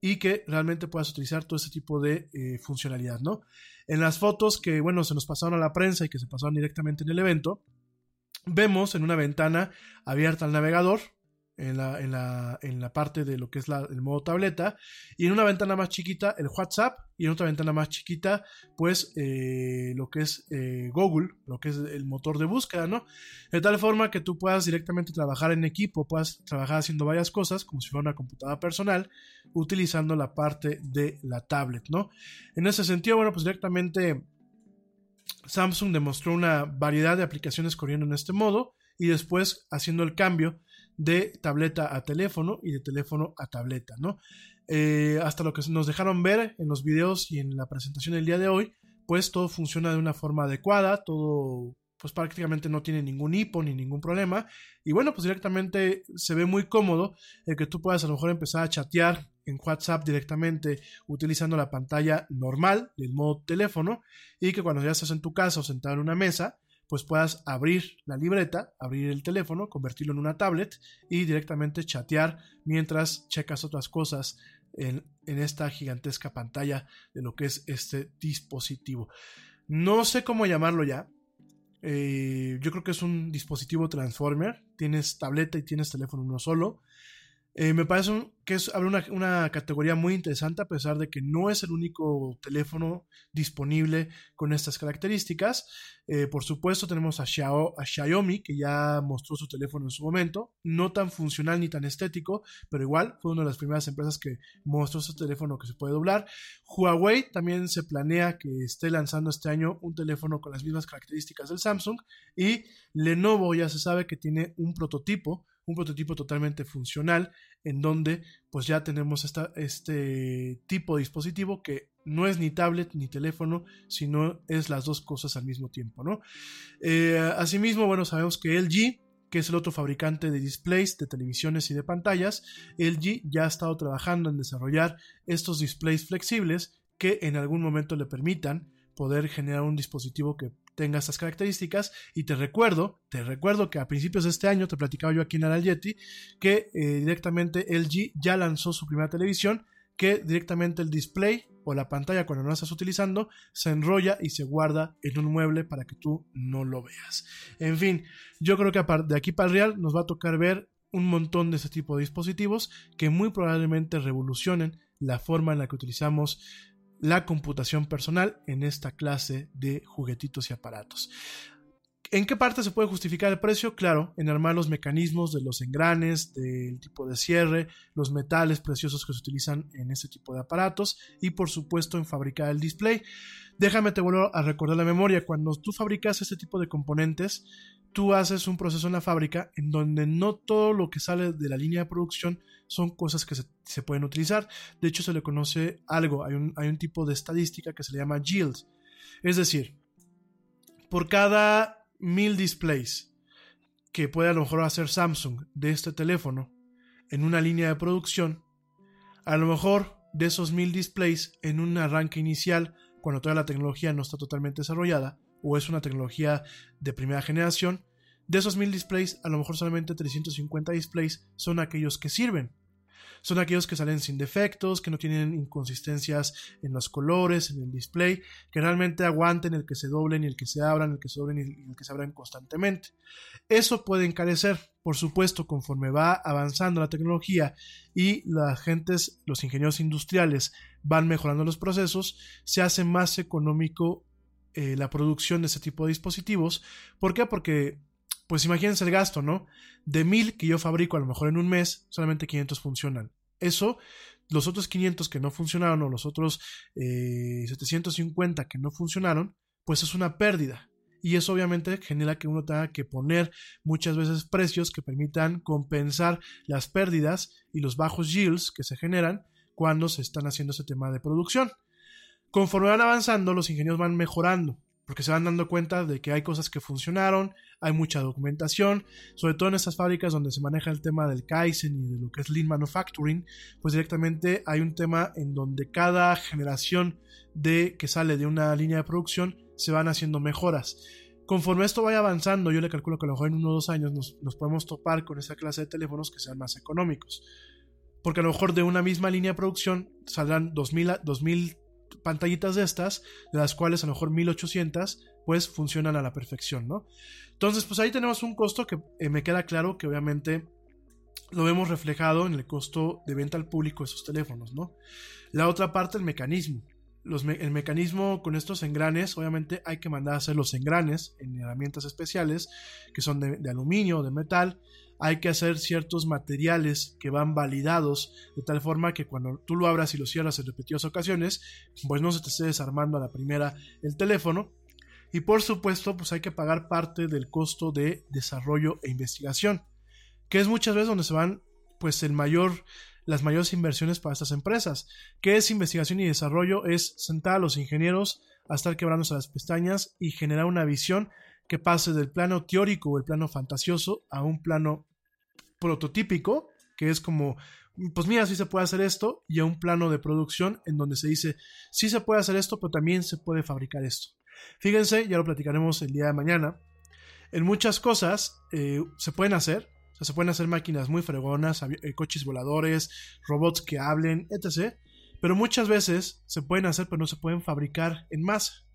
y que realmente puedas utilizar todo este tipo de eh, funcionalidad, ¿no? En las fotos que, bueno, se nos pasaron a la prensa y que se pasaron directamente en el evento, vemos en una ventana abierta al navegador, en la, en la, en la parte de lo que es el modo tableta y en una ventana más chiquita el WhatsApp y en otra ventana más chiquita pues eh, lo que es eh, Google, lo que es el motor de búsqueda, ¿no? De tal forma que tú puedas directamente trabajar en equipo, puedas trabajar haciendo varias cosas como si fuera una computadora personal utilizando la parte de la tablet, ¿no? En ese sentido, bueno, pues directamente Samsung demostró una variedad de aplicaciones corriendo en este modo y después haciendo el cambio de tableta a teléfono y de teléfono a tableta, ¿no? Eh, hasta lo que nos dejaron ver en los videos y en la presentación del día de hoy, pues todo funciona de una forma adecuada, todo pues prácticamente no tiene ningún hipo ni ningún problema. Y bueno, pues directamente se ve muy cómodo el que tú puedas a lo mejor empezar a chatear en WhatsApp directamente utilizando la pantalla normal del modo teléfono y que cuando ya estás en tu casa o sentado en una mesa, pues puedas abrir la libreta, abrir el teléfono, convertirlo en una tablet y directamente chatear mientras checas otras cosas en, esta gigantesca pantalla de lo que es este dispositivo. No sé cómo llamarlo ya. Eh, yo creo que es un dispositivo transformer. Tienes tableta y tienes teléfono uno solo. Eh, me parece que es una, una, categoría muy interesante a pesar de que no es el único teléfono disponible con estas características. Eh, por supuesto tenemos a, Xiaomi que ya mostró su teléfono en su momento, no tan funcional ni tan estético, pero igual fue una de las primeras empresas que mostró su teléfono que se puede doblar. Huawei también se planea que esté lanzando este año un teléfono con las mismas características del Samsung y Lenovo ya se sabe que tiene un prototipo un prototipo totalmente funcional en donde pues ya tenemos esta, este tipo de dispositivo que no es ni tablet ni teléfono, sino es las dos cosas al mismo tiempo, ¿no? Eh, asimismo, bueno, sabemos que LG, que es el otro fabricante de displays, de televisiones y de pantallas, LG ya ha estado trabajando en desarrollar estos displays flexibles que en algún momento le permitan poder generar un dispositivo que tenga estas características y te recuerdo, te recuerdo que a principios de este año te platicaba yo aquí en Aral Yeti que eh, directamente LG ya lanzó su primera televisión que directamente el display o la pantalla cuando no la estás utilizando se enrolla y se guarda en un mueble para que tú no lo veas. En fin, yo creo que de aquí para el real nos va a tocar ver un montón de este tipo de dispositivos que muy probablemente revolucionen la forma en la que utilizamos la computación personal en esta clase de juguetitos y aparatos. ¿En qué parte se puede justificar el precio? Claro, en armar los mecanismos de los engranes, del tipo de cierre, los metales preciosos que se utilizan en este tipo de aparatos y por supuesto en fabricar el display. Déjame te vuelvo a recordar la memoria, cuando tú fabricas este tipo de componentes, tú haces un proceso en la fábrica en donde no todo lo que sale de la línea de producción son cosas que se, pueden utilizar. De hecho, se le conoce algo, hay un, hay un tipo de estadística que se le llama yield. Es decir, por cada mil displays que puede a lo mejor hacer Samsung de este teléfono en una línea de producción, a lo mejor de esos mil displays en un arranque inicial, cuando toda la tecnología no está totalmente desarrollada, o es una tecnología de primera generación, de esos mil displays, a lo mejor solamente 350 displays son aquellos que sirven son aquellos que salen sin defectos, que no tienen inconsistencias en los colores, en el display, que realmente aguanten el que se doblen y el que se abran, el que se doblen y el que se abran constantemente. Eso puede encarecer, por supuesto, conforme va avanzando la tecnología y las gentes, los ingenieros industriales van mejorando los procesos, se hace más económico eh, la producción de ese tipo de dispositivos. ¿Por qué? Porque pues imagínense el gasto, ¿no? De mil que yo fabrico a lo mejor en un mes, solamente 500 funcionan. Eso, los otros 500 que no funcionaron o los otros 750 eh, que no funcionaron, pues es una pérdida. Y eso obviamente genera que uno tenga que poner muchas veces precios que permitan compensar las pérdidas y los bajos yields que se generan cuando se están haciendo ese tema de producción. Conforme van avanzando, los ingenieros van mejorando porque se van dando cuenta de que hay cosas que funcionaron, hay mucha documentación, sobre todo en estas fábricas donde se maneja el tema del Kaizen y de lo que es Lean Manufacturing, pues directamente hay un tema en donde cada generación de que sale de una línea de producción se van haciendo mejoras. Conforme esto vaya avanzando, yo le calculo que a lo mejor en uno o dos años nos, podemos topar con esa clase de teléfonos que sean más económicos. Porque a lo mejor de una misma línea de producción saldrán 2000, 2000 pantallitas de estas, de las cuales a lo mejor 1800 pues funcionan a la perfección, ¿no? Entonces, pues ahí tenemos un costo que eh, me queda claro que obviamente lo vemos reflejado en el costo de venta al público de esos teléfonos, ¿no? La otra parte, el mecanismo. Los el mecanismo con estos engranes, obviamente hay que mandar a hacer los engranes en herramientas especiales que son de, de aluminio de metal hay que hacer ciertos materiales que van validados de tal forma que cuando tú lo abras y lo cierras en repetidas ocasiones, pues no se te esté desarmando a la primera el teléfono. Y por supuesto, pues hay que pagar parte del costo de desarrollo e investigación, que es muchas veces donde se van pues el mayor las mayores inversiones para estas empresas. ¿Qué es investigación y desarrollo? Es sentar a los ingenieros a estar quebrándose las pestañas y generar una visión que pase del plano teórico o el plano fantasioso a un plano prototípico, que es como, pues mira, sí se puede hacer esto, y a un plano de producción en donde se dice, sí se puede hacer esto, pero también se puede fabricar esto. Fíjense, ya lo platicaremos el día de mañana. En muchas cosas eh, se pueden hacer, se pueden hacer máquinas muy fregonas, eh, coches voladores, robots que hablen, etc. Pero muchas veces se pueden hacer, pero no se pueden fabricar en masa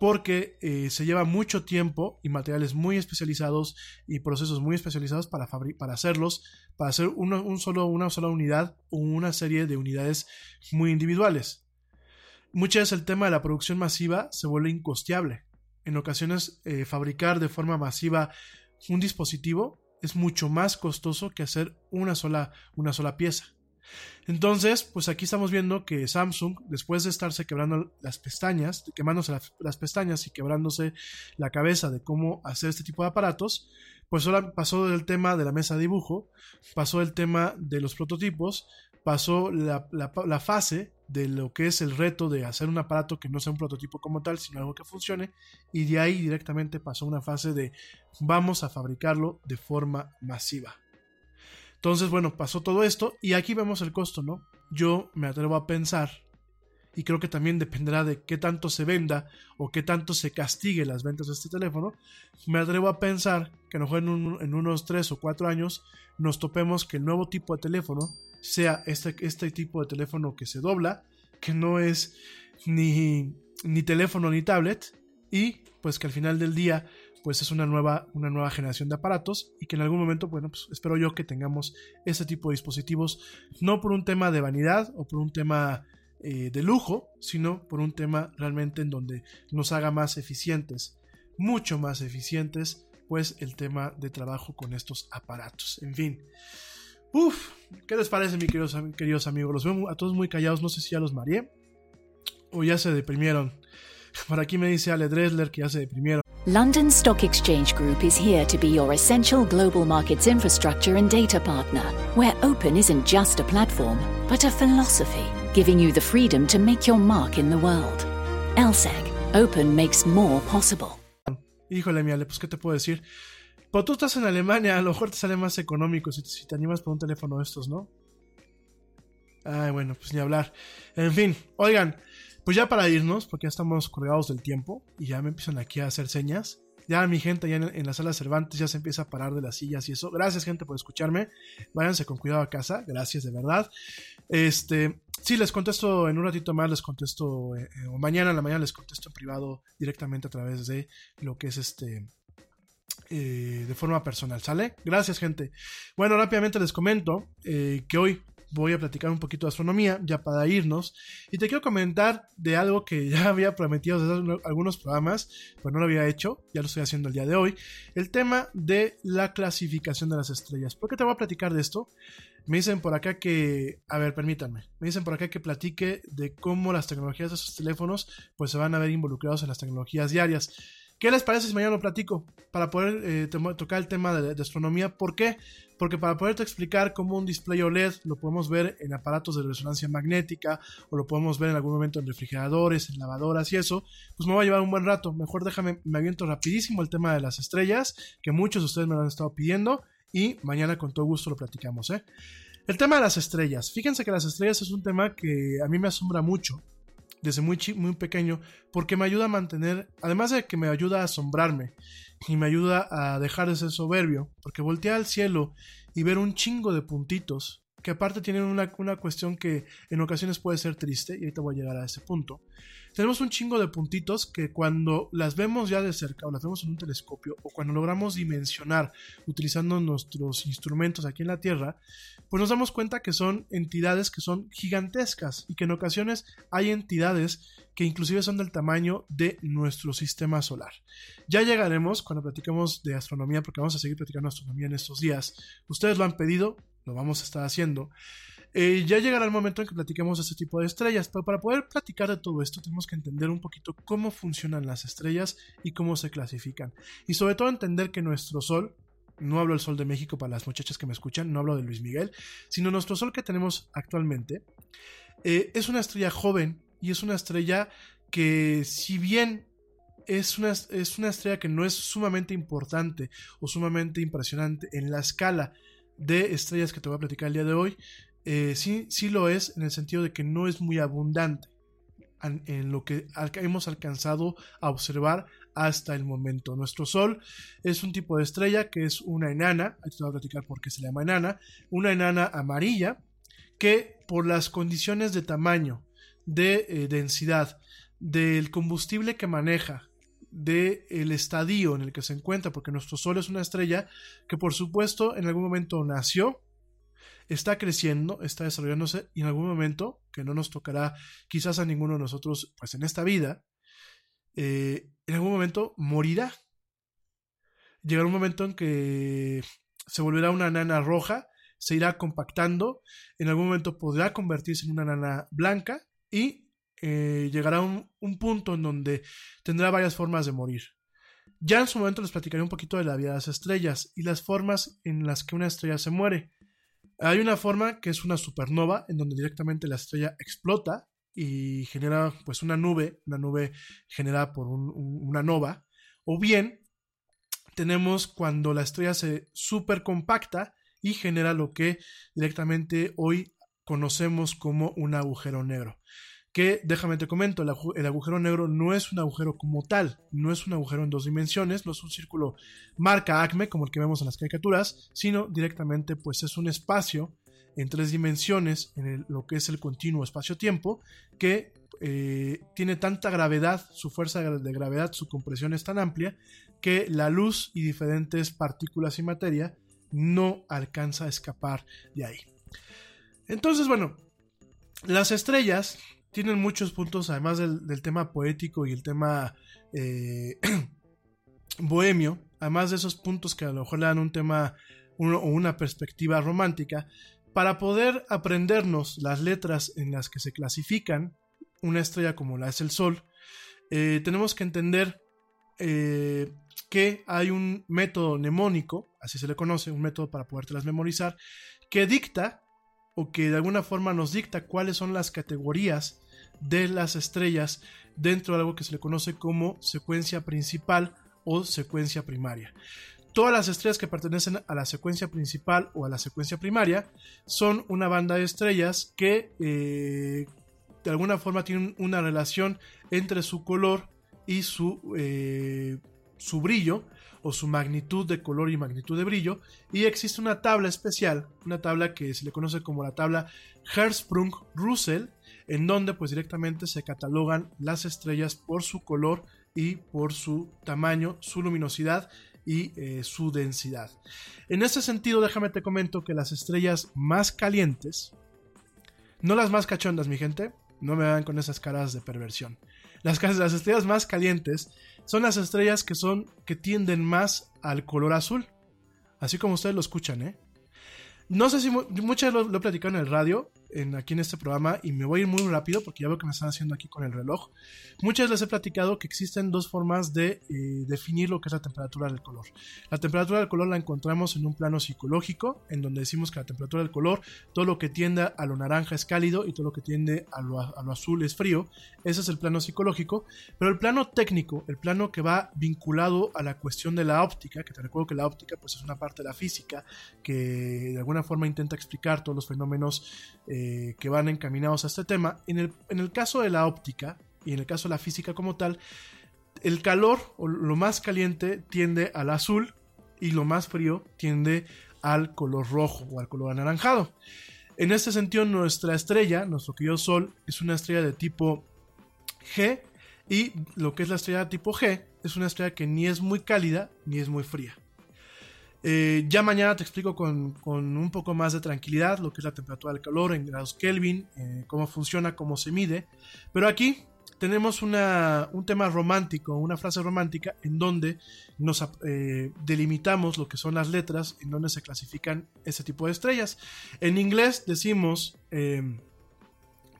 porque eh, se lleva mucho tiempo y materiales muy especializados y procesos muy especializados para, para hacerlos, para hacer un solo, una sola unidad o una serie de unidades muy individuales. Muchas veces el tema de la producción masiva se vuelve incosteable. En ocasiones eh, fabricar de forma masiva un dispositivo es mucho más costoso que hacer una sola, una sola pieza. Entonces, pues aquí estamos viendo que Samsung, después de estarse quebrando las pestañas, quemándose las, pestañas y quebrándose la cabeza de cómo hacer este tipo de aparatos, pues ahora pasó del tema de la mesa de dibujo, pasó el tema de los prototipos, pasó la, la, fase de lo que es el reto de hacer un aparato que no sea un prototipo como tal, sino algo que funcione, y de ahí directamente pasó una fase de vamos a fabricarlo de forma masiva. Entonces, bueno, pasó todo esto y aquí vemos el costo, ¿no? Yo me atrevo a pensar, y creo que también dependerá de qué tanto se venda o qué tanto se castigue las ventas de este teléfono, me atrevo a pensar que a lo mejor en, unos 3 o 4 años nos topemos que el nuevo tipo de teléfono sea este, este tipo de teléfono que se dobla, que no es ni, ni teléfono ni tablet, y pues que al final del día pues es una nueva, una nueva generación de aparatos y que en algún momento, bueno, pues espero yo que tengamos este tipo de dispositivos, no por un tema de vanidad o por un tema eh, de lujo, sino por un tema realmente en donde nos haga más eficientes. mucho más eficientes pues el tema de trabajo con estos aparatos. En fin. Uf, ¿qué les parece, mis queridos, queridos amigos? Los veo a todos muy callados, no sé si ya los mareé o ya se deprimieron. Por aquí me dice Ale Dresler que ya se deprimieron. London Stock Exchange Group is here to be your essential global markets infrastructure and data partner, where open isn't just a platform, but a philosophy, giving you the freedom to make your mark in the world. LSEG, open makes more possible. Híjole, mi Ale, pues, ¿qué te puedo decir? Pero tú estás en Alemania, a lo mejor te sale más económico si, si te animas por un teléfono de estos, ¿no? Ay, bueno, pues ni hablar. En fin, oigan, pues ya para irnos, porque ya estamos colgados del tiempo y ya me empiezan aquí a hacer señas. Ya mi gente ya en, la sala Cervantes ya se empieza a parar de las sillas y eso. Gracias gente por escucharme. Váyanse con cuidado a casa. Gracias de verdad. Este, sí, les contesto en un ratito más, les contesto, eh, eh, o mañana en la mañana les contesto en privado directamente a través de lo que es este, eh, de forma personal, ¿sale? Gracias, gente. Bueno, rápidamente les comento que hoy voy a platicar un poquito de astronomía, ya para irnos. Y te quiero comentar de algo que ya había prometido desde algunos programas, pero no lo había hecho, ya lo estoy haciendo el día de hoy. El tema de la clasificación de las estrellas. ¿Por qué te voy a platicar de esto? Me dicen por acá que, a ver, permítanme, me dicen por acá que platique de cómo las tecnologías de esos teléfonos pues se van a ver involucrados en las tecnologías diarias. ¿Qué les parece si mañana lo platico? Para poder eh, tocar el tema de, astronomía. ¿Por qué? Porque para poderte explicar cómo un display OLED lo podemos ver en aparatos de resonancia magnética o lo podemos ver en algún momento en refrigeradores, en lavadoras y eso, pues me va a llevar un buen rato. Mejor déjame, me aviento rapidísimo el tema de las estrellas, que muchos de ustedes me lo han estado pidiendo y mañana con todo gusto lo platicamos. ¿eh? El tema de las estrellas. Fíjense que las estrellas es un tema que a mí me asombra mucho desde muy, muy pequeño porque me ayuda a mantener, además de que me ayuda a asombrarme y me ayuda a dejar de ser soberbio, porque voltear al cielo y ver un chingo de puntitos, que aparte tienen una, una cuestión que en ocasiones puede ser triste, y ahorita voy a llegar a ese punto, tenemos un chingo de puntitos que cuando las vemos ya de cerca o las vemos en un telescopio o cuando logramos dimensionar utilizando nuestros instrumentos aquí en la Tierra, pues nos damos cuenta que son entidades que son gigantescas y que en ocasiones hay entidades que inclusive son del tamaño de nuestro sistema solar. Ya llegaremos cuando platiquemos de astronomía porque vamos a seguir platicando astronomía en estos días. Ustedes lo han pedido, lo vamos a estar haciendo. Eh, ya llegará el momento en que platiquemos de este tipo de estrellas, pero para poder platicar de todo esto tenemos que entender un poquito cómo funcionan las estrellas y cómo se clasifican. Y sobre todo entender que nuestro Sol, no hablo del Sol de México para las muchachas que me escuchan, no hablo de Luis Miguel, sino nuestro Sol que tenemos actualmente, eh, es una estrella joven y es una estrella que si bien es una, es una estrella que no es sumamente importante o sumamente impresionante en la escala de estrellas que te voy a platicar el día de hoy, eh, sí, sí lo es en el sentido de que no es muy abundante en, lo que hemos alcanzado a observar hasta el momento. Nuestro Sol es un tipo de estrella que es una enana, ahí te voy a platicar por qué se llama enana, una enana amarilla que por las condiciones de tamaño, de eh, densidad, del combustible que maneja, del el estadio en el que se encuentra, porque nuestro Sol es una estrella que por supuesto en algún momento nació, está creciendo, está desarrollándose y en algún momento, que no nos tocará quizás a ninguno de nosotros, pues en esta vida, eh, en algún momento morirá. Llegará un momento en que se volverá una nana roja, se irá compactando, en algún momento podrá convertirse en una nana blanca y eh, llegará un, un punto en donde tendrá varias formas de morir. Ya en su momento les platicaré un poquito de la vida de las estrellas y las formas en las que una estrella se muere. Hay una forma que es una supernova, en donde directamente la estrella explota y genera pues una nube, una nube generada por una nova, o bien tenemos cuando la estrella se supercompacta y genera lo que directamente hoy conocemos como un agujero negro. Que déjame te comento, el, agujero negro no es un agujero como tal, no es un agujero en dos dimensiones, no es un círculo marca ACME como el que vemos en las caricaturas, sino directamente pues es un espacio en tres dimensiones, en lo que es el continuo espacio-tiempo, que eh, tiene tanta gravedad, su fuerza de gravedad, su compresión es tan amplia, que la luz y diferentes partículas y materia no alcanza a escapar de ahí. Entonces, bueno, las estrellas tienen muchos puntos, además del, tema poético y el tema eh, bohemio, además de esos puntos que a lo mejor le dan un tema o una perspectiva romántica, para poder aprendernos las letras en las que se clasifican una estrella como la es el Sol, eh, tenemos que entender eh, que hay un método mnemónico, así se le conoce, un método para podértelas memorizar, que dicta o que de alguna forma nos dicta cuáles son las categorías de las estrellas dentro de algo que se le conoce como secuencia principal o secuencia primaria. Todas las estrellas que pertenecen a la secuencia principal o a la secuencia primaria son una banda de estrellas que eh, de alguna forma tienen una relación entre su color y su, eh, su brillo o su magnitud de color y magnitud de brillo. Y existe una tabla especial, una tabla que se le conoce como la tabla Hertzsprung-Russell en donde pues directamente se catalogan las estrellas por su color y por su tamaño, su luminosidad y eh, su densidad. En ese sentido, déjame te comento que las estrellas más calientes, no las más cachondas, mi gente, no me vean con esas caras de perversión. Las, las estrellas más calientes son las estrellas que son que tienden más al color azul, así como ustedes lo escuchan, ¿eh? No sé si muchas lo, lo he platicado en el radio, aquí en este programa y me voy a ir muy rápido porque ya veo que me están haciendo aquí con el reloj. Muchas les he platicado que existen dos formas de eh, definir lo que es la temperatura del color. La temperatura del color la encontramos en un plano psicológico, en donde decimos que la temperatura del color, todo lo que tiende a lo naranja es cálido y todo lo que tiende a lo, a lo azul es frío. Ese es el plano psicológico. Pero el plano técnico, el plano que va vinculado a la cuestión de la óptica, que te recuerdo que la óptica pues es una parte de la física que de alguna forma intenta explicar todos los fenómenos eh, que van encaminados a este tema. En el, en el caso de la óptica y en el caso de la física como tal, el calor o lo más caliente tiende al azul y lo más frío tiende al color rojo o al color anaranjado. En este sentido, nuestra estrella, nuestro querido Sol, es una estrella de tipo G y lo que es la estrella de tipo G es una estrella que ni es muy cálida ni es muy fría. Eh, ya mañana te explico con, un poco más de tranquilidad lo que es la temperatura del calor en grados Kelvin, eh, cómo funciona, cómo se mide. Pero aquí tenemos un tema romántico, una frase romántica en donde nos eh, delimitamos lo que son las letras, en donde se clasifican ese tipo de estrellas. En inglés decimos,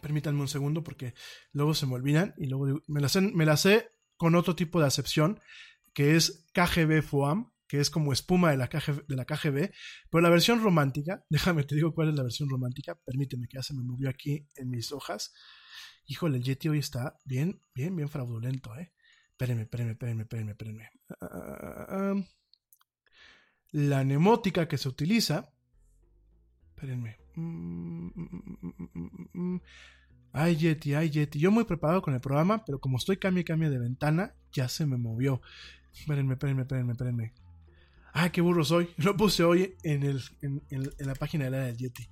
permítanme un segundo porque luego se me olvidan y luego me las sé con otro tipo de acepción que es KGB FOAM que es como espuma de la, de la KGB, pero la versión romántica, déjame te digo cuál es la versión romántica, permíteme que ya se me movió aquí en mis hojas. Híjole, el Yeti hoy está bien, bien, bien fraudulento, ¿eh? Espérenme, espérenme, espérenme, espérenme, espérenme. Ah, la nemótica que se utiliza, espérenme. Ay, Yeti, ay, Yeti. Yo muy preparado con el programa, pero como estoy cambio y cambio de ventana, ya se me movió. Espérenme, espérenme, espérenme, espérenme. Ah, qué burro soy. Lo puse hoy en, el, en, la página de la del Yeti.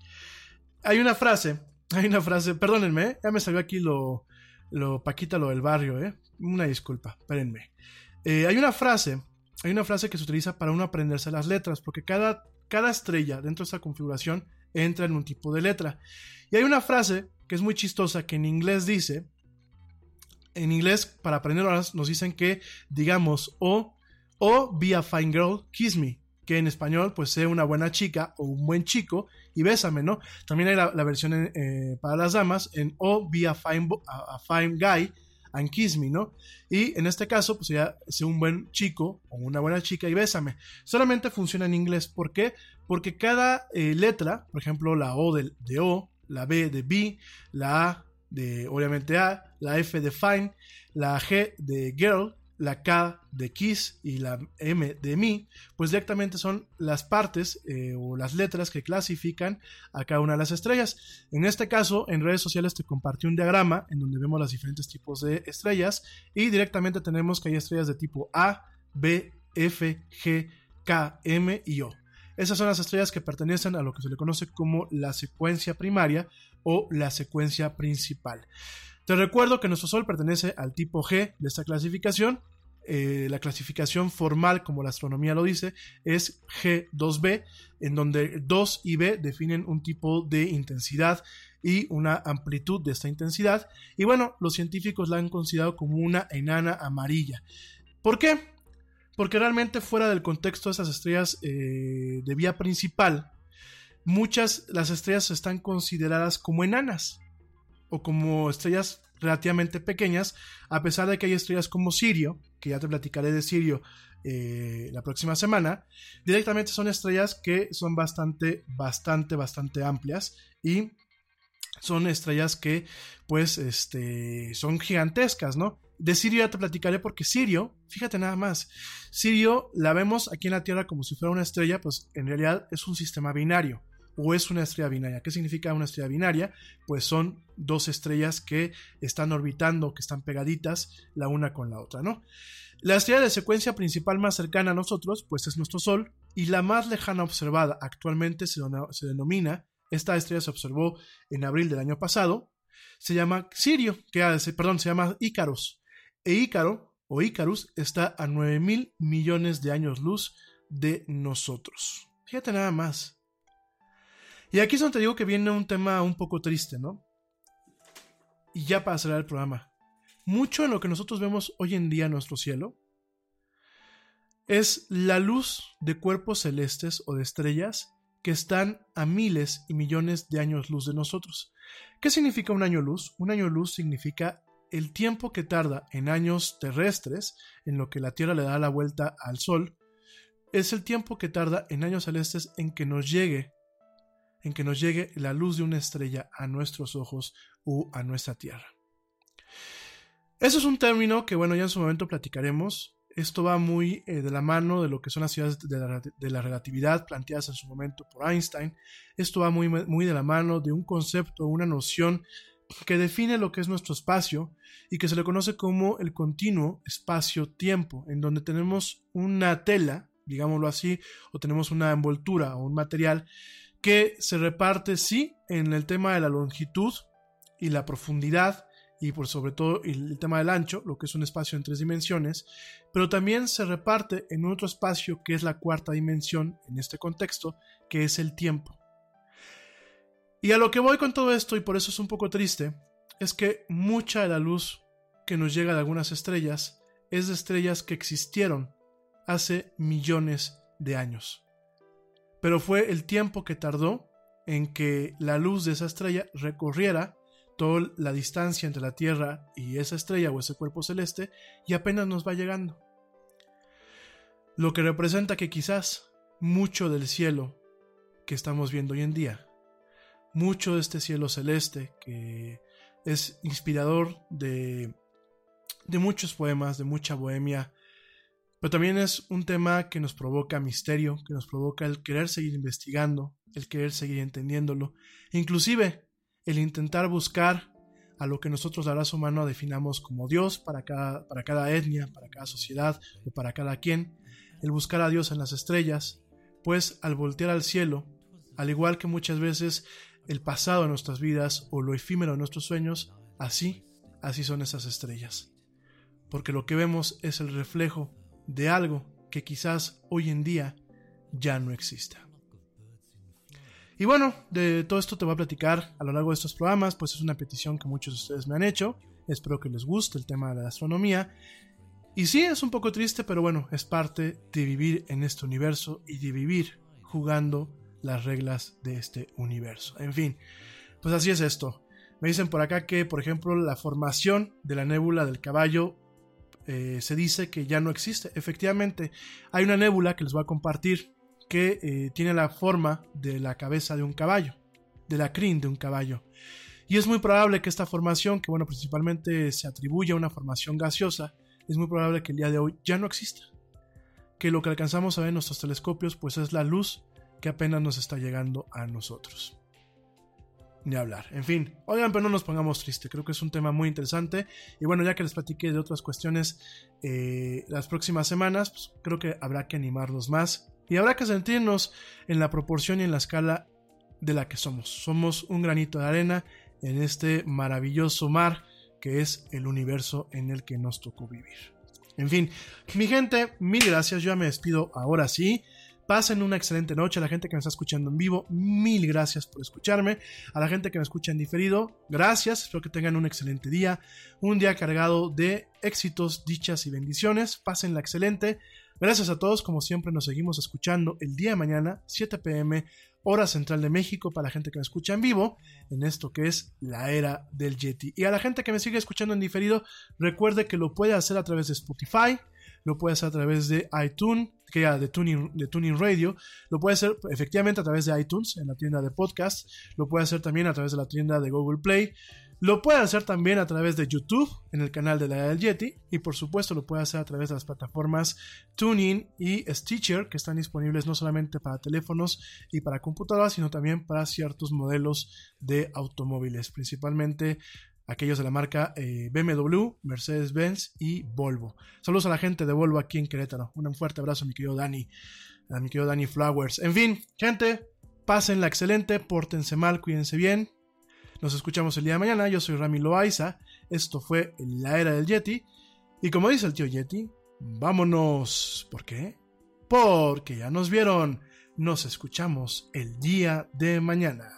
Hay una frase, hay una frase, perdónenme, ¿eh? ya me salió aquí lo, lo Paquita, lo del barrio, ¿eh? Una disculpa, espérenme. Eh, hay una frase, hay una frase que se utiliza para uno aprenderse las letras, porque cada, cada estrella dentro de esta configuración entra en un tipo de letra. Y hay una frase que es muy chistosa que en inglés dice, en inglés para aprender nos dicen que digamos o o Be a Fine Girl, Kiss Me, que en español pues sea una buena chica o un buen chico y bésame, ¿no? También hay la, versión eh, para las damas en O Be a Fine, a, fine Guy and Kiss Me, ¿no? Y en este caso pues ya sea un buen chico o una buena chica y bésame. Solamente funciona en inglés, ¿por qué? Porque cada eh, letra, por ejemplo la O de, de O, la B de B, la A de obviamente A, la F de fine, la G de girl, la K de Kiss y la M de Mi, pues directamente son las partes eh, o las letras que clasifican a cada una de las estrellas. En este caso, en redes sociales te compartí un diagrama en donde vemos los diferentes tipos de estrellas y directamente tenemos que hay estrellas de tipo A, B, F, G, K, M y O. Esas son las estrellas que pertenecen a lo que se le conoce como la secuencia primaria o la secuencia principal. Te recuerdo que nuestro Sol pertenece al tipo G de esta clasificación. Eh, la clasificación formal, como la astronomía lo dice, es G2B, en donde 2 y B definen un tipo de intensidad y una amplitud de esta intensidad. Y bueno, los científicos la han considerado como una enana amarilla. ¿Por qué? porque realmente fuera del contexto de esas estrellas eh, de vía principal, muchas las estrellas están consideradas como enanas o como estrellas relativamente pequeñas, a pesar de que hay estrellas como Sirio, que ya te platicaré de Sirio eh, la próxima semana, directamente son estrellas que son bastante, bastante, bastante amplias y son estrellas que pues este, son gigantescas, ¿no? De Sirio ya te platicaré porque Sirio, fíjate nada más, Sirio la vemos aquí en la Tierra como si fuera una estrella, pues en realidad es un sistema binario o es una estrella binaria. ¿Qué significa una estrella binaria? Pues son dos estrellas que están orbitando, que están pegaditas la una con la otra, ¿no? La estrella de secuencia principal más cercana a nosotros, pues es nuestro Sol, y la más lejana observada actualmente se, denomina, esta estrella se observó en abril del año pasado, se llama Sirio, que perdón, se llama Ícaros. E Ícaro, o Ícarus, está a 9 mil millones de años luz de nosotros. Fíjate nada más. Y aquí es donde te digo que viene un tema un poco triste, ¿no? Y ya para cerrar el programa. Mucho en lo que nosotros vemos hoy en día en nuestro cielo es la luz de cuerpos celestes o de estrellas que están a miles y millones de años luz de nosotros. ¿Qué significa un año luz? Un año luz significa el tiempo que tarda en años terrestres, en lo que la Tierra le da la vuelta al Sol, es el tiempo que tarda en años celestes en que nos llegue en que nos llegue la luz de una estrella a nuestros ojos u a nuestra tierra. Eso es un término que, bueno, ya en su momento platicaremos. Esto va muy eh, de la mano de lo que son las ciudades de la, relatividad planteadas en su momento por Einstein. Esto va muy, muy de la mano de un concepto, una noción que define lo que es nuestro espacio y que se le conoce como el continuo espacio-tiempo, en donde tenemos una tela, digámoslo así, o tenemos una envoltura o un material que se reparte, sí, en el tema de la longitud y la profundidad, y por sobre todo el tema del ancho, lo que es un espacio en tres dimensiones, pero también se reparte en otro espacio que es la cuarta dimensión en este contexto, que es el tiempo. Y a lo que voy con todo esto, y por eso es un poco triste, es que mucha de la luz que nos llega de algunas estrellas es de estrellas que existieron hace millones de años pero fue el tiempo que tardó en que la luz de esa estrella recorriera toda la distancia entre la Tierra y esa estrella o ese cuerpo celeste y apenas nos va llegando. Lo que representa que quizás mucho del cielo que estamos viendo hoy en día, mucho de este cielo celeste que es inspirador de, de muchos poemas, de mucha bohemia, pero también es un tema que nos provoca misterio, que nos provoca el querer seguir investigando, el querer seguir entendiéndolo, inclusive el intentar buscar a lo que nosotros la raza humana definamos como Dios para cada, para cada etnia, para cada sociedad o para cada quien, el buscar a Dios en las estrellas, pues al voltear al cielo, al igual que muchas veces el pasado de nuestras vidas o lo efímero de nuestros sueños, así, así son esas estrellas. Porque lo que vemos es el reflejo de algo que quizás hoy en día ya no exista. Y bueno, de todo esto te voy a platicar a lo largo de estos programas, pues es una petición que muchos de ustedes me han hecho. Espero que les guste el tema de la astronomía. Y sí, es un poco triste, pero bueno, es parte de vivir en este universo y de vivir jugando las reglas de este universo. En fin, pues así es esto. Me dicen por acá que, por ejemplo, la formación de la nébula del caballo eh, se dice que ya no existe. Efectivamente, hay una nébula que les voy a compartir que eh, tiene la forma de la cabeza de un caballo, de la crin de un caballo. Y es muy probable que esta formación, que bueno, principalmente se atribuye a una formación gaseosa, es muy probable que el día de hoy ya no exista. Que lo que alcanzamos a ver en nuestros telescopios, pues es la luz que apenas nos está llegando a nosotros ni hablar. En fin, oigan, pero no nos pongamos tristes, creo que es un tema muy interesante. Y bueno, ya que les platiqué de otras cuestiones eh, las próximas semanas, pues creo que habrá que animarnos más y habrá que sentirnos en la proporción y en la escala de la que somos. Somos un granito de arena en este maravilloso mar que es el universo en el que nos tocó vivir. En fin, mi gente, mil gracias, yo ya me despido ahora sí Pasen una excelente noche a la gente que me está escuchando en vivo. Mil gracias por escucharme. A la gente que me escucha en diferido, gracias. Espero que tengan un excelente día. Un día cargado de éxitos, dichas y bendiciones. Pásenla excelente. Gracias a todos. Como siempre, nos seguimos escuchando el día de mañana, 7 pm, hora central de México, para la gente que me escucha en vivo, en esto que es la era del Yeti. Y a la gente que me sigue escuchando en diferido, recuerde que lo puede hacer a través de Spotify lo puede hacer a través de iTunes, que ya de Tuning, de Tuning Radio, lo puede hacer efectivamente a través de iTunes en la tienda de podcast, lo puede hacer también a través de la tienda de Google Play, lo puede hacer también a través de YouTube en el canal de la del Yeti y por supuesto lo puede hacer a través de las plataformas Tuning y Stitcher que están disponibles no solamente para teléfonos y para computadoras sino también para ciertos modelos de automóviles, principalmente aquellos de la marca eh, BMW, Mercedes-Benz y Volvo. Saludos a la gente de Volvo aquí en Querétaro. Un fuerte abrazo mi querido Dani, a mi querido Dani Flowers. En fin, gente, pásenla excelente, pórtense mal, cuídense bien. Nos escuchamos el día de mañana. Yo soy Rami Loaiza. Esto fue La Era del Yeti. Y como dice el tío Yeti, vámonos. ¿Por qué? Porque ya nos vieron. Nos escuchamos el día de mañana.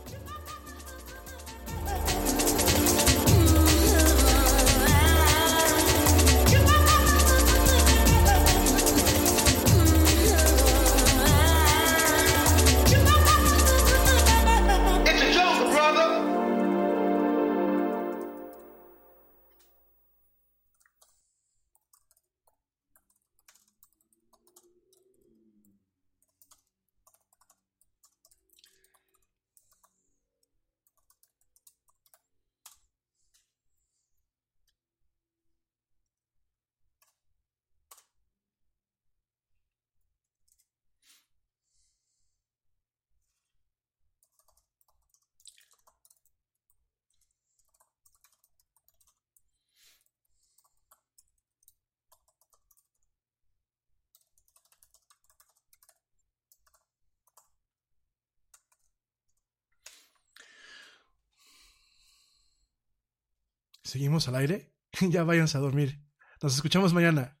¿Seguimos al aire? ya váyanse a dormir. Nos escuchamos mañana.